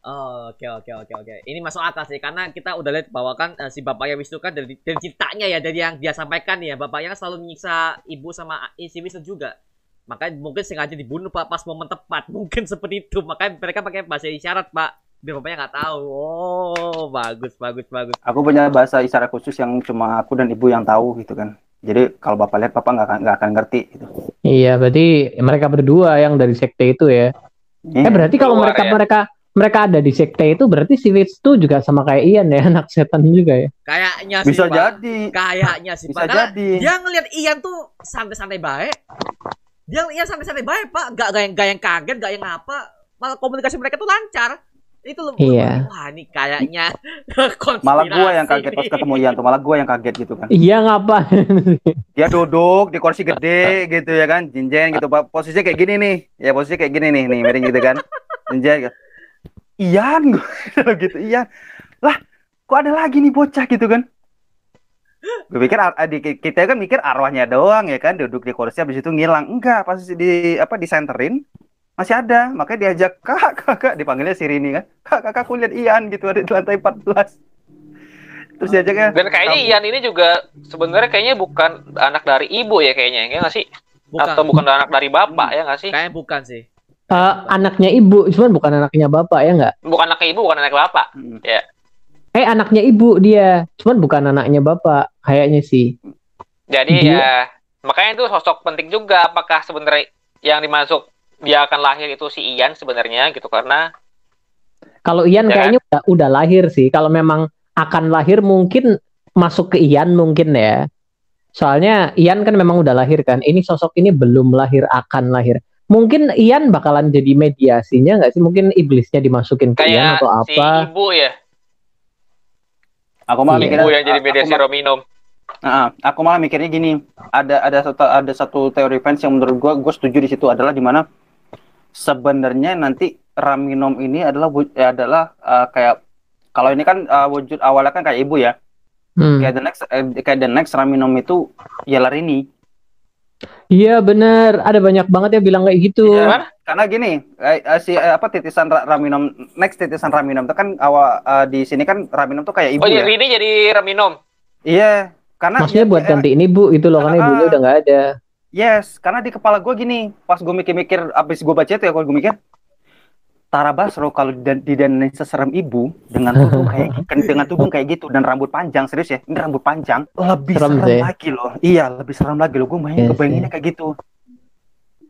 [SPEAKER 1] oke oke oke oke. Ini masuk atas sih karena kita udah lihat bahwa kan eh, si bapaknya Wisnu kan dari dari ceritanya ya dari yang dia sampaikan ya bapaknya kan selalu menyiksa ibu sama i- si Wisnu juga. Makanya mungkin sengaja dibunuh Pak pas momen tepat. Mungkin seperti itu. Makanya mereka pakai bahasa isyarat Pak. Biar bapaknya nggak tahu. Oh, bagus bagus bagus.
[SPEAKER 4] aku punya bahasa isyarat khusus yang cuma aku dan ibu yang tahu gitu kan jadi kalau bapak lihat bapak nggak akan nggak akan ngerti gitu
[SPEAKER 2] Iya, berarti mereka berdua yang dari sekte itu ya. Eh berarti kalau
[SPEAKER 3] Keluar
[SPEAKER 2] mereka
[SPEAKER 3] ya.
[SPEAKER 2] mereka mereka ada di sekte itu berarti si Wisnu juga sama kayak Ian ya, anak setan juga ya.
[SPEAKER 1] Kayaknya sih
[SPEAKER 4] bisa
[SPEAKER 1] Pak.
[SPEAKER 4] jadi
[SPEAKER 1] Kayaknya sih
[SPEAKER 4] bisa
[SPEAKER 1] Pak. Karena
[SPEAKER 4] jadi
[SPEAKER 1] dia ngelihat Ian tuh santai-santai baik. Dia Ian santai-santai baik, Pak. Gak, gak, yang, gak yang kaget, gak yang apa. Malah komunikasi mereka tuh lancar. Itu loh.
[SPEAKER 2] Iya.
[SPEAKER 1] Wah, ini kayaknya
[SPEAKER 4] malah gua yang kaget pas ketemu Ian tuh malah gua yang kaget gitu kan
[SPEAKER 2] Iya ngapa?
[SPEAKER 4] dia duduk di kursi gede gitu ya kan jinjen gitu Pak. posisinya kayak gini nih ya posisinya kayak gini nih nih miring gitu kan jinjen gitu. Ian gitu Ian lah kok ada lagi nih bocah gitu kan gue pikir ar- di, kita kan mikir arwahnya doang ya kan duduk di kursi habis itu ngilang enggak pas di apa disenterin masih ada makanya diajak kak kakak dipanggilnya si Rini kan kak kakak aku lihat Ian gitu ada di lantai 14 terus diajaknya
[SPEAKER 3] Dan kayaknya Ian ini juga sebenarnya kayaknya bukan anak dari ibu ya kayaknya, ya nggak sih?
[SPEAKER 1] Bukan.
[SPEAKER 3] Atau bukan anak dari bapak ya nggak sih?
[SPEAKER 1] Kayaknya bukan sih.
[SPEAKER 2] Eh, anaknya ibu, cuman bukan anaknya bapak ya nggak?
[SPEAKER 3] Bukan anak ibu, bukan anak bapak.
[SPEAKER 4] Hmm.
[SPEAKER 2] Eh anaknya ibu dia, cuman bukan anaknya bapak, kayaknya sih.
[SPEAKER 3] Jadi
[SPEAKER 2] Dia-
[SPEAKER 3] ya makanya itu sosok penting juga apakah sebenarnya yang dimasuk dia akan lahir itu si Ian sebenarnya gitu karena
[SPEAKER 2] Kalau Ian
[SPEAKER 3] Ya kan?
[SPEAKER 2] kayaknya udah, udah lahir sih. Kalau memang akan lahir mungkin masuk ke Ian mungkin ya. Soalnya Ian kan memang udah lahir kan. Ini sosok ini belum lahir akan lahir. Mungkin Ian bakalan jadi mediasinya nggak sih? Mungkin iblisnya dimasukin ke Ian
[SPEAKER 3] kayak
[SPEAKER 2] atau
[SPEAKER 3] si
[SPEAKER 2] apa?
[SPEAKER 3] ibu ya,
[SPEAKER 4] aku malah
[SPEAKER 2] Iya.
[SPEAKER 4] mikirnya
[SPEAKER 3] ibu yang jadi
[SPEAKER 4] aku
[SPEAKER 3] mediasi Rominum.
[SPEAKER 4] Nah, aku malah mikirnya gini, ada ada satu ada satu teori fans yang menurut gua gua setuju di situ adalah di mana sebenarnya nanti Raminom ini adalah eh, adalah eh, kayak kalau ini kan eh, wujud awalnya kan kayak ibu ya.
[SPEAKER 2] Hmm.
[SPEAKER 4] Kayak the next eh, kayak the next Raminom itu ya Larini.
[SPEAKER 2] Iya bener, ada banyak banget ya bilang kayak gitu.
[SPEAKER 4] Iya.
[SPEAKER 3] Gimana?
[SPEAKER 4] Karena gini, eh, si eh, apa titisan Ra- Raminom next titisan Raminom itu kan awal eh, di sini kan Raminom tuh kayak ibu
[SPEAKER 3] Oh,
[SPEAKER 4] ya.
[SPEAKER 3] ini jadi Rominum.
[SPEAKER 4] Iya, karena
[SPEAKER 2] Maksudnya
[SPEAKER 4] iya,
[SPEAKER 2] buat
[SPEAKER 4] eh,
[SPEAKER 2] gantiin ibu itu loh, karena ibunya udah nggak ada.
[SPEAKER 4] Yes, karena di kepala gue gini, pas gue mikir-mikir, abis gue baca itu ya, kalau gue mikir, Tara Basro kalau dan- didandanin seserem ibu dengan tubuh kayak kan dengan tubuh kayak gitu dan rambut panjang serius ya, ini rambut panjang lebih
[SPEAKER 2] Serem
[SPEAKER 4] serem, lagi loh. Iya, lebih serem lagi loh. Gue main
[SPEAKER 2] Iya
[SPEAKER 4] kebayanginnya kayak gitu.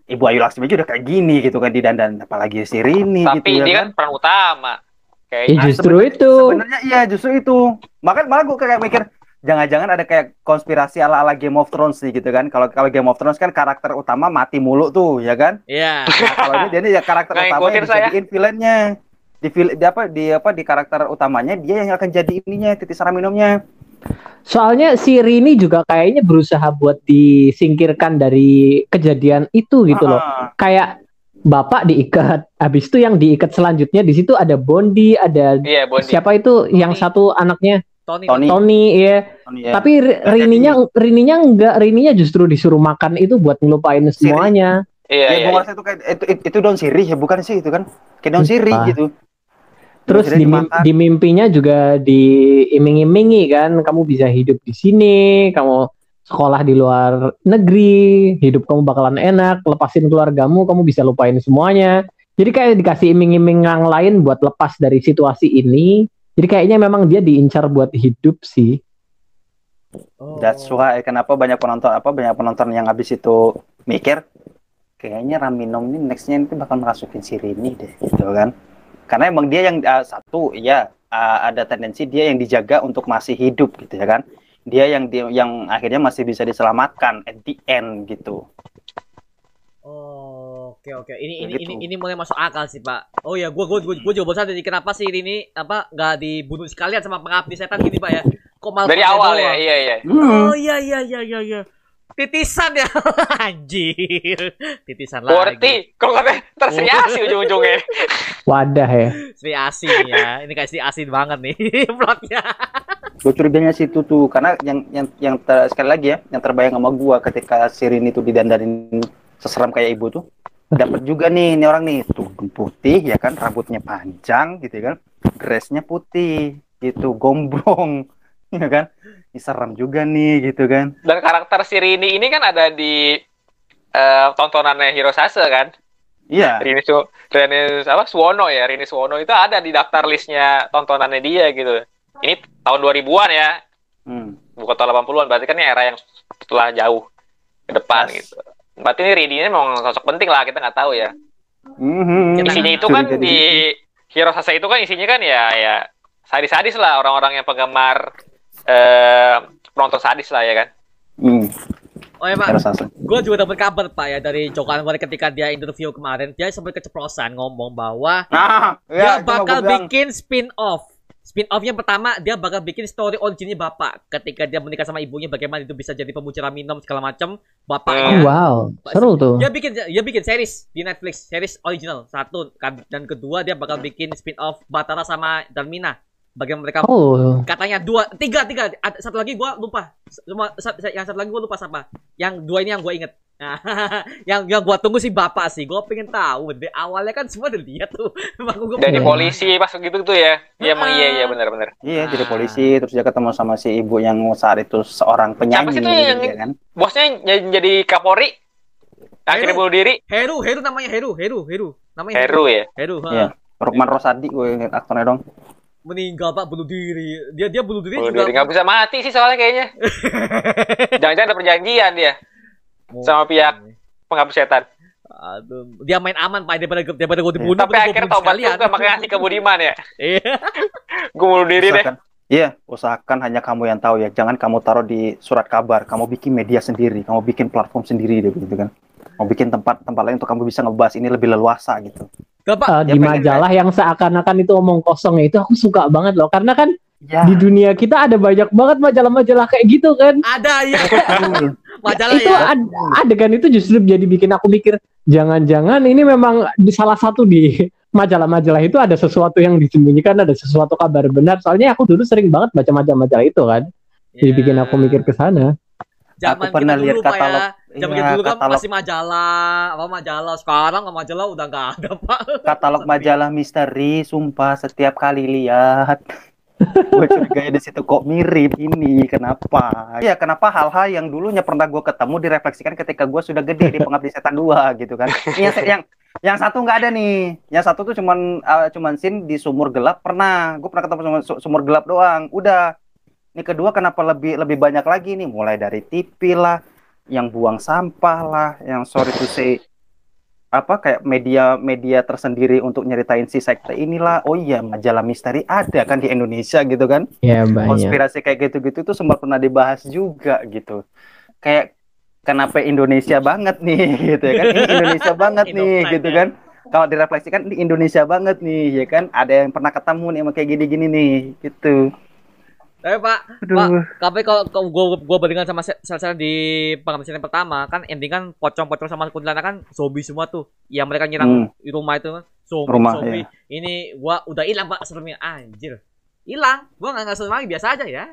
[SPEAKER 4] Ibu Ayu Laksmi aja udah kayak gini gitu kan didandan, apalagi si Rini
[SPEAKER 3] Tapi
[SPEAKER 4] gitu ya
[SPEAKER 3] dia
[SPEAKER 4] kan.
[SPEAKER 3] kan peran utama.
[SPEAKER 2] Ya
[SPEAKER 3] Kayaknya.
[SPEAKER 2] justru
[SPEAKER 4] sebenarnya-
[SPEAKER 2] itu.
[SPEAKER 4] Sebenarnya iya justru itu. Makanya malah gue kayak mikir jangan-jangan ada kayak konspirasi ala-ala Game of Thrones nih gitu kan. Kalau kalau Game of Thrones kan karakter utama mati mulu tuh, ya kan?
[SPEAKER 1] Iya.
[SPEAKER 4] Nah, kalau ini dia nih ya karakter
[SPEAKER 3] Nggak
[SPEAKER 4] utama yang dijadiin villainnya. Di, di apa di apa di karakter utamanya dia yang akan jadi ininya titis minumnya.
[SPEAKER 2] Soalnya si Rini juga kayaknya berusaha buat disingkirkan dari kejadian itu gitu loh.
[SPEAKER 4] Ah,
[SPEAKER 2] Kayak bapak diikat, habis itu yang diikat selanjutnya di situ ada Bondi, ada
[SPEAKER 3] Iya, Bondi.
[SPEAKER 2] siapa itu yang satu anaknya
[SPEAKER 1] Tony.
[SPEAKER 4] Tony.
[SPEAKER 2] Tony ya.
[SPEAKER 4] Tony, ya.
[SPEAKER 2] Tapi Rininya Rininya enggak, Rininya justru disuruh makan itu buat ngelupain semuanya.
[SPEAKER 3] Iya,
[SPEAKER 4] ya,
[SPEAKER 3] iya.
[SPEAKER 4] gua ngerasa itu kayak itu, itu, itu daun sirih ya bukan sih itu kan? Kayak daun sirih gitu.
[SPEAKER 2] Terus di,
[SPEAKER 4] dimakan.
[SPEAKER 2] di mimpinya juga diiming-imingi kan, kamu bisa hidup di sini, kamu sekolah di luar negeri, hidup kamu bakalan enak, lepasin keluargamu, kamu bisa lupain semuanya. Jadi kayak dikasih iming-iming yang lain buat lepas dari situasi ini. Jadi kayaknya memang dia diincar buat hidup sih.
[SPEAKER 1] Oh.
[SPEAKER 4] That's why kenapa banyak penonton apa banyak penonton yang habis itu mikir kayaknya Raminom ini nextnya itu bakal masukin si Rini deh gitu kan. Karena emang dia yang uh, satu ya uh, ada tendensi dia yang dijaga untuk masih hidup gitu ya kan. Dia yang dia, yang akhirnya masih bisa diselamatkan at the end gitu.
[SPEAKER 1] Oh, oke oke. Ini ini
[SPEAKER 4] Gitu.
[SPEAKER 1] ini ini mulai masuk akal sih, Pak. Oh ya, gua gua gua, gua juga bosan jadi kenapa sih ini apa nggak dibunuh sekalian sama pengabdi setan gini, Pak ya? Kok malah
[SPEAKER 3] Dari awal
[SPEAKER 1] doang?
[SPEAKER 3] ya, iya iya.
[SPEAKER 1] Oh iya iya iya iya iya. Titisan ya. Anjir. Titisan lagi.
[SPEAKER 3] Worthy, kok katanya terseri asi ujung-ujungnya.
[SPEAKER 2] Wadah ya.
[SPEAKER 1] Sri asin ya. Ini kayak Sri asin banget nih plotnya.
[SPEAKER 4] Gue curiganya situ tuh karena yang yang yang ter- sekali lagi ya yang terbayang sama gua ketika si Rini itu didandanin seseram kayak ibu tuh dapat juga nih ini orang nih tuh putih ya kan rambutnya panjang gitu kan dressnya putih gitu gombrong ya kan ini seram juga nih gitu kan
[SPEAKER 3] Dan karakter si Rini ini kan ada di eh, tontonannya Hirosase kan?
[SPEAKER 4] iya
[SPEAKER 3] Rini Su Rini apa Suwono ya, Rini Suwono itu ada di daftar listnya tontonannya dia gitu. Ini tahun 2000-an ya,
[SPEAKER 4] hmm.
[SPEAKER 3] bukan tahun 80-an, berarti kan ini era yang setelah jauh ke depan
[SPEAKER 4] Yes.
[SPEAKER 3] gitu. Berarti ini ini memang sosok penting lah, kita nggak tahu ya.
[SPEAKER 4] Mhm.
[SPEAKER 3] Isinya itu kan di Hirosase itu kan isinya kan ya ya sadis-sadis lah orang-orang yang penggemar eh penonton sadis lah ya kan.
[SPEAKER 4] Hmm,
[SPEAKER 1] Oh ya, Pak. Gue juga dapat kabar, Pak ya dari Joko Anwar ketika dia interview kemarin, dia sempat keceplosan ngomong bahwa
[SPEAKER 4] Nah,
[SPEAKER 1] dia
[SPEAKER 4] ya, mah
[SPEAKER 1] bakal
[SPEAKER 4] gua bilang.
[SPEAKER 1] bikin Spin-off yang pertama dia bakal bikin story originnya bapak ketika dia menikah sama ibunya bagaimana itu bisa jadi pemuja Raminom segala macam bapaknya.
[SPEAKER 2] Oh, wow, seru tuh.
[SPEAKER 1] Dia bikin dia bikin series di Netflix, series original satu kan dan kedua dia bakal bikin spin-off Batara sama Darmina. Bagaimana mereka
[SPEAKER 2] Oh,
[SPEAKER 1] katanya dua tiga tiga satu lagi gua lupa sa- yang satu lagi gua lupa siapa yang dua ini yang gua inget Nah, yang yang gua tunggu sih bapak sih gua pengen tahu deh awalnya kan semua udah lihat tuh Makanya gua
[SPEAKER 3] Jadi
[SPEAKER 2] Iya.
[SPEAKER 3] polisi pas gitu tuh ya. Iya emang iya iya benar-benar.
[SPEAKER 4] Iya, jadi
[SPEAKER 1] Ah.
[SPEAKER 4] polisi terus dia ketemu sama si ibu yang saat itu seorang penyanyi,
[SPEAKER 3] sih tuh yang-
[SPEAKER 4] ya kan?
[SPEAKER 3] Bosnya ny- jadi Kapolri. Akhirnya
[SPEAKER 1] Heru.
[SPEAKER 3] bunuh diri.
[SPEAKER 1] Heru Heru namanya Heru Heru Heru namanya
[SPEAKER 3] Heru ya.
[SPEAKER 1] Heru ha.
[SPEAKER 4] Iya. Rukman Rosadi gue inget aktornya dong.
[SPEAKER 1] Meninggal pak bunuh diri dia dia bunuh diri
[SPEAKER 3] Bunuh
[SPEAKER 1] juga
[SPEAKER 3] diri nggak bisa mati sih soalnya kayaknya. Jangan-jangan ada perjanjian dia sama pihak pengabdi setan.
[SPEAKER 1] Aduh, dia main aman pak daripada daripada gue dibunuh.
[SPEAKER 3] Tapi akhirnya tobat juga makanya ngasih ke Budiman ya.
[SPEAKER 1] Iya.
[SPEAKER 3] Gue bunuh diri deh.
[SPEAKER 4] Iya, usahakan hanya kamu yang tahu ya. Jangan kamu taruh di surat kabar. Kamu bikin media sendiri. Kamu bikin platform sendiri deh, gitu kan. Mau bikin tempat tempat lain untuk kamu bisa ngebahas ini lebih leluasa gitu.
[SPEAKER 1] Gak pak.
[SPEAKER 2] eh, di
[SPEAKER 4] pengen
[SPEAKER 2] majalah yang seakan-akan itu omong kosong itu aku suka banget loh karena kan
[SPEAKER 4] Ya.
[SPEAKER 2] di dunia kita ada banyak banget majalah-majalah kayak gitu kan.
[SPEAKER 1] Ada ya majalah
[SPEAKER 2] itu
[SPEAKER 1] ya.
[SPEAKER 2] ad- adegan itu justru jadi bikin aku mikir jangan-jangan ini memang di salah satu di majalah-majalah itu ada sesuatu yang disembunyikan ada sesuatu kabar benar soalnya aku dulu sering banget baca majalah-majalah itu kan jadi
[SPEAKER 1] Ya.
[SPEAKER 2] bikin aku mikir ke sana
[SPEAKER 4] Aku pernah lihat
[SPEAKER 1] dulu,
[SPEAKER 4] katalog.
[SPEAKER 1] ya. Zaman kita dulu kan
[SPEAKER 4] katalog,
[SPEAKER 1] masih majalah, apa majalah. Sekarang majalah udah nggak ada, Pak.
[SPEAKER 4] katalog majalah misteri. Sumpah setiap kali lihat. gue curiga di situ kok mirip ini kenapa ya kenapa hal-hal yang dulunya pernah gue ketemu direfleksikan ketika gue sudah gede di pengabdi setan 2 gitu kan yang yang yang satu nggak ada nih yang satu tuh cuman uh, cuman scene di sumur gelap pernah gue pernah ketemu sama su- sumur gelap doang udah ini kedua kenapa lebih lebih banyak lagi nih mulai dari TV lah yang buang sampah lah yang sorry to say apa kayak media-media tersendiri untuk nyeritain si sekte inilah. Oh iya majalah misteri ada kan di Indonesia gitu kan?
[SPEAKER 2] Ya banyak.
[SPEAKER 4] Konspirasi kayak gitu-gitu itu sempat pernah dibahas juga gitu. Kayak kenapa Indonesia banget nih gitu ya kan? Ini Indonesia banget nih
[SPEAKER 1] Indonesia.
[SPEAKER 4] gitu kan? Kalau direfleksikan ini Indonesia banget nih ya kan? Ada yang pernah ketemu nih sama kayak gini-gini nih gitu
[SPEAKER 1] Tapi Pak, Pak,
[SPEAKER 4] aduh
[SPEAKER 1] tapi kalau kalau gua gua bandingkan sama sel- sel-sel di pengabdi yang pertama kan ending kan pocong-pocong sama kuntilanak kan zombie semua tuh. Yang mereka nyerang di rumah itu kan zombie,
[SPEAKER 4] Hmm. Rumah,
[SPEAKER 1] zombie. Ini gua udah hilang Pak seremnya anjir. Hilang. Gua nggak nggak serem lagi biasa aja ya.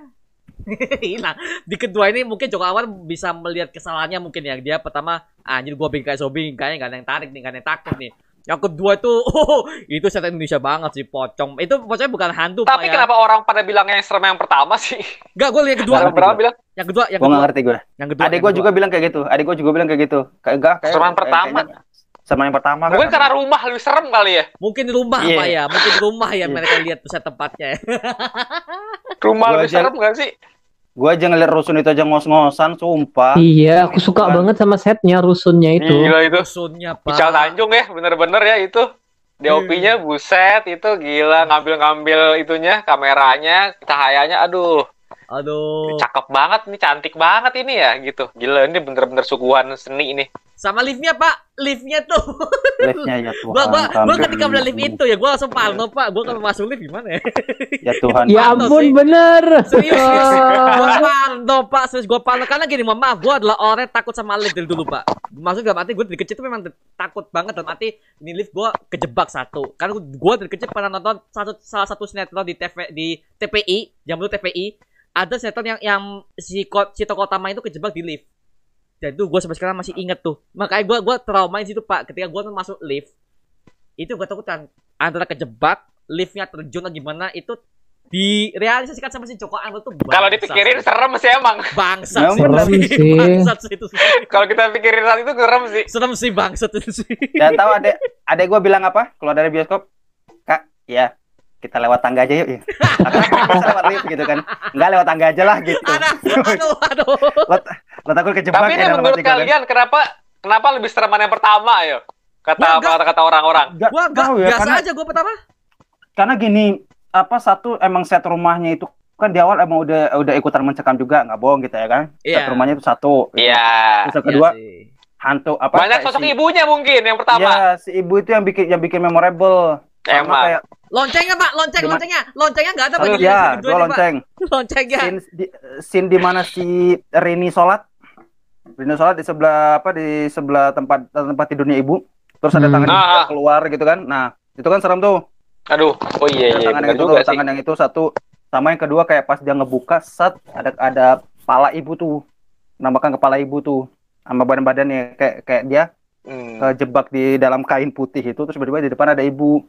[SPEAKER 1] hilang. Di kedua ini mungkin Joko Anwar bisa melihat kesalahannya mungkin ya. Dia pertama anjir gua kayak zombie kayaknya nggak ada yang tarik nih, nggak ada yang takut nih. Yang kedua itu, oh, itu setan Indonesia banget sih pocong. Itu pocongnya bukan hantu
[SPEAKER 3] Tapi
[SPEAKER 1] Pak ya.
[SPEAKER 3] kenapa orang pada bilangnya yang serem yang pertama sih?
[SPEAKER 1] Enggak, gue lihat kedua.
[SPEAKER 3] Orang berapa bilang
[SPEAKER 1] Yang kedua, yang
[SPEAKER 4] gue nggak
[SPEAKER 1] kedua.
[SPEAKER 4] ngerti gue
[SPEAKER 1] Yang kedua.
[SPEAKER 4] adik
[SPEAKER 1] yang
[SPEAKER 4] gue juga bilang kayak gitu adik gue juga bilang kayak gitu kayak enggak kayak
[SPEAKER 3] Serangan
[SPEAKER 4] kayak-
[SPEAKER 3] pertama.
[SPEAKER 4] kayaknya- sama yang pertama
[SPEAKER 3] Mungkin
[SPEAKER 4] kan.
[SPEAKER 3] karena rumah lebih serem kali ya.
[SPEAKER 1] Mungkin di rumah
[SPEAKER 4] Iya.
[SPEAKER 1] Pak ya, mungkin di rumah ya mereka lihat pusat tempatnya. ya.
[SPEAKER 3] Rumah
[SPEAKER 4] Gua
[SPEAKER 3] lebih
[SPEAKER 4] aja-
[SPEAKER 3] serem gak sih?
[SPEAKER 4] Gue aja ngeliat rusun itu aja ngos-ngosan, sumpah.
[SPEAKER 2] Iya, aku suka
[SPEAKER 4] Bukan.
[SPEAKER 2] banget sama setnya rusunnya itu.
[SPEAKER 3] Gila itu.
[SPEAKER 1] Rusunnya Pak.
[SPEAKER 3] Ical Tanjung ya, bener-bener ya itu. DOP-nya buset itu gila ngambil-ngambil itunya kameranya cahayanya aduh
[SPEAKER 1] Aduh.
[SPEAKER 3] cakep banget nih cantik banget ini ya gitu gila ini bener-bener suguhan seni ini
[SPEAKER 1] Sama liftnya Pak, liftnya tuh.
[SPEAKER 4] Liftnya ya Tuhan.
[SPEAKER 1] gua gua gua ketika melihat lift itu ya gua langsung parno Pak. Gua kalau masuk lift gimana ya?
[SPEAKER 4] Ya Tuhan.
[SPEAKER 2] Ya ampun
[SPEAKER 1] sih.
[SPEAKER 2] bener.
[SPEAKER 1] Serius, gua parno Pak, serius gua parno karena gini, mohon maaf, gua adalah orang yang takut sama lift dari dulu Pak. Maksud dalam arti gua dari kecil tuh memang takut banget dalam arti ini lift gua kejebak satu. Karena gua dari kecil pernah nonton satu salah satu sinetron di TV di TPI, jam dulu TPI, ada sinetron yang yang si ko- si tokoh utama itu kejebak di lift. Dan itu gue sampai sekarang masih inget tuh. Makanya gue gua trauma di situ pak. Ketika gue masuk lift, itu gue takutan antara kejebak, liftnya terjun atau gimana itu direalisasikan sama si Joko Anwar tuh
[SPEAKER 3] kalau dipikirin serem sih emang
[SPEAKER 1] bangsat
[SPEAKER 4] Memang
[SPEAKER 1] sih,
[SPEAKER 2] sih.
[SPEAKER 1] bangsat sih itu
[SPEAKER 3] kalau kita pikirin saat itu serem sih
[SPEAKER 1] serem sih bangsat itu sih
[SPEAKER 4] Dan tahu adek adek gue bilang apa? Keluar dari bioskop, kak, ya kita lewat tangga aja yuk. Ya. Lewat lift gitu kan? Enggak lewat tangga aja lah gitu.
[SPEAKER 1] aduh aduh aduh
[SPEAKER 4] Lo, lo takut kejebak
[SPEAKER 3] tapi ini
[SPEAKER 4] ya
[SPEAKER 3] menurut
[SPEAKER 4] kan?
[SPEAKER 3] kalian kenapa kenapa lebih sereman yang pertama ayo kata
[SPEAKER 1] Gua enggak.
[SPEAKER 3] kata kata orang-orang
[SPEAKER 1] gua gak
[SPEAKER 4] tahu ya,
[SPEAKER 1] biasa
[SPEAKER 4] karena,
[SPEAKER 1] aja gue pertama
[SPEAKER 4] karena gini, apa satu emang set rumahnya itu kan di awal emang udah udah ikutan mencekam juga nggak bohong gitu ya kan set
[SPEAKER 1] Iya.
[SPEAKER 4] rumahnya itu satu gitu.
[SPEAKER 3] iya
[SPEAKER 4] terus yang kedua
[SPEAKER 1] sih.
[SPEAKER 4] hantu apa
[SPEAKER 3] banyak sosok
[SPEAKER 4] si-
[SPEAKER 3] ibunya mungkin yang pertama
[SPEAKER 4] Iya, si ibu itu yang bikin yang bikin memorable sama
[SPEAKER 3] Emang.
[SPEAKER 4] kayak
[SPEAKER 1] loncengnya pak. Lonceng
[SPEAKER 4] Di ma-
[SPEAKER 1] loncengnya. Loncengnya nggak ada pak.
[SPEAKER 4] Ya
[SPEAKER 1] ini, Pak.
[SPEAKER 4] lonceng.
[SPEAKER 1] Loncengnya.
[SPEAKER 4] Scene di, scene di mana si Rini sholat? Rini sholat di sebelah apa di sebelah tempat tempat tidurnya ibu. Terus ada
[SPEAKER 2] Hmm.
[SPEAKER 4] tangan ibu
[SPEAKER 3] Ah.
[SPEAKER 4] keluar gitu kan. Nah itu kan serem tuh.
[SPEAKER 3] Aduh. Oh iya iya
[SPEAKER 4] tangan yang itu
[SPEAKER 3] juga
[SPEAKER 4] tuh,
[SPEAKER 3] sih.
[SPEAKER 4] tangan yang itu satu. Sama yang kedua kayak pas dia ngebuka set ada ada kepala ibu tuh. Namakan kepala ibu tuh. Sama badan-badannya kayak kayak dia
[SPEAKER 3] Hmm.
[SPEAKER 4] kejebak di dalam kain putih itu terus tiba-tiba di depan ada ibu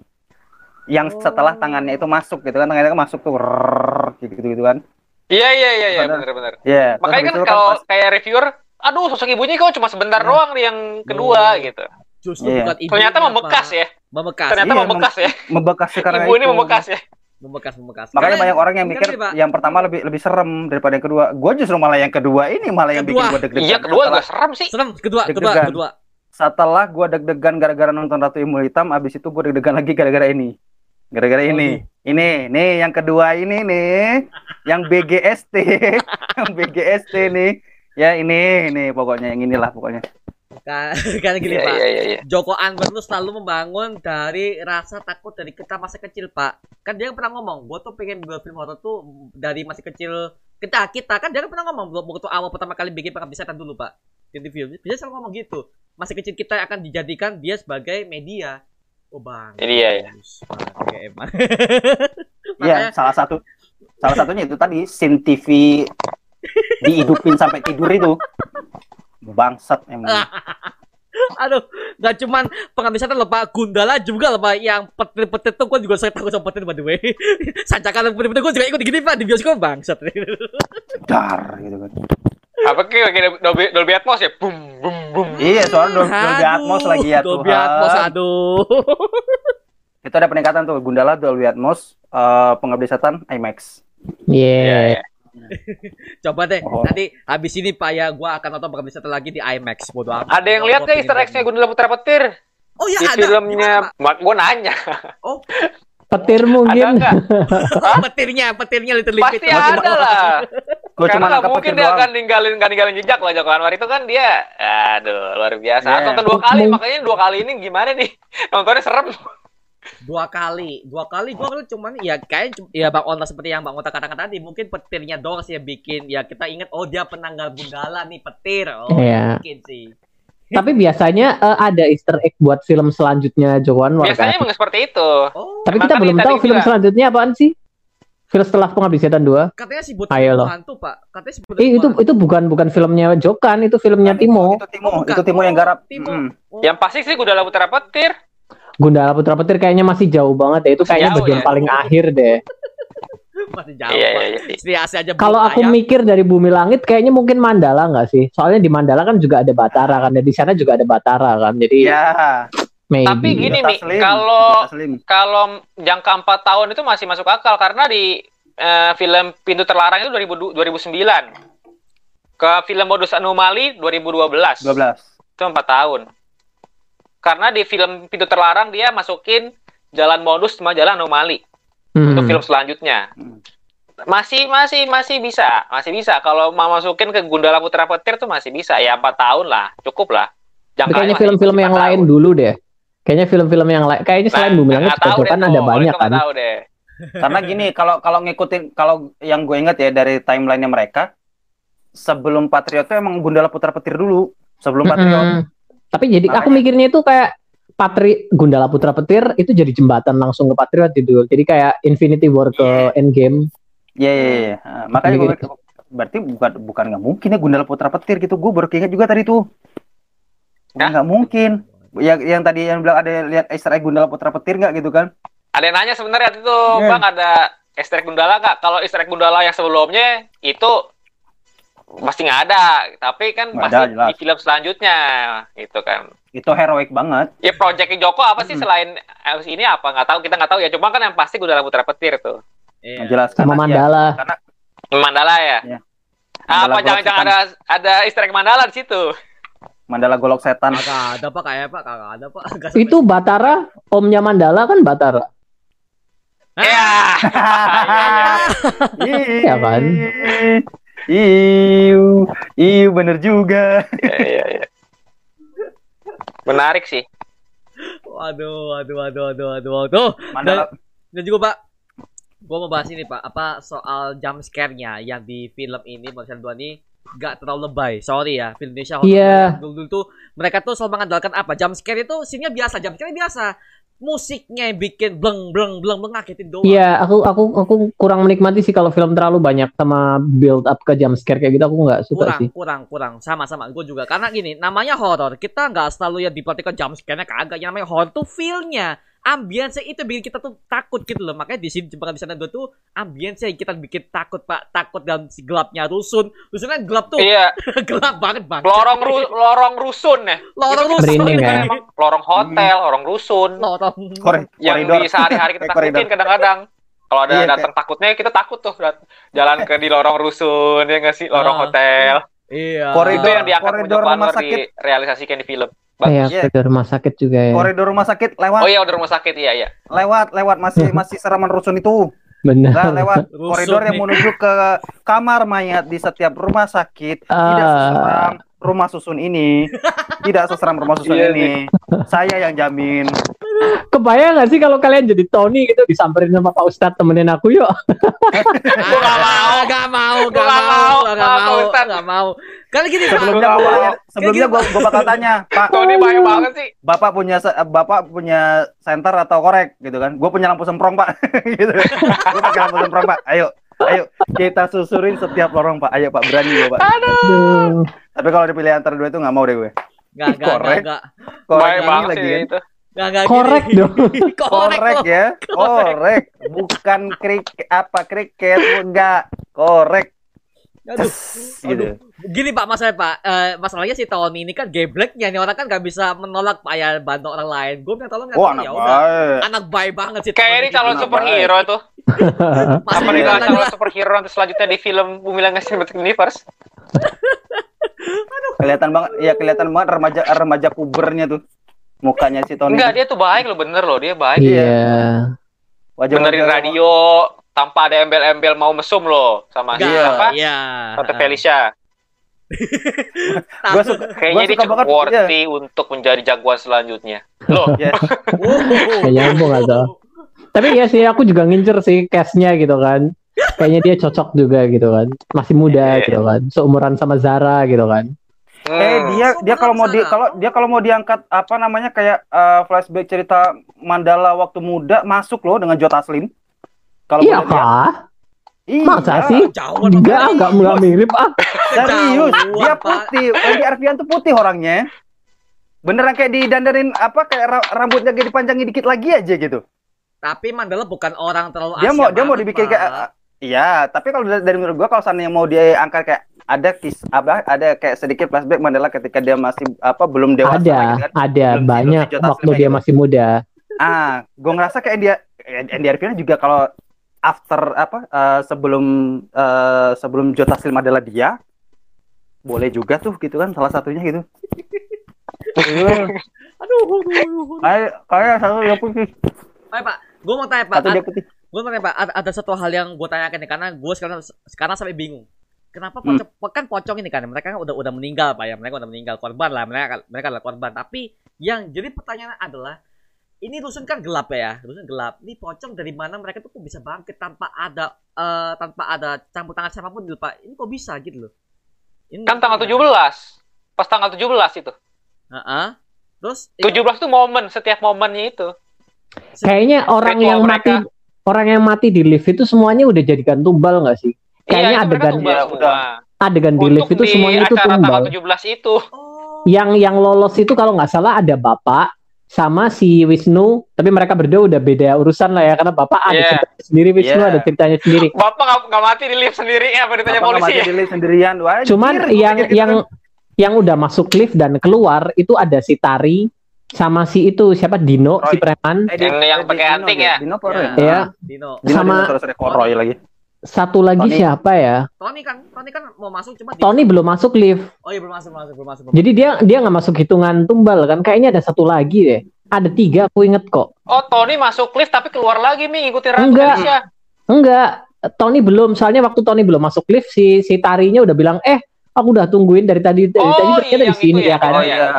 [SPEAKER 4] yang setelah tangannya itu masuk gitu kan tangannya kan masuk tuh rrrr, gitu gitu kan.
[SPEAKER 3] Iya iya iya iya
[SPEAKER 4] Benar.
[SPEAKER 3] benar-benar
[SPEAKER 4] ya
[SPEAKER 3] makanya kan kalau kayak reviewer aduh sosok ibunya kok cuma sebentar
[SPEAKER 4] Iya.
[SPEAKER 3] doang nih yang kedua
[SPEAKER 1] Oh.
[SPEAKER 3] gitu.
[SPEAKER 1] Justru
[SPEAKER 4] Iya.
[SPEAKER 1] bukan ibu
[SPEAKER 3] ternyata membekas ya.
[SPEAKER 1] Membekas.
[SPEAKER 3] Ternyata
[SPEAKER 4] Iya,
[SPEAKER 3] membekas ya.
[SPEAKER 4] membekas karena
[SPEAKER 3] ibu ini
[SPEAKER 4] itu.
[SPEAKER 3] membekas ya.
[SPEAKER 1] Membekas membekas.
[SPEAKER 4] Makanya
[SPEAKER 1] Karena-
[SPEAKER 4] banyak orang yang mikir
[SPEAKER 1] sih,
[SPEAKER 4] yang pertama lebih lebih serem daripada yang kedua. Gue justru malah yang kedua ini malah yang bikin
[SPEAKER 1] Kedua.
[SPEAKER 4] gue deg-degan.
[SPEAKER 3] Iya kedua
[SPEAKER 4] setelah,
[SPEAKER 3] juga serem sih.
[SPEAKER 1] Serem. Kedua kedua kedua.
[SPEAKER 4] Setelah gue deg-degan gara-gara nonton Ratu Ilmu Hitam abis itu gue deg-degan lagi gara-gara ini gara-gara ini. ini nih yang kedua ini nih. Yang BGST yang BGST nih. Ya ini nih pokoknya yang inilah pokoknya.
[SPEAKER 1] Ka- karena gini
[SPEAKER 3] iya
[SPEAKER 1] pak.
[SPEAKER 3] iya iya iya.
[SPEAKER 1] Joko Anwar tuh selalu membangun dari rasa takut dari kita masa kecil pak. Kan dia pernah ngomong gue tuh pengen buat film horor tuh dari masih kecil kita kita. Kan dia kan pernah ngomong waktu awal pertama kali bikin pengabdi setan dulu pak. Di TV dia selalu ngomong gitu. Masih kecil kita akan dijadikan dia sebagai media oh bang
[SPEAKER 3] Jadi iya, ya.
[SPEAKER 1] Oke, emang
[SPEAKER 4] Iya,
[SPEAKER 1] Makanya-
[SPEAKER 4] salah satu salah satunya itu tadi scene TV dihidupin sampai tidur itu. Bangsat emang.
[SPEAKER 1] Aduh, gak cuman loh Pak, Gundala juga loh Pak, yang petir-petir tuh gue juga saya takut sama petir by the way. Sancakan petir-petir gue juga ikut gini Pak di bioskop bangsat.
[SPEAKER 4] Dar gitu kan.
[SPEAKER 3] Apa kayak kayak Dolby, Dolby Atmos ya bum bum bum
[SPEAKER 4] Iya, soalnya Dol- Dolby
[SPEAKER 1] Aduh,
[SPEAKER 4] Atmos lagi ya
[SPEAKER 1] Dolby
[SPEAKER 4] Tuhan.
[SPEAKER 1] Atmos, aduh.
[SPEAKER 4] Itu ada peningkatan tuh Gundala Dolby Atmos eh Pengabdi Setan IMAX.
[SPEAKER 2] Iya.
[SPEAKER 3] Iya, iya.
[SPEAKER 1] Coba deh,
[SPEAKER 4] Oh.
[SPEAKER 1] nanti habis ini Pak ya, gua akan nonton pengabdi setan lagi di IMAX. Bodo amat.
[SPEAKER 3] ada yang
[SPEAKER 1] Gua-
[SPEAKER 3] lihat
[SPEAKER 1] gua
[SPEAKER 3] nggak
[SPEAKER 1] pengen
[SPEAKER 3] Easter eggsnya. Gundala Putra Petir
[SPEAKER 1] Oh iya
[SPEAKER 3] di
[SPEAKER 1] ada.
[SPEAKER 3] filmnya gue nanya?
[SPEAKER 1] Oh,
[SPEAKER 2] Petir
[SPEAKER 3] ada
[SPEAKER 2] mungkin.
[SPEAKER 3] nggak
[SPEAKER 1] petirnya, petirnya little lipit.
[SPEAKER 3] pasti ada lah
[SPEAKER 4] Gue
[SPEAKER 3] karena
[SPEAKER 4] cuma
[SPEAKER 3] nggak mungkin dia
[SPEAKER 4] doang.
[SPEAKER 3] akan ninggalin nggak ninggalin jejak lah Joko Anwar itu kan dia aduh luar biasa. Aku nonton dua kali makanya dua kali ini gimana nih nontonnya serem
[SPEAKER 1] Dua kali, dua kali gua kan cuman ya kayak ya Bang Onta seperti yang Bang Onta katakan tadi, mungkin petirnya doang sih yang bikin ya kita ingat oh dia penanggal Gundala nih petir. Oh,
[SPEAKER 2] Iya.
[SPEAKER 1] mungkin sih.
[SPEAKER 2] Tapi biasanya eh, ada Easter egg buat film selanjutnya Joko Anwar
[SPEAKER 3] biasanya
[SPEAKER 2] kan.
[SPEAKER 3] emang seperti itu
[SPEAKER 1] Oh,
[SPEAKER 2] Tapi
[SPEAKER 3] emang
[SPEAKER 2] kita belum
[SPEAKER 3] tadi
[SPEAKER 2] tahu film
[SPEAKER 3] juga.
[SPEAKER 2] selanjutnya apaan sih? Film setelah Pengabdi Setan 2.
[SPEAKER 1] katanya si Buta
[SPEAKER 2] Ayo loh.
[SPEAKER 1] hantu, Pak. Katanya si Buta
[SPEAKER 2] Eh, itu itu bukan bukan filmnya Jokan, itu filmnya Timo.
[SPEAKER 4] Itu Timo,
[SPEAKER 1] Oh, bukan.
[SPEAKER 4] itu Timo yang garap.
[SPEAKER 1] Timo.
[SPEAKER 4] Mm.
[SPEAKER 1] Oh,
[SPEAKER 3] yang pasti sih Gundala Putra Petir
[SPEAKER 2] Gundala Putra Petir kayaknya masih jauh banget ya. Itu
[SPEAKER 3] Masih
[SPEAKER 2] kayaknya
[SPEAKER 3] jauh
[SPEAKER 2] bagian
[SPEAKER 3] ya?
[SPEAKER 2] paling akhir deh.
[SPEAKER 1] Masih jauh.
[SPEAKER 3] Iya,
[SPEAKER 1] Pak.
[SPEAKER 3] iya, iya.
[SPEAKER 1] Sri Asih aja
[SPEAKER 2] Kalau aku
[SPEAKER 1] layak.
[SPEAKER 2] mikir dari bumi langit kayaknya mungkin Mandala nggak sih? Soalnya di Mandala kan juga ada Batara kan, dan di sana juga ada Batara kan. Jadi
[SPEAKER 4] Ya.
[SPEAKER 2] maybe.
[SPEAKER 3] Tapi gini Mi, kalau kalau jangka 4 tahun itu masih masuk akal karena di eh, film Pintu Terlarang itu 2000 2009. Ke film Modus Anomali 2012.
[SPEAKER 4] 12.
[SPEAKER 3] Itu 4 tahun. Karena di film Pintu Terlarang dia masukin jalan modus sama jalan anomali
[SPEAKER 2] Hmm.
[SPEAKER 3] untuk film selanjutnya.
[SPEAKER 4] Hmm.
[SPEAKER 3] Masih masih masih bisa, masih bisa. Kalau mau masukin ke Gundala Putra Petir tuh masih bisa. Ya 4 tahun lah, cukup lah.
[SPEAKER 2] Kayaknya film-film yang
[SPEAKER 3] 4
[SPEAKER 2] lain
[SPEAKER 3] tahun.
[SPEAKER 2] dulu deh. Kayaknya film-film yang lain, kayaknya selain
[SPEAKER 3] Nah,
[SPEAKER 2] Bumi Langit kan ada banyak kan.
[SPEAKER 3] tahu deh.
[SPEAKER 4] Karena gini, kalau kalau ngikutin kalau yang gue inget ya dari timelinenya mereka sebelum Patriot tuh emang Gundala Putra Petir dulu. Sebelum Patriot.
[SPEAKER 2] Mm-mm. Tapi jadi aku
[SPEAKER 4] Makanya-
[SPEAKER 2] mikirnya itu kayak Patri Gundala Putra Petir itu jadi jembatan langsung ke Patriot gitu. Jadi kayak Infinity War ke Endgame.
[SPEAKER 4] Iya, iya, iya. Nah, makanya gue
[SPEAKER 2] Gitu.
[SPEAKER 4] berarti bukan bukan nggak mungkin ya Gundala Putra Petir gitu. Gue baru keinget juga tadi tuh. Nggak mungkin. Yang yang tadi yang bilang ada lihat Easter egg Gundala Putra Petir nggak gitu kan?
[SPEAKER 3] Ada yang nanya sebenarnya itu
[SPEAKER 4] Iya.
[SPEAKER 3] Bang ada Easter egg Gundala nggak? Kalau Easter egg Gundala yang sebelumnya itu pasti nggak ada, tapi kan
[SPEAKER 4] Nggak
[SPEAKER 3] pasti
[SPEAKER 4] ada, jelas.
[SPEAKER 3] di film selanjutnya gitu kan.
[SPEAKER 4] Itu heroik banget.
[SPEAKER 3] Ya Project Joko apa sih
[SPEAKER 4] Hmm.
[SPEAKER 3] selain eh, ini apa nggak tahu kita nggak tahu ya. Cuma kan yang pasti Gundala Putra Petir tuh.
[SPEAKER 1] Iya.
[SPEAKER 4] Yang jelas
[SPEAKER 2] Sama Mandala.
[SPEAKER 4] ya, karena
[SPEAKER 3] Mandala ya.
[SPEAKER 4] Iya.
[SPEAKER 3] Apa
[SPEAKER 4] Mandala
[SPEAKER 3] jangan-jangan
[SPEAKER 4] Golok
[SPEAKER 3] ada ada egg Mandala di situ?
[SPEAKER 4] Mandala golok setan.
[SPEAKER 1] Kagak ada pak kayak pak kagak ada pak. Sampai-
[SPEAKER 2] Itu Batara, omnya Mandala kan Batara.
[SPEAKER 3] Ya.
[SPEAKER 2] Iya kan?
[SPEAKER 4] Iu, iu bener juga.
[SPEAKER 3] Iya, iya, iya. Menarik sih.
[SPEAKER 1] Waduh, waduh, waduh, waduh, waduh, waduh.
[SPEAKER 4] Mandala
[SPEAKER 1] Dan juga pak, gua mau bahas ini pak, apa soal jump scare-nya yang di film ini Manusia 2 ini gak terlalu lebay. Sorry ya, film Indonesia horror
[SPEAKER 2] Iya.
[SPEAKER 1] dulu, dulu tuh mereka tuh selalu mengandalkan apa? Jump scare itu scene-nya biasa, jump scare biasa. Musiknya yang bikin bleng bleng bleng bleng ngagetin doang.
[SPEAKER 2] Iya, aku aku aku kurang menikmati sih kalau film terlalu banyak sama build up ke jump scare kayak gitu aku nggak suka
[SPEAKER 1] kurang,
[SPEAKER 2] sih.
[SPEAKER 1] kurang, kurang, sama, sama. Gue juga karena gini, namanya horror. Kita nggak selalu ya diperhatikan jump scare-nya kagak. Yang namanya horror tuh feel-nya, ambience itu bikin kita tuh takut gitu loh. Makanya di sini Jepang bisa dua tuh ambience yang kita bikin takut pak, takut dalam si gelapnya rusun. Rusun kan gelap tuh,
[SPEAKER 3] Iya,
[SPEAKER 1] gelap banget bang.
[SPEAKER 3] lorong ru- lorong rusun ya.
[SPEAKER 1] lorong
[SPEAKER 3] Itu
[SPEAKER 1] rusun.
[SPEAKER 3] Kan
[SPEAKER 2] ya.
[SPEAKER 3] emang lorong hotel, lorong rusun.
[SPEAKER 1] Lorong.
[SPEAKER 4] Kor-
[SPEAKER 3] yang
[SPEAKER 4] koridor.
[SPEAKER 3] di sehari-hari kita
[SPEAKER 4] Kayak koridor.
[SPEAKER 3] takutin kadang-kadang. Kalau ada
[SPEAKER 4] Iya,
[SPEAKER 3] datang takutnya kita takut tuh jalan ke di lorong rusun ya nggak sih lorong
[SPEAKER 1] Ah.
[SPEAKER 3] hotel.
[SPEAKER 1] Iya.
[SPEAKER 3] Itu
[SPEAKER 4] Koridor-
[SPEAKER 3] yang diangkat
[SPEAKER 4] koridor rumah sakit.
[SPEAKER 3] direalisasikan di film.
[SPEAKER 2] Iya,
[SPEAKER 3] Bagus.
[SPEAKER 4] Iya.
[SPEAKER 2] koridor rumah sakit juga ya.
[SPEAKER 4] Koridor rumah sakit lewat,
[SPEAKER 3] Oh iya udah rumah sakit iya iya.
[SPEAKER 4] lewat, lewat masih masih seraman rusun itu.
[SPEAKER 2] Benar.
[SPEAKER 4] Nah, lewat
[SPEAKER 1] Rusun
[SPEAKER 4] koridor yang
[SPEAKER 1] nih.
[SPEAKER 4] menuju ke kamar mayat di setiap rumah sakit. Tidak
[SPEAKER 2] Ah.
[SPEAKER 4] seseram rumah susun ini. Tidak seseram rumah susun
[SPEAKER 3] Iya
[SPEAKER 4] ini. Saya yang jamin.
[SPEAKER 2] Kebayang gak sih kalau kalian jadi Tony gitu disamperin sama Pak Ustadz temenin aku yuk.
[SPEAKER 1] Gak mau, gak mau, gak
[SPEAKER 3] nggak
[SPEAKER 1] mau,
[SPEAKER 3] mau,
[SPEAKER 1] gak mau, gak mau. Karena gini, Pak.
[SPEAKER 4] Sebelumnya
[SPEAKER 3] Gua
[SPEAKER 4] gua sebelumnya gua, gua bakal tanya, Pak,
[SPEAKER 3] Tony baik banget sih.
[SPEAKER 4] Bapak punya se- Bapak punya senter atau korek gitu kan? Gue punya lampu semprong, Pak. gitu. Gue pakai lampu semprong, Pak. Ayo. Ayo, kita susurin setiap lorong, Pak. Ayo, Pak. Berani gue, Pak.
[SPEAKER 2] Aduh.
[SPEAKER 4] Tapi kalau dipilih antara dua itu nggak mau deh gue.
[SPEAKER 1] Gak, gak, gak,
[SPEAKER 4] Korek.
[SPEAKER 1] gak.
[SPEAKER 4] Korek
[SPEAKER 3] banget
[SPEAKER 4] lagi
[SPEAKER 3] sih
[SPEAKER 4] kan.
[SPEAKER 3] itu.
[SPEAKER 1] Gak, gak
[SPEAKER 2] Korek
[SPEAKER 1] gini.
[SPEAKER 2] dong.
[SPEAKER 1] Korek,
[SPEAKER 4] Korek ya. Korek. Bukan krik apa kriket enggak. Korek.
[SPEAKER 1] Aduh.
[SPEAKER 4] Gitu.
[SPEAKER 1] Gini Pak, masalahnya Pak, Eh, masalahnya si Tony ini kan gebleknya, nih orang kan gak bisa menolak Pak ya bantu orang lain. Gue minta tolong nggak
[SPEAKER 4] Oh,
[SPEAKER 1] tahu,
[SPEAKER 4] anak
[SPEAKER 1] ya udah.
[SPEAKER 4] baik.
[SPEAKER 1] Anak baik banget sih.
[SPEAKER 3] Kayak ini calon
[SPEAKER 4] Kenapa?
[SPEAKER 3] superhero tuh.
[SPEAKER 1] Masih
[SPEAKER 3] Apa nih calon superhero nanti selanjutnya di film Bumi Langit Cinematic Universe?
[SPEAKER 4] Kelihatan banget. Iya, kelihatan banget remaja remaja pubernya tuh. Mukanya si Tony.
[SPEAKER 3] Enggak, dia tuh baik loh, bener loh, dia baik.
[SPEAKER 2] Iya.
[SPEAKER 4] Wajah
[SPEAKER 3] Benerin radio tanpa ada embel-embel mau mesum loh sama si
[SPEAKER 1] Enggak,
[SPEAKER 3] apa?
[SPEAKER 1] Iya.
[SPEAKER 3] Tante Felicia.
[SPEAKER 4] Gue suka,
[SPEAKER 3] Kayaknya
[SPEAKER 4] gua
[SPEAKER 3] dia cukup.
[SPEAKER 4] Iya.
[SPEAKER 3] worthy untuk menjadi jagoan selanjutnya. Loh,
[SPEAKER 4] Yes.
[SPEAKER 2] Nggak nyambung atau? Tapi ya sih aku juga ngincer sih cast-nya gitu kan. Kayaknya dia cocok juga gitu kan. Masih muda
[SPEAKER 3] Iya.
[SPEAKER 2] gitu kan. Seumuran sama Zara gitu kan.
[SPEAKER 4] Eh
[SPEAKER 3] hmm,
[SPEAKER 4] dia dia kalau mau di kalau dia kalau mau diangkat apa namanya kayak eh, flashback cerita Mandala waktu muda masuk loh dengan Joe Taslim. Kalau
[SPEAKER 2] Iya kah?
[SPEAKER 4] Iya.
[SPEAKER 2] Masa sih?
[SPEAKER 1] Jauh
[SPEAKER 2] Enggak, enggak enggak mirip ah.
[SPEAKER 4] Serius, dia putih. Wendy Arfian tuh putih orangnya. Beneran kayak didandarin apa kayak ra- rambutnya kayak dipanjangin dikit lagi aja gitu.
[SPEAKER 1] Tapi Mandala bukan orang terlalu
[SPEAKER 4] Dia
[SPEAKER 1] Asia
[SPEAKER 4] mau dia mau dibikin kayak Iya, tapi kalau dari, dari menurut gua kalau seandainya mau dia angkat kayak ada kis apa ada kayak sedikit flashback Mandela ketika dia masih apa belum dewasa
[SPEAKER 2] ada,
[SPEAKER 4] gitu kan.
[SPEAKER 2] ada
[SPEAKER 4] Belum-
[SPEAKER 2] banyak waktu dia
[SPEAKER 4] gitu.
[SPEAKER 2] masih muda.
[SPEAKER 4] Ah, gua ngerasa kayak dia Andy Arifin juga kalau after apa eh, sebelum eh, sebelum Jota Slim adalah dia boleh juga tuh gitu kan salah satunya gitu.
[SPEAKER 1] Aduh, aduh, aduh.
[SPEAKER 4] Kayak kayak satu dia putih,
[SPEAKER 1] Baik, Pak. Gue mau tanya, Pak.
[SPEAKER 4] satu dia putih.
[SPEAKER 1] Gue mau tanya, Pak. Ada, ada satu hal yang gue tanyakan nih karena gue sekarang sekarang sampai bingung. Kenapa
[SPEAKER 4] Hmm.
[SPEAKER 1] pocong, kan pocong ini kan mereka kan udah udah meninggal pak ya mereka udah meninggal korban lah mereka mereka adalah korban tapi yang jadi pertanyaan adalah ini rusun kan gelap ya rusun gelap ini pocong dari mana mereka tuh kok bisa bangkit tanpa ada eh, tanpa ada campur tangan siapa pun gitu pak ini kok bisa gitu loh ini
[SPEAKER 3] Kan tanggal 17. Pas tanggal 17 itu.
[SPEAKER 1] Heeh. terus itu-
[SPEAKER 3] 17 itu momen, setiap momennya itu.
[SPEAKER 2] Kayaknya orang yang
[SPEAKER 3] mereka.
[SPEAKER 2] mati orang yang mati di lift itu semuanya udah jadikan tumbal nggak sih? Kayaknya
[SPEAKER 3] iya, itu mereka
[SPEAKER 2] adegan
[SPEAKER 3] tumbal
[SPEAKER 4] ya, udah.
[SPEAKER 2] adegan di lift
[SPEAKER 3] Untuk
[SPEAKER 2] itu
[SPEAKER 3] di
[SPEAKER 2] semuanya itu tumbal.
[SPEAKER 3] tanggal 17 itu.
[SPEAKER 1] oh
[SPEAKER 2] Yang yang lolos itu kalau nggak salah ada bapak sama si Wisnu, tapi mereka berdua udah beda urusan lah ya karena bapak ada
[SPEAKER 3] Iya.
[SPEAKER 2] ceritanya sendiri, Wisnu
[SPEAKER 4] Iya.
[SPEAKER 2] ada ceritanya sendiri.
[SPEAKER 3] Bapak nggak mati di lift sendiri ya, apa ditanya
[SPEAKER 4] Apa nggak
[SPEAKER 3] polisi
[SPEAKER 4] mati
[SPEAKER 3] ya?
[SPEAKER 4] di lift sendirian. Wah,
[SPEAKER 2] Cuman yang
[SPEAKER 4] gitu
[SPEAKER 2] yang yang udah masuk lift dan keluar itu ada si Tari sama si itu siapa Dino
[SPEAKER 4] Roy.
[SPEAKER 2] si preman.
[SPEAKER 4] Eh,
[SPEAKER 3] Yang- yang pakai
[SPEAKER 4] Dino
[SPEAKER 3] anting ya?
[SPEAKER 4] Dino apa
[SPEAKER 1] Ya.
[SPEAKER 4] Roy?
[SPEAKER 2] Iya.
[SPEAKER 4] Ah,
[SPEAKER 1] Dino
[SPEAKER 4] Dino,
[SPEAKER 2] Sama-
[SPEAKER 4] Dino, terus ada Roy lagi.
[SPEAKER 2] Satu lagi
[SPEAKER 4] Tony.
[SPEAKER 2] siapa ya?
[SPEAKER 1] Tony kan Tony kan mau masuk cuma
[SPEAKER 2] Tony belum masuk lift.
[SPEAKER 1] oh iya belum masuk belum masuk belum masuk belum
[SPEAKER 2] Jadi dia dia nggak masuk hitungan tumbal kan? Kayaknya ada satu lagi deh. Ada tiga, aku inget kok.
[SPEAKER 3] Oh, Tony masuk lift tapi keluar lagi nih ngikutin Ratu
[SPEAKER 2] Enggak. Enggak, Tony belum. Soalnya waktu Tony belum masuk lift, si si Tarinya udah bilang, eh, aku udah tungguin dari tadi. Dari tadi
[SPEAKER 3] Oh,
[SPEAKER 2] ternyata
[SPEAKER 3] iya
[SPEAKER 2] di sini
[SPEAKER 3] itu
[SPEAKER 2] ya kan?
[SPEAKER 3] Oh iya.
[SPEAKER 4] Iya,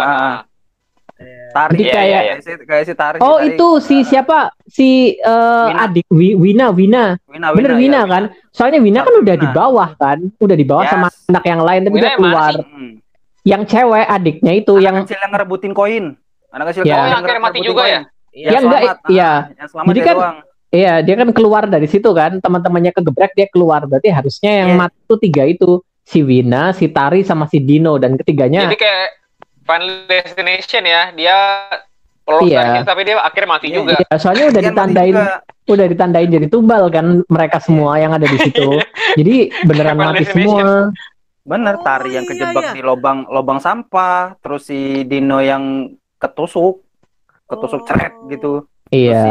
[SPEAKER 4] ah. Tarik.
[SPEAKER 2] Jadi
[SPEAKER 3] Iya,
[SPEAKER 2] kayak,
[SPEAKER 3] iya, iya.
[SPEAKER 4] Kayak si, kayak si tarik.
[SPEAKER 2] oh
[SPEAKER 4] si
[SPEAKER 2] itu si siapa? Si
[SPEAKER 4] Wina.
[SPEAKER 2] adik Wi- Wina, Wina.
[SPEAKER 4] Wina,
[SPEAKER 2] Bener Wina,
[SPEAKER 4] iya,
[SPEAKER 2] kan? Soalnya Wina kan
[SPEAKER 4] Tapi
[SPEAKER 2] udah di
[SPEAKER 4] Wina.
[SPEAKER 2] bawah kan? Udah di bawah
[SPEAKER 4] Yes.
[SPEAKER 2] sama anak yang lain, tapi
[SPEAKER 3] Wina
[SPEAKER 2] dia
[SPEAKER 3] yang
[SPEAKER 2] keluar.
[SPEAKER 3] sih?
[SPEAKER 4] Hmm.
[SPEAKER 2] Yang cewek adiknya itu
[SPEAKER 4] Anak
[SPEAKER 2] yang
[SPEAKER 4] kecil yang ngerebutin koin. Anak kecil
[SPEAKER 2] Ya.
[SPEAKER 3] Oh, yang
[SPEAKER 4] ngerebutin
[SPEAKER 3] akhirnya mati juga
[SPEAKER 4] koin.
[SPEAKER 3] ya?
[SPEAKER 1] iya.
[SPEAKER 2] Ya, enggak,
[SPEAKER 4] selamat.
[SPEAKER 2] iya.
[SPEAKER 4] Ah, yang selamat
[SPEAKER 2] Jadi kan-
[SPEAKER 4] doang.
[SPEAKER 2] Iya, dia kan keluar dari situ kan, teman-temannya kegebrek dia keluar. Berarti harusnya yang
[SPEAKER 4] Iya.
[SPEAKER 2] mati itu tiga itu, si Wina, si Tari sama si Dino dan ketiganya
[SPEAKER 3] Jadi kayak Final Destination ya, dia lolos
[SPEAKER 2] Iya.
[SPEAKER 3] situ, tapi dia akhirnya mati
[SPEAKER 4] Iya,
[SPEAKER 3] juga.
[SPEAKER 2] Ya, soalnya udah
[SPEAKER 4] Iya,
[SPEAKER 2] ditandain,
[SPEAKER 4] juga.
[SPEAKER 2] udah ditandain jadi tumbal kan mereka semua yang ada di situ. jadi beneran
[SPEAKER 3] Final
[SPEAKER 2] mati semua.
[SPEAKER 4] Bener,
[SPEAKER 1] Oh,
[SPEAKER 4] Tari yang
[SPEAKER 1] iya,
[SPEAKER 4] kejebak
[SPEAKER 1] iya.
[SPEAKER 4] di lubang lubang sampah, terus si Dino yang ketusuk, ketusuk
[SPEAKER 1] Oh.
[SPEAKER 4] ceret gitu. Terus
[SPEAKER 2] Iya,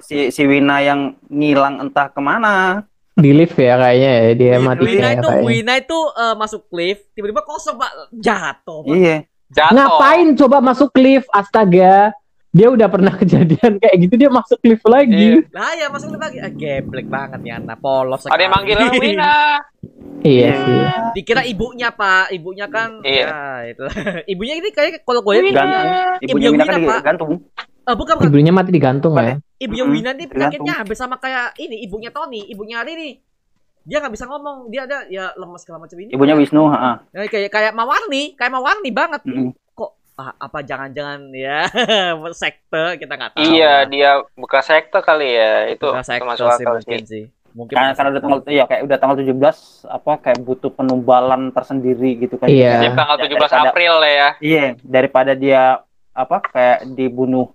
[SPEAKER 4] Si, si si Wina yang ngilang entah ke mana.
[SPEAKER 2] di lift ya kayaknya ya dia
[SPEAKER 1] Wina
[SPEAKER 2] mati
[SPEAKER 1] Wina
[SPEAKER 2] ya,
[SPEAKER 1] itu
[SPEAKER 2] kayaknya.
[SPEAKER 1] Wina itu eh, masuk lift tiba-tiba kosong pak jatuh Pak.
[SPEAKER 4] Iya.
[SPEAKER 3] Jatuh.
[SPEAKER 2] Ngapain coba masuk lift? Astaga. Dia udah pernah kejadian kayak gitu dia masuk lift
[SPEAKER 3] Iya.
[SPEAKER 2] lagi.
[SPEAKER 1] lah ya masuk lift lagi ah, geblek banget nih anak polos
[SPEAKER 3] Ada yang manggil
[SPEAKER 1] sekali.
[SPEAKER 3] Wina.
[SPEAKER 2] Iya sih.
[SPEAKER 1] dikira ibunya pak ibunya kan
[SPEAKER 3] Iya.
[SPEAKER 1] ya itu ibunya ini kayak kalau gue
[SPEAKER 4] Gantung.
[SPEAKER 1] Ibunya
[SPEAKER 4] Ibunya Wina kan
[SPEAKER 1] Pak.
[SPEAKER 4] digantung.
[SPEAKER 1] eh, bukan bukan
[SPEAKER 2] Ibunya mati digantung ya.
[SPEAKER 1] ibunya Wina nih
[SPEAKER 4] tergantung.
[SPEAKER 1] penyakitnya hampir sama kayak ini ibunya Tony ibunya Riri dia nggak bisa ngomong dia ada ya lemas segala macam ini
[SPEAKER 4] Ibunya Wisnu, heeh.
[SPEAKER 1] Ya, kayak kayak Mawarni kayak Mawarni banget
[SPEAKER 4] Mm-mm.
[SPEAKER 1] kok ah, apa jangan-jangan ya sekte kita nggak tahu
[SPEAKER 3] Iya, dia bekas sekte kali ya. Itu
[SPEAKER 1] Bukan sekte
[SPEAKER 3] termasuk
[SPEAKER 1] sih
[SPEAKER 3] akal
[SPEAKER 1] mungkin
[SPEAKER 3] sih.
[SPEAKER 1] mungkin
[SPEAKER 4] Karena karena udah tanggal iya kayak udah tanggal 17 apa kayak butuh penumbalan tersendiri gitu kan.
[SPEAKER 2] Iya.
[SPEAKER 3] Jadi tanggal
[SPEAKER 4] Ya,
[SPEAKER 3] 17
[SPEAKER 4] daripada-
[SPEAKER 3] April lah ya.
[SPEAKER 4] Iya, daripada dia apa kayak dibunuh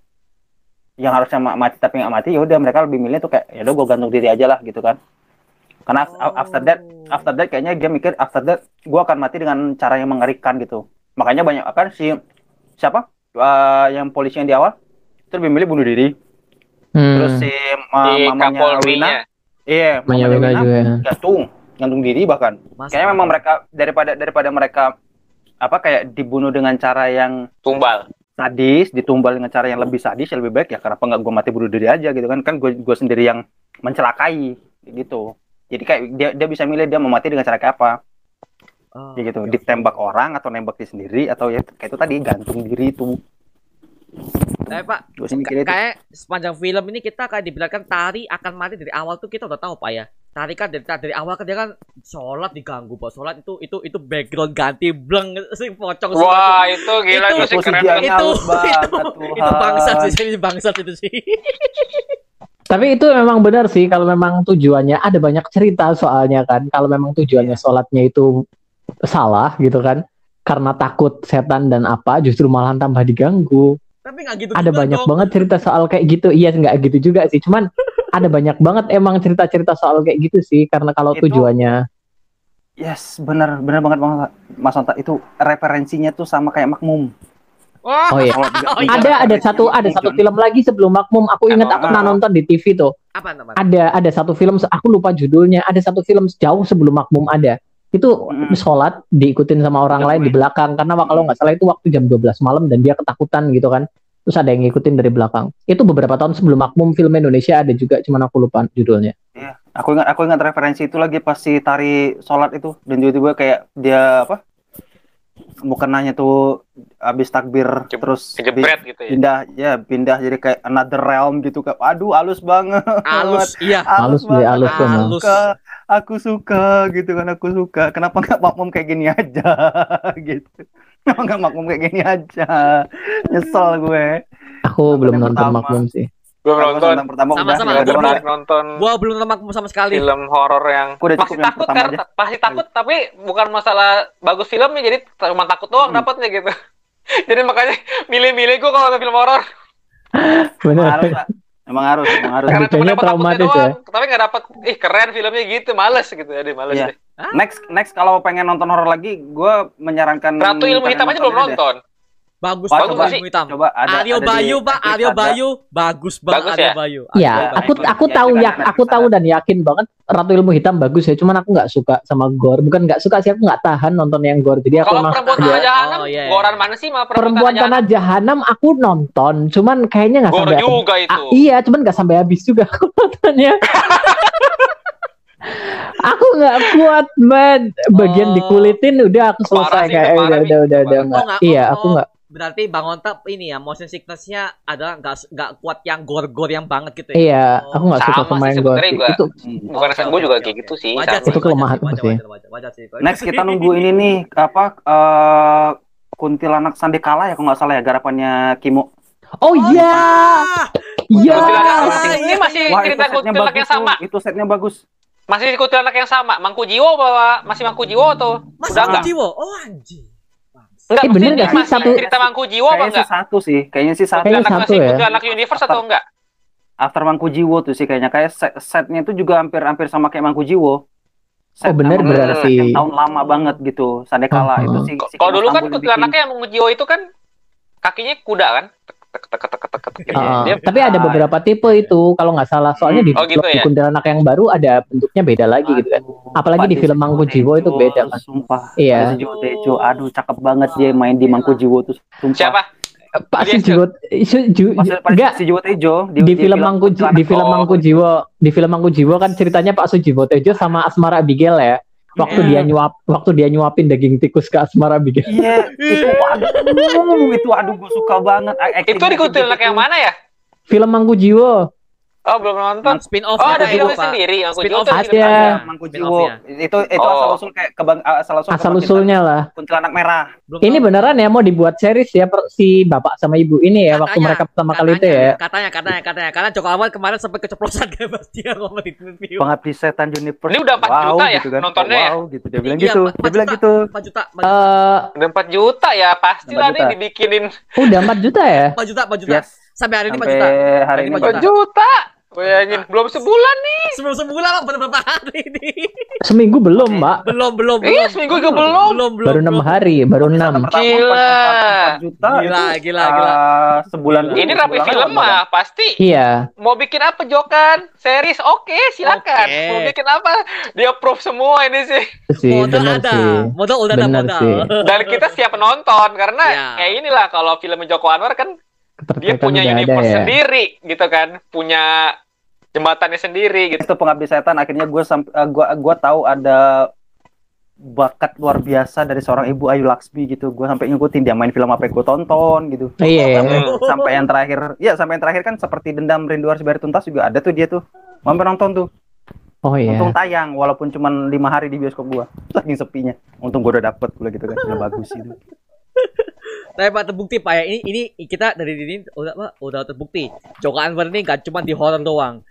[SPEAKER 4] yang harusnya ma- mati tapi nggak mati, ya udah mereka lebih milih tuh kayak ya udah gue gantung diri aja lah gitu kan. Karena
[SPEAKER 1] Oh.
[SPEAKER 4] after that, after that kayaknya dia mikir after that gue akan mati dengan cara yang mengerikan gitu. Makanya banyak kan si siapa Eh, yang polisi yang di awal itu lebih milih bunuh diri.
[SPEAKER 2] Hmm.
[SPEAKER 4] Terus si ma-
[SPEAKER 3] Di
[SPEAKER 4] mamanya Wina,
[SPEAKER 3] Kapolri-nya.
[SPEAKER 4] iya,
[SPEAKER 2] Mamanya Wina juga. ya.
[SPEAKER 4] gantung, gantung diri bahkan.
[SPEAKER 1] Masa
[SPEAKER 4] Kayaknya memang mereka daripada daripada mereka apa kayak dibunuh dengan cara yang
[SPEAKER 3] Tumbal.
[SPEAKER 4] sadis ditumbal dengan cara yang lebih sadis ya lebih baik ya kenapa nggak gue mati bunuh diri aja gitu kan kan gue gue sendiri yang mencelakai gitu jadi kayak dia dia bisa milih dia mau mati dengan cara kayak apa
[SPEAKER 1] Oh,
[SPEAKER 4] ya gitu
[SPEAKER 1] oke,
[SPEAKER 4] ditembak orang atau nembak diri sendiri atau ya kayak itu tadi gantung diri itu
[SPEAKER 1] Eh, Pak,
[SPEAKER 4] sih itu
[SPEAKER 1] kayak sepanjang film ini kita kayak dibilangkan Tari akan mati dari awal tuh kita udah tahu Pak ya. Tari kan dari, dari awal kan dia kan sholat diganggu Pak. Sholat itu itu itu background ganti bleng sing pocong
[SPEAKER 3] Wah,
[SPEAKER 1] tuh.
[SPEAKER 3] itu gila
[SPEAKER 1] Itu-
[SPEAKER 3] itu sih
[SPEAKER 4] itu
[SPEAKER 3] keren
[SPEAKER 1] itu itu
[SPEAKER 4] Tuhan.
[SPEAKER 1] itu bangsat sih ini bangsat itu sih.
[SPEAKER 2] Tapi itu memang benar sih kalau memang tujuannya ada banyak cerita soalnya kan. Kalau memang tujuannya sholatnya itu salah gitu kan. Karena takut setan dan apa justru malah tambah diganggu.
[SPEAKER 1] Tapi nggak gitu
[SPEAKER 2] ada
[SPEAKER 1] juga
[SPEAKER 2] banyak
[SPEAKER 1] dong.
[SPEAKER 2] banget cerita soal kayak gitu. Iya nggak gitu juga sih. Cuman ada banyak banget emang cerita-cerita soal kayak gitu sih karena kalau
[SPEAKER 4] Itu-
[SPEAKER 2] tujuannya
[SPEAKER 4] Yes, bener bener banget Bang Mas Anta itu referensinya tuh sama kayak Makmum.
[SPEAKER 1] Wah,
[SPEAKER 2] oh iya
[SPEAKER 1] Oh, iya.
[SPEAKER 2] ada ada satu ada satu film lagi sebelum Makmum aku ingat aku pernah
[SPEAKER 4] Ah.
[SPEAKER 2] nonton di TV tuh
[SPEAKER 1] apa namanya?
[SPEAKER 2] ada ada satu film aku lupa judulnya ada satu film jauh sebelum Makmum ada itu
[SPEAKER 4] Mm.
[SPEAKER 2] sholat diikutin sama orang lain di
[SPEAKER 4] gue.
[SPEAKER 2] belakang karena kalau nggak salah itu waktu jam 12 malam dan dia ketakutan gitu kan terus ada yang ngikutin dari belakang itu beberapa tahun sebelum Makmum film Indonesia ada juga cuman aku lupa judulnya
[SPEAKER 4] Aku ingat aku ingat referensi itu lagi pas si tari sholat itu dan tiba-tiba kayak dia apa? Bukan nanya tuh habis takbir
[SPEAKER 3] Jem-
[SPEAKER 4] terus
[SPEAKER 3] Kejebret gitu ya.
[SPEAKER 4] pindah ya pindah jadi kayak another realm gitu kan. Aduh halus banget.
[SPEAKER 1] Halus, iya.
[SPEAKER 2] Halus,
[SPEAKER 4] banget.
[SPEAKER 2] halus
[SPEAKER 4] aku
[SPEAKER 1] tuh, Mas.
[SPEAKER 4] suka, aku suka gitu kan aku suka. Kenapa nggak makmum kayak gini aja gitu. Kenapa nggak makmum kayak gini aja? Nyesel gue.
[SPEAKER 2] aku belum nonton
[SPEAKER 4] pertama.
[SPEAKER 2] Makmum sih
[SPEAKER 3] Belum nonton.
[SPEAKER 4] nonton pertama udah nggak ada
[SPEAKER 1] belum.
[SPEAKER 3] Menarik nonton
[SPEAKER 1] Gua belum nonton sama sekali.
[SPEAKER 3] film horor yang
[SPEAKER 4] udah cukup
[SPEAKER 3] pasti
[SPEAKER 4] yang
[SPEAKER 3] takut
[SPEAKER 4] pertama
[SPEAKER 3] kan
[SPEAKER 4] aja.
[SPEAKER 3] pasti takut tapi bukan masalah bagus filmnya jadi cuma takut doang
[SPEAKER 4] Hmm.
[SPEAKER 3] dapatnya gitu jadi makanya milih-milih gue kalau nonton film horor
[SPEAKER 4] Emang
[SPEAKER 2] bener
[SPEAKER 4] harus, Pak. Emang harus, emang harus.
[SPEAKER 3] karena cuma dapat takutnya
[SPEAKER 2] traumatis
[SPEAKER 3] doang tapi nggak dapat ih keren filmnya gitu males gitu jadi males
[SPEAKER 4] Iya.
[SPEAKER 3] deh
[SPEAKER 4] Next, next kalau pengen nonton horor lagi, gue menyarankan.
[SPEAKER 3] Ratu ilmu hitam aja belum
[SPEAKER 4] deh.
[SPEAKER 1] Bagus
[SPEAKER 4] Bagus
[SPEAKER 1] banget
[SPEAKER 3] sih.
[SPEAKER 1] Ilmu hitam.
[SPEAKER 4] Coba ada.
[SPEAKER 1] Aryo
[SPEAKER 4] ada
[SPEAKER 1] Bayu, Pak. Aryo
[SPEAKER 4] ada.
[SPEAKER 1] Bayu. Bagus banget
[SPEAKER 3] Bagus
[SPEAKER 1] Aryo
[SPEAKER 3] ya?
[SPEAKER 1] Bayu.
[SPEAKER 2] Ya,
[SPEAKER 1] Aryo
[SPEAKER 2] aku
[SPEAKER 1] Bayu.
[SPEAKER 2] aku
[SPEAKER 4] Ya,
[SPEAKER 2] tahu ya, aku tahu dan yakin banget Ratu Ilmu Hitam bagus ya. Cuman aku nggak suka sama gore. Bukan nggak suka sih, aku nggak tahan nonton yang gore. Jadi aku
[SPEAKER 3] kalau perempuan tanah jahanam
[SPEAKER 1] Oh, iya.
[SPEAKER 3] goran mana sih mah
[SPEAKER 2] perempuan
[SPEAKER 3] perempuan tanah
[SPEAKER 2] jahanam aku nonton. Cuman kayaknya nggak sampai.
[SPEAKER 3] gor juga itu
[SPEAKER 2] Ah, iya, cuman nggak sampai habis juga aku nontonnya. aku nggak kuat man bagian
[SPEAKER 1] Oh.
[SPEAKER 2] dikulitin udah aku selesai kayak udah udah udah udah nggak, iya aku nggak
[SPEAKER 1] Berarti Bang Onta ini ya motion sickness-nya adalah nggak nggak kuat yang gore-gore yang banget gitu ya.
[SPEAKER 2] iya
[SPEAKER 1] Oh.
[SPEAKER 2] aku nggak suka
[SPEAKER 3] sih. gua.
[SPEAKER 2] itu
[SPEAKER 4] Hmm.
[SPEAKER 3] bukan
[SPEAKER 1] Oke,
[SPEAKER 3] gue juga kayak gitu sih
[SPEAKER 1] Wajar
[SPEAKER 2] Itu kelemahan sih.
[SPEAKER 1] wajar, wajar, wajar sih.
[SPEAKER 4] Next kita nunggu ini nih apa eh kuntilanak Sandekala ya kalau nggak salah ya garapannya Kimo.
[SPEAKER 2] oh iya iya
[SPEAKER 3] Kuntilanak masih- ini masih cerita kuntilanak
[SPEAKER 4] bagus
[SPEAKER 3] yang sama
[SPEAKER 4] tuh. Itu setnya bagus.
[SPEAKER 3] masih kuntilanak yang sama Mangku Jiwo apa masih Mangku Jiwo tuh
[SPEAKER 1] Mas
[SPEAKER 3] udah enggak
[SPEAKER 1] Jiwo. Oh anjing.
[SPEAKER 3] Enggak
[SPEAKER 2] Eh, bener
[SPEAKER 3] maksudnya
[SPEAKER 2] nggak sih?
[SPEAKER 3] masih
[SPEAKER 2] Satu-
[SPEAKER 3] cerita Mangku Jiwo apa
[SPEAKER 4] Kayaknya sih
[SPEAKER 3] enggak
[SPEAKER 4] satu sih. Kayaknya sih satu.
[SPEAKER 2] Kayaknya
[SPEAKER 3] kuntilanak
[SPEAKER 2] satu ya.
[SPEAKER 3] kuntilanak universe atau enggak
[SPEAKER 4] After Mangku Jiwo tuh sih kayaknya kayak set setnya itu juga hampir-hampir sama kayak Mangku Jiwo.
[SPEAKER 2] Oh, bener
[SPEAKER 4] sama-
[SPEAKER 2] berarti.
[SPEAKER 4] set yang tahun lama banget gitu Sandekala
[SPEAKER 2] Oh,
[SPEAKER 4] itu
[SPEAKER 2] oh.
[SPEAKER 4] sih. si
[SPEAKER 3] kalau dulu kan
[SPEAKER 4] Stambul
[SPEAKER 3] kuntilanaknya yang Mangku Jiwo itu kan kakinya kuda kan tek tek tek tek
[SPEAKER 2] tapi ada beberapa tipe itu kalau nggak salah soalnya di,
[SPEAKER 3] Oh,
[SPEAKER 2] di yang baru ada bentuknya beda lagi gitu kan Apalagi di film Mangku Jiwo itu beda kan.
[SPEAKER 4] Sumpah.
[SPEAKER 2] Iya.
[SPEAKER 4] Jiwo Tejo, aduh cakep banget dia main di Mangku Jiwo tuh. Sumpah.
[SPEAKER 3] siapa
[SPEAKER 2] Pak Sujiwo
[SPEAKER 4] Pas, pas
[SPEAKER 2] enggak
[SPEAKER 4] si Jiwo Tejo
[SPEAKER 2] di, film Mangku di film. Mangku Jiwo di film Mangku Jiwo kan ceritanya Pak Sujiwo Tejo sama Asmara Abigail ya waktu
[SPEAKER 1] Iya.
[SPEAKER 2] dia nyuap waktu dia nyuapin daging tikus ke Asmara Abigail
[SPEAKER 4] Iya, itu aduh, itu aduh gue suka banget.
[SPEAKER 3] itu di kuntilanak yang mana ya?
[SPEAKER 2] Film Mangku Jiwo
[SPEAKER 3] oh belum nonton
[SPEAKER 1] Spin off
[SPEAKER 3] oh ada filmnya
[SPEAKER 1] Pak.
[SPEAKER 3] sendiri Mangku
[SPEAKER 1] Spin off
[SPEAKER 2] ada.
[SPEAKER 3] film apa?
[SPEAKER 4] Mangku
[SPEAKER 1] Spin
[SPEAKER 4] Jiwo.
[SPEAKER 1] off-nya.
[SPEAKER 4] Itu itu
[SPEAKER 3] Oh.
[SPEAKER 4] asal usul kayak kebang asal usul
[SPEAKER 2] asal usulnya lah
[SPEAKER 4] kuntilanak merah.
[SPEAKER 1] Belum
[SPEAKER 2] ini
[SPEAKER 1] tahu.
[SPEAKER 2] beneran ya mau dibuat series ya per- si bapak sama ibu ini ya waktu
[SPEAKER 1] Katanya,
[SPEAKER 2] mereka pertama kali itu
[SPEAKER 1] katanya,
[SPEAKER 2] ya
[SPEAKER 1] Katanya, katanya, katanya. Karena Joko Anwar kemarin sampai keceplosan kan pas dia ngomong di review.
[SPEAKER 4] Pengabdi setan Universe.
[SPEAKER 3] Ini udah 4
[SPEAKER 4] wow,
[SPEAKER 3] juta ya
[SPEAKER 4] gitu kan.
[SPEAKER 3] nontonnya ya?
[SPEAKER 4] Wow, gitu dia bilang
[SPEAKER 1] Iya,
[SPEAKER 4] gitu. Dia bilang gitu.
[SPEAKER 1] 4 juta, 4 juta,
[SPEAKER 2] Eh,
[SPEAKER 3] udah 4 juta ya pasti
[SPEAKER 4] 4
[SPEAKER 3] lah nih dibikinin
[SPEAKER 2] udah 4 juta ya
[SPEAKER 1] 4 juta, 4 juta. Sampai hari ini 4
[SPEAKER 4] Sampai
[SPEAKER 1] juta.
[SPEAKER 4] hari
[SPEAKER 1] Ini
[SPEAKER 4] ini
[SPEAKER 1] 4
[SPEAKER 3] 4 juta Bayangin, belum sebulan nih.
[SPEAKER 1] Sebelum sebulan Bang, baru berapa hari ini?
[SPEAKER 2] seminggu belum mbak
[SPEAKER 1] Belum, belum, belum.
[SPEAKER 3] Iya, seminggu juga belum.
[SPEAKER 1] Belum, belum.
[SPEAKER 2] baru enam hari baru enam
[SPEAKER 3] Gila.
[SPEAKER 4] 4 juta
[SPEAKER 1] Gila,
[SPEAKER 4] itu,
[SPEAKER 1] gila,
[SPEAKER 4] uh,
[SPEAKER 1] gila.
[SPEAKER 4] sebulan
[SPEAKER 1] Gila.
[SPEAKER 3] Ini rapi film mah pasti
[SPEAKER 2] iya
[SPEAKER 3] mau bikin apa Jokan? Series oke, silakan.
[SPEAKER 1] Oke.
[SPEAKER 3] Mau bikin apa? Dia approve semua ini sih.
[SPEAKER 2] sih
[SPEAKER 1] Modal ada.
[SPEAKER 2] sih
[SPEAKER 1] Modal udah ada modal.
[SPEAKER 3] Dan kita siap nonton karena
[SPEAKER 1] Iya.
[SPEAKER 3] kayak inilah kalau film Joko Anwar kan dia punya
[SPEAKER 2] udah ada
[SPEAKER 3] universe
[SPEAKER 2] ya?
[SPEAKER 3] sendiri gitu kan, punya jembatannya sendiri gitu.
[SPEAKER 4] itu pengabdi setan akhirnya gue gua gua tahu ada bakat luar biasa dari seorang ibu Ayu Laksmi gitu. Gue sampai ngikutin dia main film apa yang gue tonton gitu.
[SPEAKER 2] Iya
[SPEAKER 4] sampai,
[SPEAKER 3] Hmm.
[SPEAKER 4] sampai yang terakhir ya sampai yang terakhir kan seperti dendam rindu harus bayar tuntas juga ada tuh dia tuh. Mampir nonton tuh.
[SPEAKER 2] Oh iya.
[SPEAKER 4] Untung tayang walaupun cuma lima hari di bioskop gua. Saking sepinya. Untung gua udah dapet pula gitu kan. Film bagus itu
[SPEAKER 1] Tapi Pak terbukti Pak ya. Ini ini kita dari ini udah apa udah terbukti. Joko Anwar ini gak cuma di horror doang.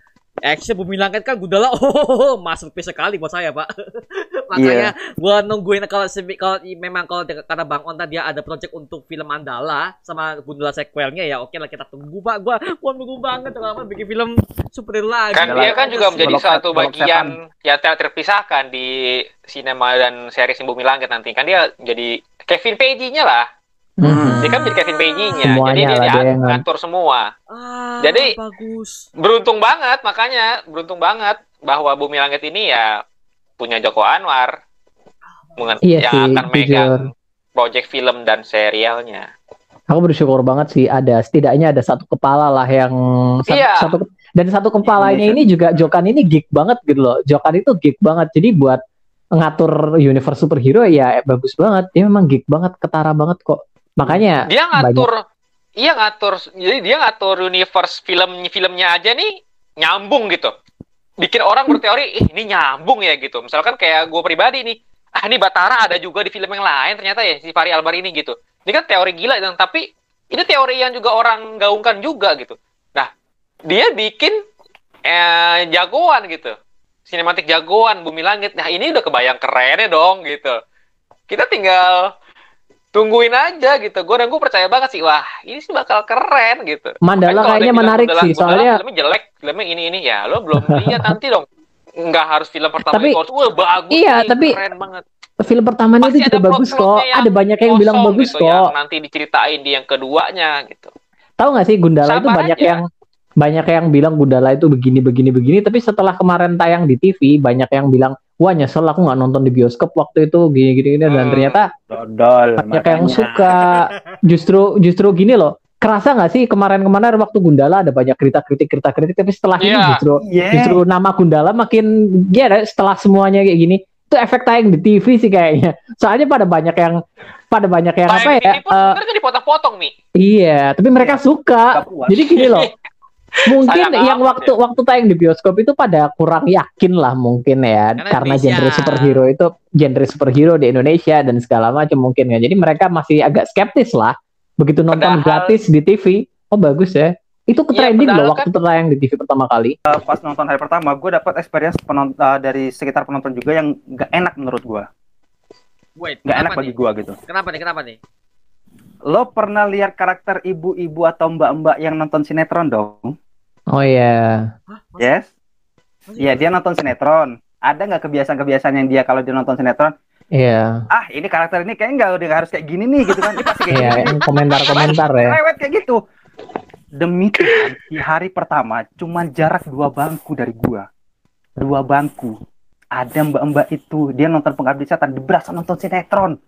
[SPEAKER 1] action bumi langit kan Gundala oh masterpiece sekali buat saya pak. Makanya gua nungguin kalau semi- kalau memang kalau kata Bang Onta dia ada project untuk film Mandala sama Gundala sequelnya ya oke lah kita tunggu pak. Gua gua nunggu banget kalau apa bikin film superhero lagi.
[SPEAKER 3] Kan dia kan juga menjadi satu bagian yang ter- terpisahkan di sinema dan series Bumi Langit nanti. Kan dia jadi Kevin Feige-nya lah
[SPEAKER 2] Hmm.
[SPEAKER 3] dia kan jadi Kevin Feige-nya jadi dia
[SPEAKER 2] lah dia
[SPEAKER 3] diat-
[SPEAKER 2] yang-
[SPEAKER 3] ngatur semua
[SPEAKER 1] ah,
[SPEAKER 3] Jadi-
[SPEAKER 1] bagus
[SPEAKER 3] beruntung banget makanya beruntung banget bahwa Bumi Langit ini ya punya Joko Anwar
[SPEAKER 2] Iya
[SPEAKER 3] yang
[SPEAKER 2] sih,
[SPEAKER 3] akan megang
[SPEAKER 2] jujur.
[SPEAKER 3] project film dan serialnya
[SPEAKER 2] Aku bersyukur banget sih ada setidaknya ada satu kepala lah yang satu,
[SPEAKER 3] Iya.
[SPEAKER 2] satu dan satu kepalanya
[SPEAKER 4] Indonesia.
[SPEAKER 2] ini juga Jokan ini geek banget gitu loh. Jokan itu geek banget. Jadi buat ngatur universe superhero ya bagus banget. Dia memang geek banget, ketara banget kok. Makanya
[SPEAKER 3] dia ngatur iya ngatur jadi dia ngatur universe film filmnya aja nih nyambung gitu. Bikin orang berteori "Ih, ini nyambung ya gitu. Misalkan kayak gue pribadi nih ah ini Batara ada juga di film yang lain ternyata ya si Fahri Albar ini gitu. Ini kan teori gila dan tapi ini teori yang juga orang gaungkan juga gitu. Nah dia bikin eh, jagoan gitu. Sinematik jagoan bumi langit. Nah ini udah kebayang kerennya dong gitu. Kita tinggal tungguin aja gitu. Gue dan gue percaya banget sih wah ini sih bakal keren gitu.
[SPEAKER 2] Mandala
[SPEAKER 3] Makanya
[SPEAKER 2] kayaknya
[SPEAKER 3] bilang
[SPEAKER 2] menarik sih soalnya
[SPEAKER 3] filmnya jelek filmnya ini ini ya lo belum lihat nanti dong. Nggak harus film pertama
[SPEAKER 2] Tapi-
[SPEAKER 3] itu harus wah bagus
[SPEAKER 2] iya,
[SPEAKER 3] nih,
[SPEAKER 2] tapi
[SPEAKER 3] keren banget.
[SPEAKER 2] film pertamanya
[SPEAKER 3] Pasti
[SPEAKER 2] itu juga bagus kok.
[SPEAKER 3] yang
[SPEAKER 2] Ada banyak yang bilang bagus
[SPEAKER 3] gitu,
[SPEAKER 2] kok.
[SPEAKER 3] yang nanti diceritain di yang keduanya gitu.
[SPEAKER 2] Tahu nggak sih Gundala itu
[SPEAKER 3] Sabar
[SPEAKER 2] banyak
[SPEAKER 3] aja.
[SPEAKER 2] yang banyak yang bilang Gundala itu begini begini begini. Tapi setelah kemarin tayang di TV banyak yang bilang wah nyesel aku nggak nonton di bioskop waktu itu gini gini, gini. dan
[SPEAKER 3] Hmm.
[SPEAKER 2] ternyata
[SPEAKER 4] Dodol.
[SPEAKER 2] banyak yang
[SPEAKER 4] makanya.
[SPEAKER 2] suka justru justru gini loh kerasa nggak sih kemarin-kemarin waktu Gundala ada banyak kritik-kritik kritik-kritik tapi setelah ini
[SPEAKER 3] Iya.
[SPEAKER 2] justru
[SPEAKER 4] Iya.
[SPEAKER 2] justru nama Gundala makin ya setelah semuanya kayak gini itu efek tayang di TV sih kayaknya soalnya pada banyak yang pada banyak yang apa
[SPEAKER 3] Tayang
[SPEAKER 2] ya
[SPEAKER 3] TV pun
[SPEAKER 2] eh,
[SPEAKER 3] sebenarnya kan dipotong-potong mi
[SPEAKER 2] iya tapi mereka suka
[SPEAKER 4] Nggak puas.
[SPEAKER 2] jadi gini loh mungkin
[SPEAKER 3] Sayang
[SPEAKER 2] yang waktu waktu tayang di bioskop itu pada kurang yakin lah mungkin ya.
[SPEAKER 1] Karena
[SPEAKER 2] karena
[SPEAKER 1] Indonesia.
[SPEAKER 2] genre superhero itu genre superhero di Indonesia dan segala macam mungkin ya. Jadi mereka masih agak skeptis lah. Begitu nonton
[SPEAKER 3] Padahal-
[SPEAKER 2] gratis di TV oh bagus ya. Itu ke
[SPEAKER 3] Iya,
[SPEAKER 2] trending
[SPEAKER 3] padahal
[SPEAKER 2] loh waktu tayang di TV pertama kali.
[SPEAKER 4] Uh, pas nonton hari pertama, gue dapat experience penonton dari sekitar penonton juga yang nggak enak menurut gue,
[SPEAKER 1] wait
[SPEAKER 4] nggak enak bagi gue gitu.
[SPEAKER 1] kenapa nih? Kenapa nih?
[SPEAKER 4] Lo pernah lihat karakter ibu-ibu atau mbak-mbak yang nonton sinetron dong?
[SPEAKER 2] Oh iya?
[SPEAKER 1] Mas-
[SPEAKER 4] Yes?
[SPEAKER 1] mas-
[SPEAKER 4] Iya dia nonton sinetron. Ada nggak kebiasaan-kebiasaan yang dia kalau dia nonton sinetron?
[SPEAKER 2] iya
[SPEAKER 4] Ah ini karakter ini kayaknya nggak udah harus kayak gini nih gitu kan? Ini pasti kayak
[SPEAKER 2] iya
[SPEAKER 4] gini. nih.
[SPEAKER 2] komentar-komentar ya
[SPEAKER 4] Lewat kayak gitu. Demi Tuhan, di hari pertama cuman jarak dua bangku dari gua. Dua bangku. Ada mbak-mbak itu, dia nonton pengabdi setan, dia berasa nonton sinetron.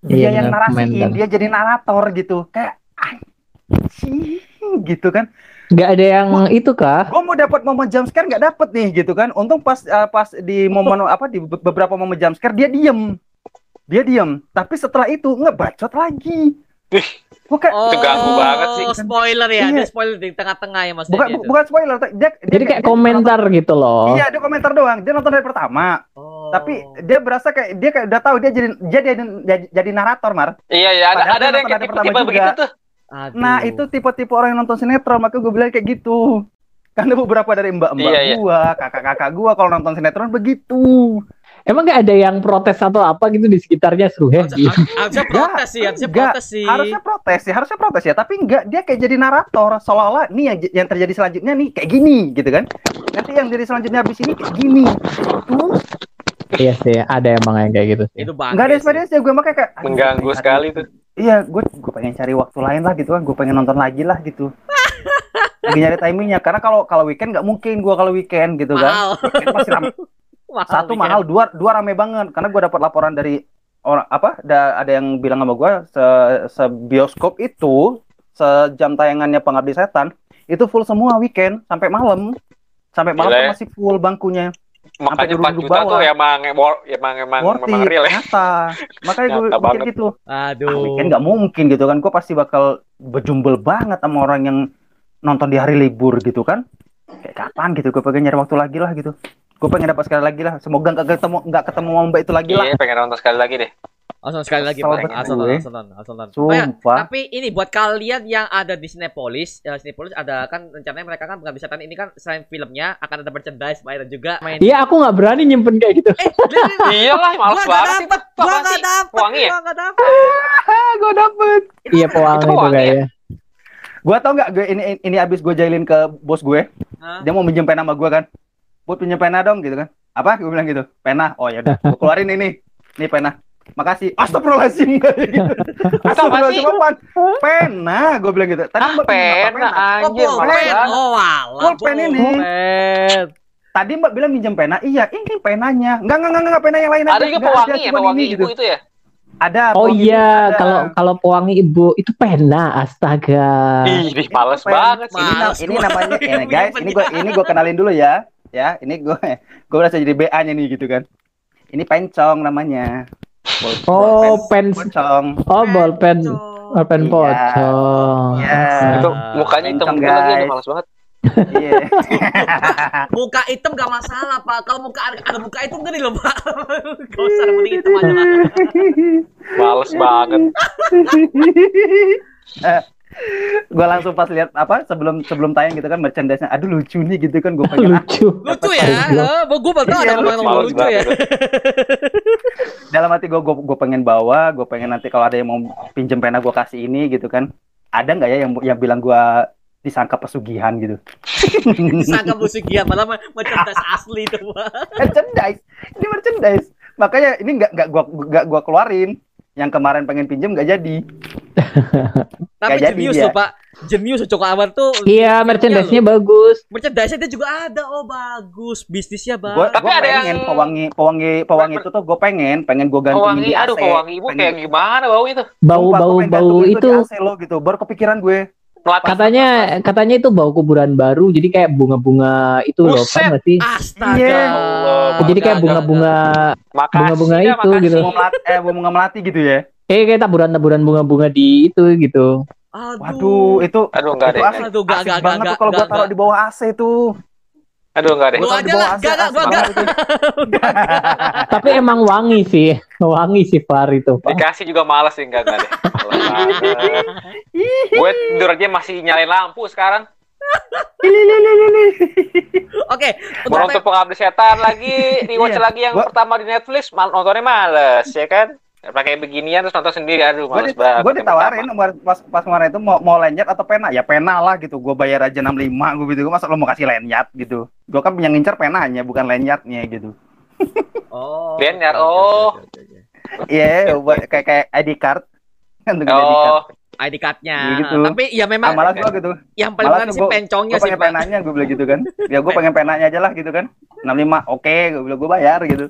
[SPEAKER 4] Dia
[SPEAKER 2] Iya,
[SPEAKER 4] yang narasiin,
[SPEAKER 2] komentar.
[SPEAKER 4] dia jadi narator gitu. Kayak anjing gitu kan.
[SPEAKER 2] nggak ada yang itu kah
[SPEAKER 4] Gua mau dapat momen jump scare nggak dapet nih gitu kan. Untung pas eh, pas di momen apa di be- beberapa momen jump scare dia diem. Dia diem, tapi setelah itu ngebacot lagi. Kayak
[SPEAKER 1] oh
[SPEAKER 3] Itu ganggu banget sih.
[SPEAKER 1] spoiler ya
[SPEAKER 4] Iya.
[SPEAKER 1] spoiler di tengah-tengah ya mas
[SPEAKER 4] bukan
[SPEAKER 1] Dedi itu.
[SPEAKER 4] bukan spoiler, dia, dia
[SPEAKER 2] jadi kayak komentar gitu loh
[SPEAKER 4] Iya, dia komentar doang. Dia nonton dari pertama,
[SPEAKER 1] Oh.
[SPEAKER 4] tapi dia berasa kayak dia kayak udah tahu dia jadi dia jadi, jadi, jadi narator, Mar.
[SPEAKER 3] iya iya ada
[SPEAKER 4] Padahal
[SPEAKER 3] ada yang
[SPEAKER 4] nonton
[SPEAKER 3] kayak
[SPEAKER 4] juga.
[SPEAKER 3] begitu tuh
[SPEAKER 1] Aduh.
[SPEAKER 4] Nah, itu tipe-tipe orang yang nonton sinetron, maka gue bilang kayak gitu. Karena beberapa dari mbak-mbak
[SPEAKER 3] Iya, iya.
[SPEAKER 4] gua, kakak-kakak gua kalau nonton sinetron begitu.
[SPEAKER 2] emang nggak ada yang protes atau apa gitu di sekitarnya seru ya
[SPEAKER 1] Harusnya, harusnya protes sih, harusnya
[SPEAKER 4] Enggak,
[SPEAKER 1] protes sih.
[SPEAKER 4] Harusnya protes ya, harusnya protes ya, tapi enggak dia kayak jadi narator seolah-olah nih yang, yang terjadi selanjutnya nih kayak gini gitu kan. Nanti yang jadi selanjutnya habis ini kayak gini. Tuh,
[SPEAKER 2] iya sih ada emang yang kayak gitu sih
[SPEAKER 1] Itu
[SPEAKER 4] enggak ada
[SPEAKER 1] sih.
[SPEAKER 4] gue makanya kayak
[SPEAKER 3] mengganggu sekali tuh
[SPEAKER 4] Iya, gue gue pengen cari waktu lain lah gitu kan, gue pengen nonton lagi lah gitu. Lagi nyari timingnya, karena kalau kalau weekend nggak mungkin gue kalau weekend gitu kan. Weekend pasti rame.
[SPEAKER 1] mahal
[SPEAKER 4] Satu mahal, dua dua rame banget. Karena gue dapat laporan dari orang apa? Da, ada yang bilang sama gue se, se bioskop itu sejam tayangannya Pengabdi Setan itu full semua weekend sampai malam. Sampai malam
[SPEAKER 3] Gila ya.
[SPEAKER 4] masih full bangkunya.
[SPEAKER 3] Makanya 4 juta
[SPEAKER 4] bawah.
[SPEAKER 3] tuh emang emang emang emang,
[SPEAKER 4] Worth
[SPEAKER 3] memang
[SPEAKER 4] it,
[SPEAKER 3] real ya
[SPEAKER 4] nyata. Makanya gue mikir
[SPEAKER 3] banget.
[SPEAKER 4] gitu.
[SPEAKER 1] Aduh.
[SPEAKER 4] ah, weekend nggak mungkin gitu kan gue pasti bakal berjumbel banget sama orang yang nonton di hari libur gitu kan kayak kapan gitu gue pengen nyari waktu lagi lah gitu gue pengen dapat sekali lagi lah semoga nggak ketemu nggak ketemu sama mbak itu lagi lah
[SPEAKER 3] iya pengen nonton sekali lagi deh
[SPEAKER 1] Langsung sekali lagi, langsung langsung langsung. Oh ya,
[SPEAKER 4] Sumpah.
[SPEAKER 1] tapi ini buat kalian yang ada di Cinepolis, ya Cinepolis ada kan rencananya mereka kan pengabdi setan ini kan selain filmnya akan ada merchandise, Pak, dan juga main
[SPEAKER 2] Iya, aku nggak berani nyimpen kayak gitu.
[SPEAKER 1] Eh,
[SPEAKER 3] Iyalah, males
[SPEAKER 1] gua
[SPEAKER 3] banget
[SPEAKER 1] nggak dapet,
[SPEAKER 3] Itu
[SPEAKER 1] gua nggak dapet,
[SPEAKER 3] Wangi ya?
[SPEAKER 1] gua nggak dapet.
[SPEAKER 4] Gue dapet.
[SPEAKER 2] Iya, pewangi
[SPEAKER 3] Itu
[SPEAKER 2] itu
[SPEAKER 3] pewangi ya?
[SPEAKER 2] kayaknya.
[SPEAKER 4] Gue tau nggak gue ini ini abis gue jailin ke bos gue.
[SPEAKER 1] Hah?
[SPEAKER 4] Dia mau minjem pena sama gue kan. Buat pinjem pena dong gitu kan. Apa? Gue bilang gitu. Pena. Oh ya udah. Keluarin ini. Nih pena. Makasih. Astagfirullahaladzim. Astagfirullahaladzim apaan? Pena. Gue bilang gitu. Tadi
[SPEAKER 3] Ah,
[SPEAKER 4] mbak pinjem apa?
[SPEAKER 3] pena
[SPEAKER 1] Oh,
[SPEAKER 3] anjir,
[SPEAKER 1] pulpen.
[SPEAKER 3] banget.
[SPEAKER 1] Oh, walah.
[SPEAKER 4] Pulpen ini.
[SPEAKER 1] Pulpen.
[SPEAKER 4] Tadi mbak bilang minjem pena. Iya, ini penanya. Enggak, enggak, enggak, enggak, pena yang lain aja.
[SPEAKER 3] Ada juga pewangi ya, pewangi
[SPEAKER 4] ini,
[SPEAKER 3] ibu itu ya.
[SPEAKER 4] Ada.
[SPEAKER 2] Oh iya, kalau kalau pewangi ibu itu pena, astaga.
[SPEAKER 3] Ih, males banget sih.
[SPEAKER 4] Ini, ini
[SPEAKER 1] gua.
[SPEAKER 4] namanya ini guys, ini gue ini gue kenalin dulu ya. Ya, ini gue gue udah jadi BA-nya nih gitu kan. Ini pencong namanya. Bol-
[SPEAKER 2] Oh,
[SPEAKER 4] bolpen
[SPEAKER 2] pen
[SPEAKER 4] pocong.
[SPEAKER 2] Oh, bolpen bolpen
[SPEAKER 4] Iya.
[SPEAKER 2] pocong.
[SPEAKER 4] Iya.
[SPEAKER 3] Itu mukanya hitam lagi,
[SPEAKER 4] guys.
[SPEAKER 3] males banget.
[SPEAKER 4] Iya.
[SPEAKER 1] Muka hitam gak masalah, Pak. Kalau muka ada, ada muka hitam ngeri loh, Pak. Gak usah mending hitam aja lah.
[SPEAKER 3] Males banget.
[SPEAKER 4] gue langsung pas lihat apa sebelum sebelum tayang gitu kan merchandise-nya aduh lucu nih gitu kan gue pengen ah,
[SPEAKER 2] Lucu.
[SPEAKER 1] Lucu ya. Gue baru tahu ada ngomong
[SPEAKER 3] lucu.
[SPEAKER 1] lucu ya.
[SPEAKER 4] dalam hati gue gue pengen bawa gue pengen nanti kalau ada yang mau pinjem pena gue kasih ini gitu kan ada nggak ya yang yang bilang gue disangka pesugihan gitu
[SPEAKER 1] Sangka musik dia malah merchandise asli itu,
[SPEAKER 4] merchandise ini merchandise makanya ini nggak nggak gua nggak gua keluarin yang kemarin pengen pinjem nggak jadi
[SPEAKER 1] Tapi
[SPEAKER 4] jadi
[SPEAKER 1] jenius
[SPEAKER 4] dia.
[SPEAKER 1] loh, Pak. Jenius Coko Amar tuh.
[SPEAKER 2] Iya, merchandise-nya bagus.
[SPEAKER 1] Merchandise dia juga ada. Oh, bagus. Bisnisnya bagus.
[SPEAKER 3] Tapi ada
[SPEAKER 4] pengen
[SPEAKER 3] yang-
[SPEAKER 4] pewangi pewangi pewangi itu tuh gue pengen pengen gue gantungin
[SPEAKER 3] Pewangi,
[SPEAKER 4] di AC
[SPEAKER 3] aduh pewangi ibu
[SPEAKER 4] Pengen-
[SPEAKER 3] kayak gimana bau itu?
[SPEAKER 2] Bau
[SPEAKER 4] Sumpah,
[SPEAKER 2] bau
[SPEAKER 4] gua
[SPEAKER 2] itu
[SPEAKER 4] di AC lo gitu baru kepikiran gue
[SPEAKER 2] Katanya katanya itu bau kuburan baru jadi kayak bunga-bunga itu loh,
[SPEAKER 3] Buset.
[SPEAKER 2] paham nggak sih?
[SPEAKER 1] Astaga.
[SPEAKER 4] Iya.
[SPEAKER 3] Allah.
[SPEAKER 2] Jadi kayak bunga-bunga bunga-bunga
[SPEAKER 3] ya,
[SPEAKER 2] itu
[SPEAKER 3] makasih.
[SPEAKER 2] gitu.
[SPEAKER 4] bunga melati eh bunga melati gitu ya
[SPEAKER 2] eh kayak taburan-taburan bunga-bunga di itu gitu.
[SPEAKER 1] Aduh.
[SPEAKER 4] waduh itu
[SPEAKER 3] Aduh enggak
[SPEAKER 4] itu
[SPEAKER 3] deh.
[SPEAKER 4] asik,
[SPEAKER 1] Aduh, gak,
[SPEAKER 4] asik
[SPEAKER 1] gak,
[SPEAKER 4] banget
[SPEAKER 1] gak,
[SPEAKER 4] tuh kalau gue taruh
[SPEAKER 1] gak.
[SPEAKER 4] di bawah AC tuh
[SPEAKER 3] Aduh enggak deh.
[SPEAKER 1] Lu aja lah.
[SPEAKER 4] AC,
[SPEAKER 1] Gak, gak,
[SPEAKER 4] asik
[SPEAKER 1] gua
[SPEAKER 4] banget
[SPEAKER 1] gak.
[SPEAKER 4] itu.
[SPEAKER 2] Tapi emang wangi sih, wangi sih Far itu. Pak.
[SPEAKER 3] Dikasih juga males sih enggak enggak deh. Gue tidur aja masih nyalain lampu sekarang.
[SPEAKER 1] Oke. Untuk
[SPEAKER 3] Mau nonton pengabdi setan lagi, di watch
[SPEAKER 4] Iya.
[SPEAKER 3] lagi yang
[SPEAKER 4] Gua-
[SPEAKER 3] pertama di Netflix, mal nontonnya males, ya kan? Pakai beginian terus nonton sendiri, aduh
[SPEAKER 4] gue
[SPEAKER 3] males banget.
[SPEAKER 4] gue ditawarin pas pas kemarin itu mau mau lanyard atau pena? Ya pena lah gitu. Gue bayar aja 65 gue gitu. Masa lo mau kasih lanyard gitu. Gue kan yang ngincer penanya bukan lanyardnya gitu.
[SPEAKER 1] Oh.
[SPEAKER 3] Lanyard,
[SPEAKER 1] oke,
[SPEAKER 3] oh.
[SPEAKER 4] iya buat kayak kayak ID card. Kan dengan ID card.
[SPEAKER 3] Oh,
[SPEAKER 1] ID card-nya.
[SPEAKER 4] Iya gitu.
[SPEAKER 1] Tapi ya memang
[SPEAKER 4] ah, malah gue gitu.
[SPEAKER 1] yang paling
[SPEAKER 4] tuh
[SPEAKER 1] sih
[SPEAKER 4] gua-
[SPEAKER 1] pencongnya
[SPEAKER 4] gue
[SPEAKER 1] sih,
[SPEAKER 4] pengen penanya gue bilang gitu kan. Ya gue pengen penanya aja lah gitu kan. 65 oke gue bilang gue bayar gitu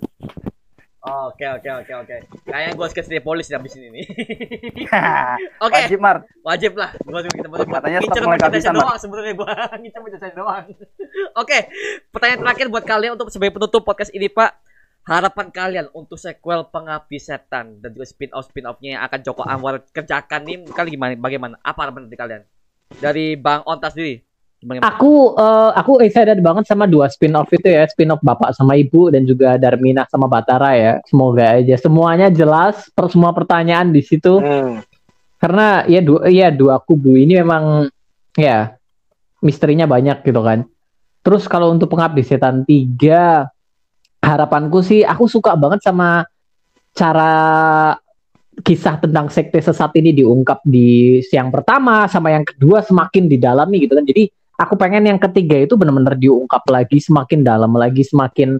[SPEAKER 1] Oke, oke, oke, oke. Kayaknya gue sketch di polis habis ini nih. Oke,
[SPEAKER 4] wajib mar
[SPEAKER 1] wajib lah. Gua kita mau
[SPEAKER 4] Katanya
[SPEAKER 1] ngincer merchandise doang sebenarnya gua ngincer merchandise doang. Oke, pertanyaan terakhir buat kalian untuk sebagai penutup podcast ini, Pak. Harapan kalian untuk sequel Pengabdi Setan dan juga spin-off spin-offnya yang akan Joko Anwar kerjakan nih kali gimana bagaimana? Apa harapan dari kalian? Dari Bang Ontas sendiri.
[SPEAKER 2] Aku eh, aku excited banget sama dua spin-off itu ya, spin-off Bapak sama Ibu dan juga Darmina sama Batara ya. Semoga aja semuanya jelas, per semua pertanyaan di situ.
[SPEAKER 3] hmm.
[SPEAKER 2] Karena ya dua ya dua kubu ini memang ya misterinya banyak gitu kan. Terus kalau untuk Pengabdi Setan 3 harapanku sih aku suka banget sama cara kisah tentang sekte sesat ini diungkap di siang pertama sama yang kedua semakin didalami gitu kan. Jadi aku pengen yang ketiga itu benar-benar diungkap lagi semakin dalam lagi semakin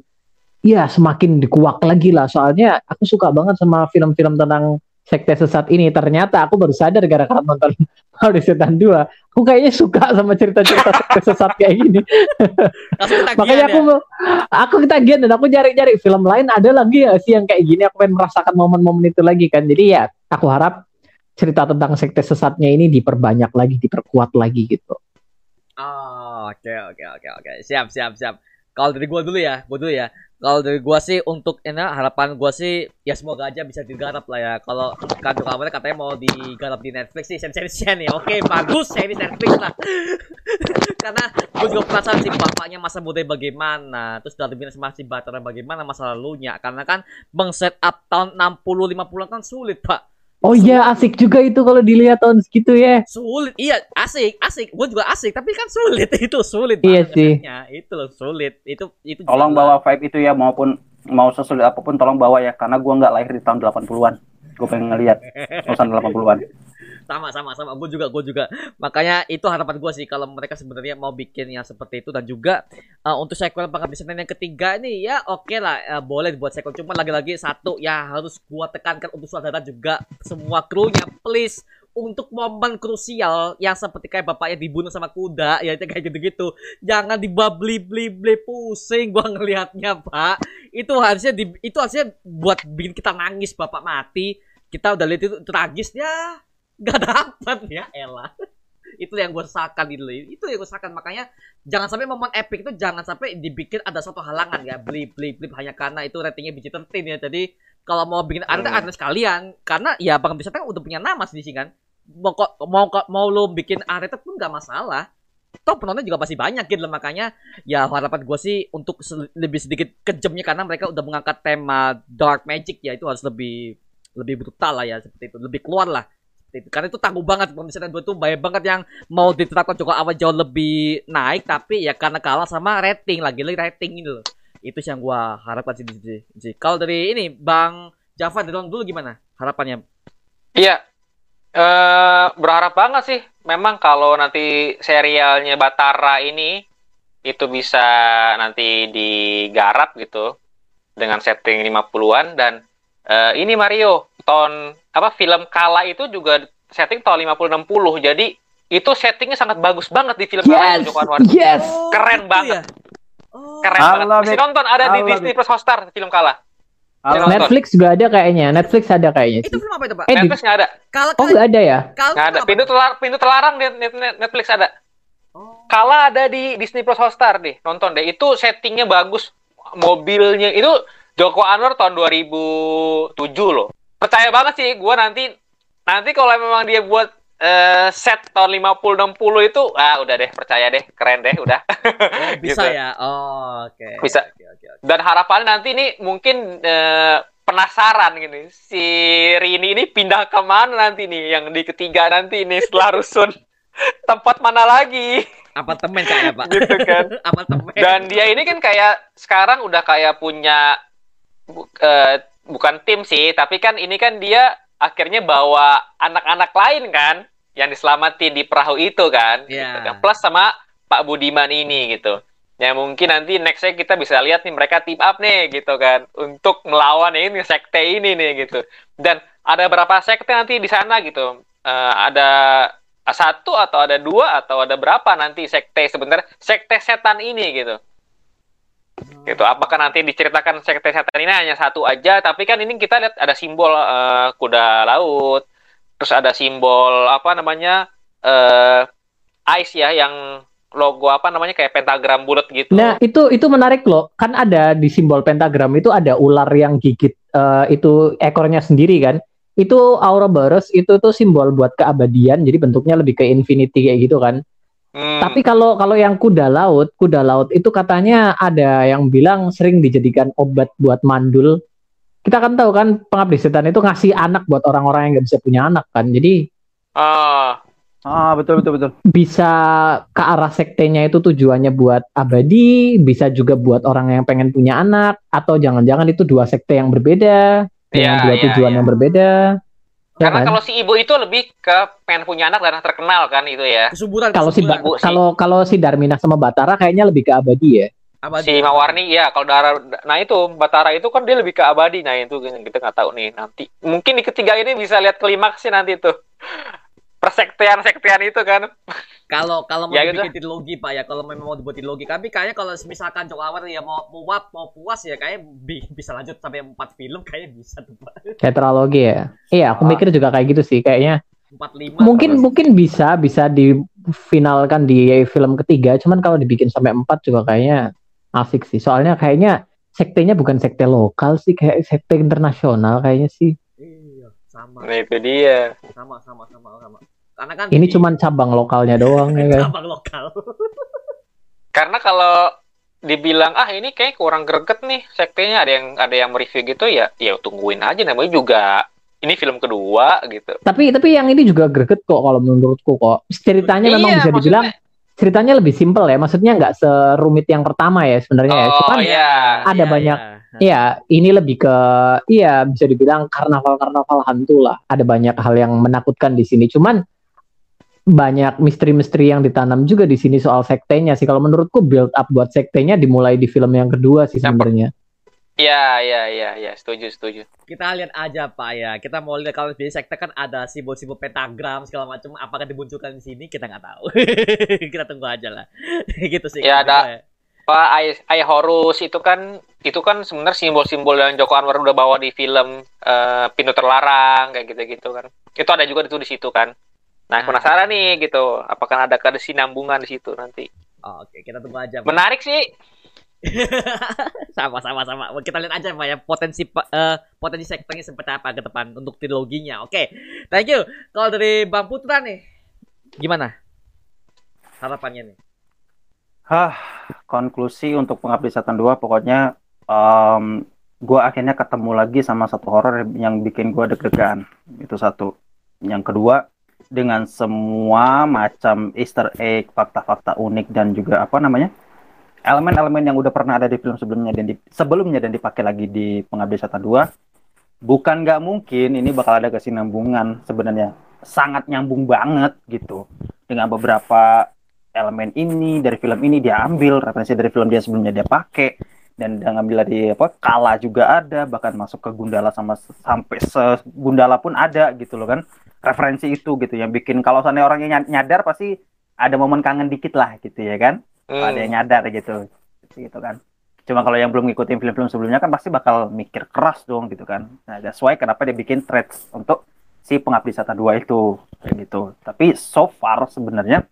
[SPEAKER 2] ya semakin dikuak lagi lah. Soalnya aku suka banget sama film-film tentang sekte sesat ini. Ternyata aku baru sadar gara-gara nonton Pengabdi Setan 2 aku kayaknya suka sama cerita-cerita sekte sesat kayak gini. Makanya aku
[SPEAKER 1] ya.
[SPEAKER 2] aku ketagihan dan aku cari-cari film lain ada lagi ya sih yang kayak gini. Aku pengen merasakan momen-momen itu lagi kan. Jadi ya aku harap cerita tentang sekte sesatnya ini diperbanyak lagi diperkuat lagi gitu
[SPEAKER 1] Oh, oke oke oke oke. Siap siap siap. Kalau dari gua dulu ya, gua dulu ya. Kalau dari gua sih untuk ini harapan gua sih ya semoga aja bisa digarap lah ya. Kalau kan kabarnya katanya mau digarap di Netflix sih seri-serinya nih. Oke, bagus seri Netflix lah. Karena gua juga penasaran sih bapaknya masa muda bagaimana, terus dari Minas masih Batara bagaimana masa lalunya. Karena kan bang set up tahun 60 50 kan sulit, Pak.
[SPEAKER 2] Oh iya asik juga itu kalau dilihat tahun segitu ya.
[SPEAKER 1] Sulit, iya asik, asik. Gue juga asik, tapi kan sulit itu sulit.
[SPEAKER 2] Iya
[SPEAKER 1] banget
[SPEAKER 2] sih.
[SPEAKER 1] efeknya. Itu loh sulit. Itu itu.
[SPEAKER 4] Tolong bawa vibe itu ya maupun mau sesulit apa pun tolong bawa ya karena gua nggak lahir di tahun 80-an. Gue pengen ngeliat suasana 80-an.
[SPEAKER 1] Sama sama sama. Gue juga gue juga. Makanya itu harapan gue sih kalau mereka sebenarnya mau bikin yang seperti itu. Dan juga uh, untuk sequel penghabisan yang ketiga ini ya. Oke lah uh, boleh buat sequel. Cuma lagi-lagi satu ya harus gua tekankan untuk saudara juga semua krunya. Please untuk momen krusial yang seperti kayak bapaknya dibunuh sama kuda ya kayak gitu-gitu. Jangan dibabli bli bli pusing gua ngelihatnya pak. Itu harusnya di, itu harusnya buat bikin kita nangis bapak mati. Kita udah lihat itu tragis nggak dapat ya elah. Itu yang gue sesalkan itu itu yang gue sesalkan makanya jangan sampai momen epic itu jangan sampai dibikin ada suatu halangan ya. Beli beli beli hanya karena itu ratingnya biji tertin ya. Jadi kalau mau bikin ada
[SPEAKER 4] Hmm.
[SPEAKER 1] sekalian karena ya bang bisa kan udah punya nama sih kan. Mau kok mau kok mau lo bikin rated pun nggak masalah. Toh penonton juga pasti banyak gitu loh. Makanya ya harapan gue sih untuk se- lebih sedikit kejamnya karena mereka udah mengangkat tema dark magic ya. Itu harus lebih lebih brutal lah ya. Seperti itu. Lebih keluar lah. Karena itu tangguh banget pemisahan dua tuh banyak banget yang mau diterapkan juga awal jauh lebih naik tapi ya karena kalah sama rating lagi lagi rating ini loh itu yang gua harapkan sih sih. kalau dari ini bang Java dari dulu gimana harapannya
[SPEAKER 3] Iya. Eh berharap banget sih. Memang kalau nanti serialnya Batara ini itu bisa nanti digarap gitu dengan setting 50-an dan eh, ini Mario tahun apa film Kala itu juga setting tahun 50 60. Jadi itu settingnya sangat bagus banget di film Kala
[SPEAKER 2] Yes,
[SPEAKER 3] itu Joko Anwar.
[SPEAKER 2] yes.
[SPEAKER 3] Keren
[SPEAKER 1] gitu
[SPEAKER 3] banget.
[SPEAKER 1] ya? Oh.
[SPEAKER 3] Keren
[SPEAKER 4] I
[SPEAKER 3] banget.
[SPEAKER 4] love
[SPEAKER 3] Masih nonton ada di Disney. Plus Hotstar film Kala.
[SPEAKER 2] Netflix juga ada kayaknya. Netflix ada kayaknya
[SPEAKER 1] itu
[SPEAKER 2] sih.
[SPEAKER 1] film apa itu pak
[SPEAKER 2] Eh,
[SPEAKER 3] Netflix nggak ada.
[SPEAKER 1] kalau
[SPEAKER 2] Oh nggak ada ya?
[SPEAKER 1] kalau
[SPEAKER 3] Nggak ada. Pintu terlarang, pintu terlarang di Net- Net- Netflix ada.
[SPEAKER 1] Oh.
[SPEAKER 3] Kala ada di Disney Plus Hotstar deh, nonton deh. Itu settingnya bagus, mobilnya itu Joko Anwar tahun 2007 loh. Percaya banget sih, gua nanti nanti kalau memang dia buat eh, set tahun 50 60 itu, ah udah deh, percaya deh, keren deh, udah.
[SPEAKER 1] Oh, bisa
[SPEAKER 3] Gitu.
[SPEAKER 1] ya oh oke
[SPEAKER 3] Bisa.
[SPEAKER 1] Oke, oke, oke.
[SPEAKER 3] Dan harapannya nanti nih mungkin eh, penasaran gini, si Rini ini pindah ke mana nanti nih, yang di ketiga nanti nih setelah rusun. Tempat mana lagi?
[SPEAKER 1] apartemen kayaknya pak
[SPEAKER 3] Gitu kan.
[SPEAKER 1] apartemen
[SPEAKER 3] Dan dia ini kan kayak sekarang udah kayak punya eh, bukan tim sih, tapi kan ini kan dia akhirnya bawa anak-anak lain kan yang diselamatin di perahu itu kan.
[SPEAKER 1] Iya.
[SPEAKER 3] Gitu kan. Plus sama Pak Budiman ini gitu. Ya mungkin nanti nextnya kita bisa lihat nih mereka team up nih gitu kan untuk melawan ini sekte ini nih gitu. Dan ada berapa sekte nanti di sana gitu. Eh, ada satu atau ada dua atau ada berapa nanti sekte sebenarnya sekte setan ini gitu gitu apakah nanti diceritakan sekte setan ini hanya satu aja tapi kan ini kita lihat ada simbol eh, kuda laut terus ada simbol apa namanya eh ice ya yang logo apa namanya kayak pentagram bulat gitu
[SPEAKER 2] Nah itu itu menarik loh. Kan ada di simbol pentagram itu ada ular yang gigit eh, itu ekornya sendiri kan. Itu Ouroboros itu tuh simbol buat keabadian. Jadi bentuknya lebih ke infinity kayak gitu kan.
[SPEAKER 3] Hmm,
[SPEAKER 2] Tapi kalau kalau yang kuda laut, kuda laut itu katanya ada yang bilang sering dijadikan obat buat mandul. Kita kan tahu kan pengabdi setan itu ngasih anak buat orang-orang yang nggak bisa punya anak kan. Jadi
[SPEAKER 3] ah,
[SPEAKER 4] Ah, betul betul betul.
[SPEAKER 2] bisa ke arah sektenya itu tujuannya buat abadi, bisa juga buat orang yang pengen punya anak, atau jangan-jangan itu dua sekte yang berbeda dengan
[SPEAKER 3] Iya,
[SPEAKER 2] dua
[SPEAKER 3] iya,
[SPEAKER 2] tujuan
[SPEAKER 3] iya.
[SPEAKER 2] yang berbeda. Ya
[SPEAKER 3] karena
[SPEAKER 2] kan?
[SPEAKER 3] kalau si ibu itu lebih ke pengen punya anak dan terkenal kan itu ya
[SPEAKER 1] kesuburan
[SPEAKER 2] kalau si
[SPEAKER 1] kesuburan.
[SPEAKER 2] Ba-
[SPEAKER 3] Bu, sih.
[SPEAKER 2] kalau kalau si Darmina sama Batara kayaknya lebih ke abadi ya.
[SPEAKER 1] Abadi.
[SPEAKER 3] si Mawarni ya kalau darah nah itu Batara itu kan dia lebih ke abadi nah itu kita nggak tahu nih nanti mungkin di ketiga ini bisa lihat klimaksnya nanti tuh persektean sektean itu kan
[SPEAKER 1] Kalau kalau mau
[SPEAKER 3] Ya, gitu.
[SPEAKER 1] bikin trilogi Pak ya, kalau memang mau dibuat trilogi, tapi kayaknya kalau misalkan Joko Anwar ya mau puas mau puas ya kayak bi- bisa lanjut sampai 4 film kayaknya bisa tuh Pak.
[SPEAKER 2] Tetralogi ya. Iya, aku
[SPEAKER 4] Ah.
[SPEAKER 2] mikir juga kayak gitu sih. Kayaknya
[SPEAKER 1] 4 5.
[SPEAKER 2] mungkin mungkin bisa bisa difinalkan di film ketiga. Cuman kalau dibikin sampai empat juga kayaknya asik sih. Soalnya kayaknya sektenya bukan sekte lokal sih kayak sekte internasional kayaknya sih.
[SPEAKER 1] Iya, sama.
[SPEAKER 3] Nah itu dia.
[SPEAKER 1] Sama sama sama sama. Karena kan
[SPEAKER 2] Ini
[SPEAKER 1] di-
[SPEAKER 2] cuman cabang lokalnya doang ya kan.
[SPEAKER 1] cabang lokal.
[SPEAKER 3] Karena kalau dibilang ah ini kayak kurang greget nih sektenya ada yang ada yang mereview gitu ya ya tungguin aja namanya juga ini film kedua gitu.
[SPEAKER 2] Tapi tapi yang ini juga greget kok kalau menurutku kok. Ceritanya memang
[SPEAKER 3] Iya,
[SPEAKER 2] bisa dibilang ceritanya lebih simpel ya. Maksudnya nggak serumit yang pertama ya sebenarnya ya.
[SPEAKER 3] Oh
[SPEAKER 2] Cuman
[SPEAKER 3] iya.
[SPEAKER 2] ada banyak Iya, ini lebih ke iya bisa dibilang karnaval-karnaval hantu lah. Ada banyak hal yang menakutkan di sini. Cuman banyak misteri-misteri yang ditanam juga di sini soal sektenya sih. Kalau menurutku build up buat sektenya dimulai di film yang kedua sih sebenarnya.
[SPEAKER 3] Iya iya iya iya setuju setuju.
[SPEAKER 1] Kita lihat aja Pak ya. Kita mau lihat kalau di sekte kan ada simbol-simbol pentagram segala macam. Apakah dimunculkan di sini kita nggak tahu. kita tunggu aja lah. gitu sih.
[SPEAKER 3] Ya, ada-
[SPEAKER 1] gue.
[SPEAKER 3] Pak Ay, Ay Horus itu kan itu kan sebenarnya simbol-simbol yang Joko Anwar udah bawa di film eh, Pintu Terlarang kayak gitu-gitu kan. Itu ada juga itu di situ kan. Nah,
[SPEAKER 1] Ah.
[SPEAKER 3] penasaran nih gitu, apakah ada kesinambungan di situ nanti.
[SPEAKER 1] Oh, Oke, kita tunggu aja. Pak.
[SPEAKER 3] Menarik sih.
[SPEAKER 1] sama sama sama. Kita lihat aja Pak ya potensi eh, potensi sektenya seperti apa ke depan untuk triloginya. Oke. Thank you. Kalau dari Bang Putra nih gimana? Harapannya nih.
[SPEAKER 4] Hah, konklusi untuk Pengabdi Setan 2 pokoknya em, gua akhirnya ketemu lagi sama satu horor yang bikin gua deg-degan. Itu satu. Yang kedua, dengan semua macam Easter egg, fakta-fakta unik dan juga apa namanya? elemen-elemen yang udah pernah ada di film sebelumnya dan di, sebelumnya dan dipakai lagi di Pengabdi Setan 2 bukan nggak mungkin ini bakal ada kesinambungan sebenarnya. Sangat nyambung banget gitu dengan beberapa elemen ini dari film ini dia ambil referensi dari film dia sebelumnya dia pakai. Dan dia ngambil dari apa Kala juga ada bahkan masuk ke Gundala sama sampai se Gundala pun ada gitu loh kan referensi itu gitu yang bikin kalau sana orangnya ny- nyadar pasti ada momen kangen dikit lah gitu ya kan?
[SPEAKER 3] Hmm.
[SPEAKER 4] ada yang nyadar gitu gitu kan. Cuma kalau yang belum ngikutin film-film sebelumnya kan pasti bakal mikir keras dong gitu kan. Nah that's why kenapa dia bikin threads untuk si pengabdi setan 2 itu kayak gitu. Tapi so far sebenarnya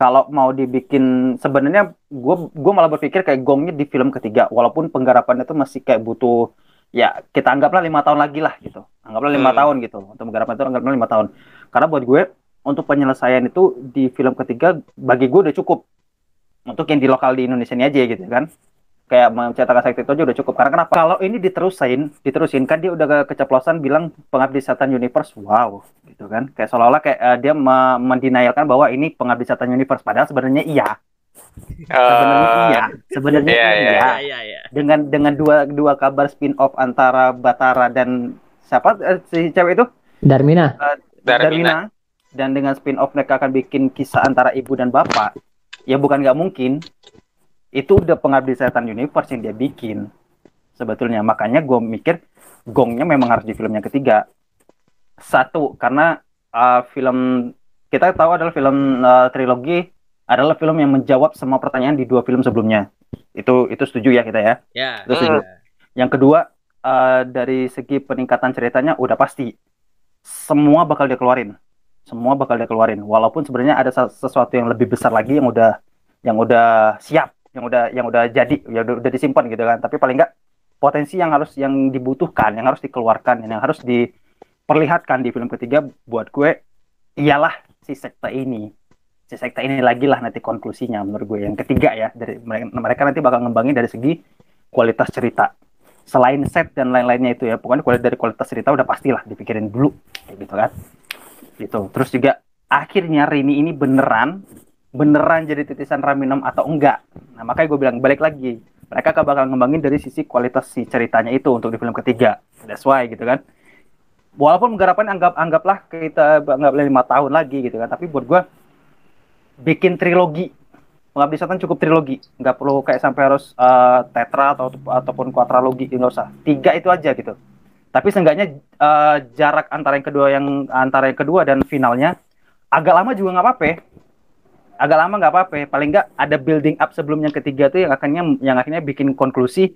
[SPEAKER 4] kalau mau dibikin sebenarnya gue gue malah berpikir kayak gongnya di film ketiga. Walaupun penggarapannya itu masih kayak butuh ya kita anggaplah lima tahun lagi lah gitu. Anggaplah lima
[SPEAKER 3] Hmm.
[SPEAKER 4] tahun gitu. Untuk penggarapan itu anggaplah lima tahun. Karena buat gue untuk penyelesaian itu di film ketiga bagi gue udah cukup. Untuk yang di lokal di Indonesia ini aja gitu kan. Kayak mencetakkan sekte itu aja udah cukup. Karena kenapa? Kalau ini diterusin diterusin kan dia udah ke- keceplosan bilang pengabdi setan universe wow gitu kan. Kayak seolah-olah kayak eh, dia me- mendenialkan bahwa ini pengabdi setan universe. Padahal sebenarnya iya sebenarnya
[SPEAKER 3] Eh,
[SPEAKER 4] iya sebenarnya
[SPEAKER 3] iya, iya,
[SPEAKER 4] iya
[SPEAKER 1] Ya ya ya.
[SPEAKER 4] dengan dengan dua dua kabar spin off antara Batara dan siapa? Eh, si cewek itu?
[SPEAKER 2] Darmina.
[SPEAKER 3] Darmina.
[SPEAKER 4] Darmina. Dan dengan spin off mereka akan bikin kisah antara ibu dan bapak. Ya bukan nggak mungkin. Itu udah pengabdi setan universe yang dia bikin sebetulnya. Makanya gue mikir gongnya memang harus di film yang ketiga. Satu karena uh, film kita tahu adalah film uh, trilogi adalah film yang menjawab semua pertanyaan di dua film sebelumnya itu itu setuju ya kita ya
[SPEAKER 1] Ya.
[SPEAKER 4] Terus
[SPEAKER 1] ya.
[SPEAKER 4] ini. yang kedua, eh, dari segi peningkatan ceritanya udah pasti semua bakal dia keluarin. Semua bakal dia keluarin. Walaupun sebenarnya ada ses- sesuatu yang lebih besar lagi yang udah yang udah siap, yang udah yang udah jadi, yang udah, udah disimpan gitu kan. Tapi paling enggak potensi yang harus yang dibutuhkan, yang harus dikeluarkan, yang harus diperlihatkan di film ketiga buat gue ialah si sekte ini. Si sekte ini lagi lah nanti konklusinya menurut gue. Yang ketiga ya dari mereka, nanti bakal ngembangin dari segi kualitas cerita. Selain set dan lain-lainnya itu ya pokoknya kualitas dari kualitas cerita udah pastilah dipikirin dulu gitu kan. Gitu. Terus juga akhirnya Rini ini beneran beneran jadi titisan Raminam atau enggak? Nah makanya gue bilang balik lagi mereka bakal ngembangin dari sisi kualitas si ceritanya itu untuk di film ketiga. That's why gitu kan. Walaupun penggarapan anggap anggaplah kita anggap lima tahun lagi gitu kan. Tapi buat gue bikin trilogi Pengabdi Setan cukup trilogi, nggak perlu kayak sampai harus eh, tetra atau ataupun quadralogi, nggak usah. Tiga itu aja gitu. Tapi seenggaknya eh, jarak antara yang kedua yang antara yang kedua dan finalnya agak lama juga nggak apa-apa. Agak lama nggak apa-apa. Paling nggak ada building up sebelum yang ketiga tuh yang akhirnya yang akhirnya bikin konklusi.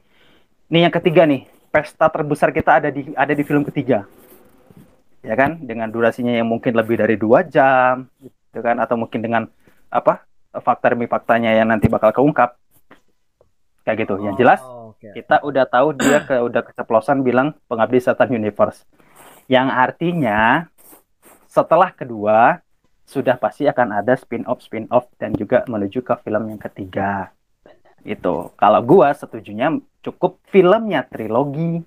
[SPEAKER 4] Nih yang ketiga nih, pesta terbesar kita ada di ada di film ketiga. Ya kan, dengan durasinya yang mungkin lebih dari dua jam, gitu kan, atau mungkin dengan apa fakta demi faktanya yang nanti bakal keungkap kayak gitu yang jelas
[SPEAKER 1] Oh. Oke.
[SPEAKER 4] kita udah tahu dia ke udah keceplosan bilang pengabdi setan universe yang artinya setelah kedua sudah pasti akan ada spin off spin off dan juga menuju ke film yang ketiga itu kalau gua setujunya cukup filmnya trilogi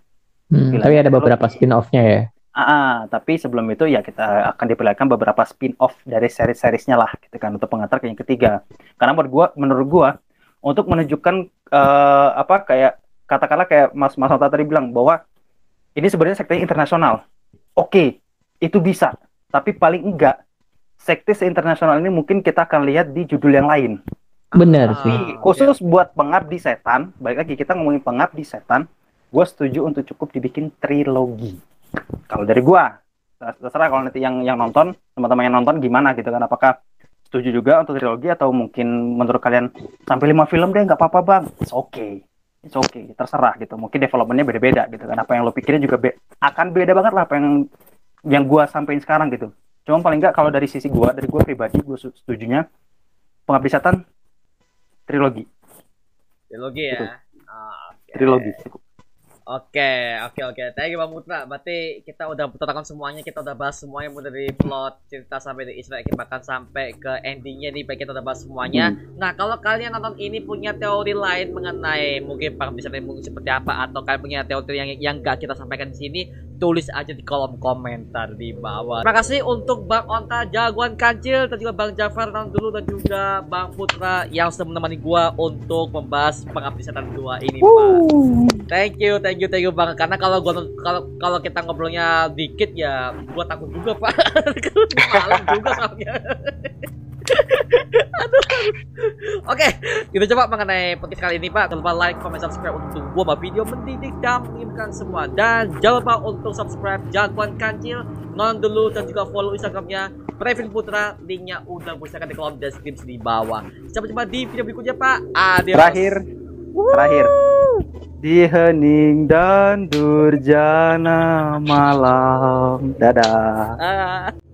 [SPEAKER 2] Hmm,
[SPEAKER 4] Film
[SPEAKER 2] tapi ada
[SPEAKER 4] trilogi.
[SPEAKER 2] beberapa spin-off-nya ya.
[SPEAKER 4] Ah, ah, tapi sebelum itu ya kita akan diperlihatkan beberapa spin-off dari seri-serisnya lah gitu kan untuk pengantar ke yang ketiga. Karena menurut gua menurut gua untuk menunjukkan eh, apa kayak katakanlah kayak Mas Mas tadi bilang bahwa ini sebenarnya sekte internasional. Oke, itu bisa. Tapi paling enggak sekte internasional ini mungkin kita akan lihat di judul yang lain.
[SPEAKER 2] Bener
[SPEAKER 1] Ah,
[SPEAKER 2] sih.
[SPEAKER 1] oke.
[SPEAKER 4] Khusus buat pengabdi setan, balik lagi kita ngomongin pengabdi setan, gue setuju untuk cukup dibikin trilogi. Kalau dari gua, terserah kalau nanti yang yang nonton, teman-teman yang nonton gimana gitu kan, apakah setuju juga untuk trilogi atau mungkin menurut kalian sampai lima film deh nggak apa-apa bang, it's okay, it's okay, terserah gitu. Mungkin developmentnya beda-beda gitu kan, apa yang lo pikirin juga be- akan beda banget lah apa yang yang gua sampein sekarang gitu. Cuma paling nggak kalau dari sisi gua, dari gua pribadi, gue setujunya pengabdi setan trilogi,
[SPEAKER 1] Trilogi ya.
[SPEAKER 4] Betul.
[SPEAKER 1] Ah, oke.
[SPEAKER 4] trilogi.
[SPEAKER 1] Oke, oke, oke. Thank you Bang Putra. Berarti kita udah putaran semuanya, kita udah bahas semuanya mulai dari plot cerita sampai di egg bahkan sampai ke endingnya nih, baik kita udah bahas semuanya. Nah, kalau kalian nonton ini punya teori lain mengenai mungkin para bisa mungkin seperti apa atau kalian punya teori yang yang gak kita sampaikan di sini, tulis aja di kolom komentar di bawah. Terima kasih untuk Bang Onta Jagoan Kancil dan juga Bang Jafar nonton dulu dan juga Bang Putra yang sudah menemani gua untuk membahas pengabdi setan 2 ini, Pak. Thank you, thank you, thank you bang. Karena kalau gua kalau kalau kita ngobrolnya dikit ya, gua takut juga pak. Malam juga soalnya. Aduh. Oke, kita coba mengenai podcast kali ini pak. Jangan lupa like, comment, subscribe untuk gua video mendidik dan mengingatkan semua. Dan jangan lupa untuk subscribe Jagoan Kancil, non dulu dan juga follow Instagramnya Previn Putra. Linknya udah share di kolom deskripsi di bawah. Sampai jumpa di video berikutnya pak. Adios.
[SPEAKER 4] Terakhir, terakhir. Di hening dan durjana malam. Dadah.
[SPEAKER 1] Ah.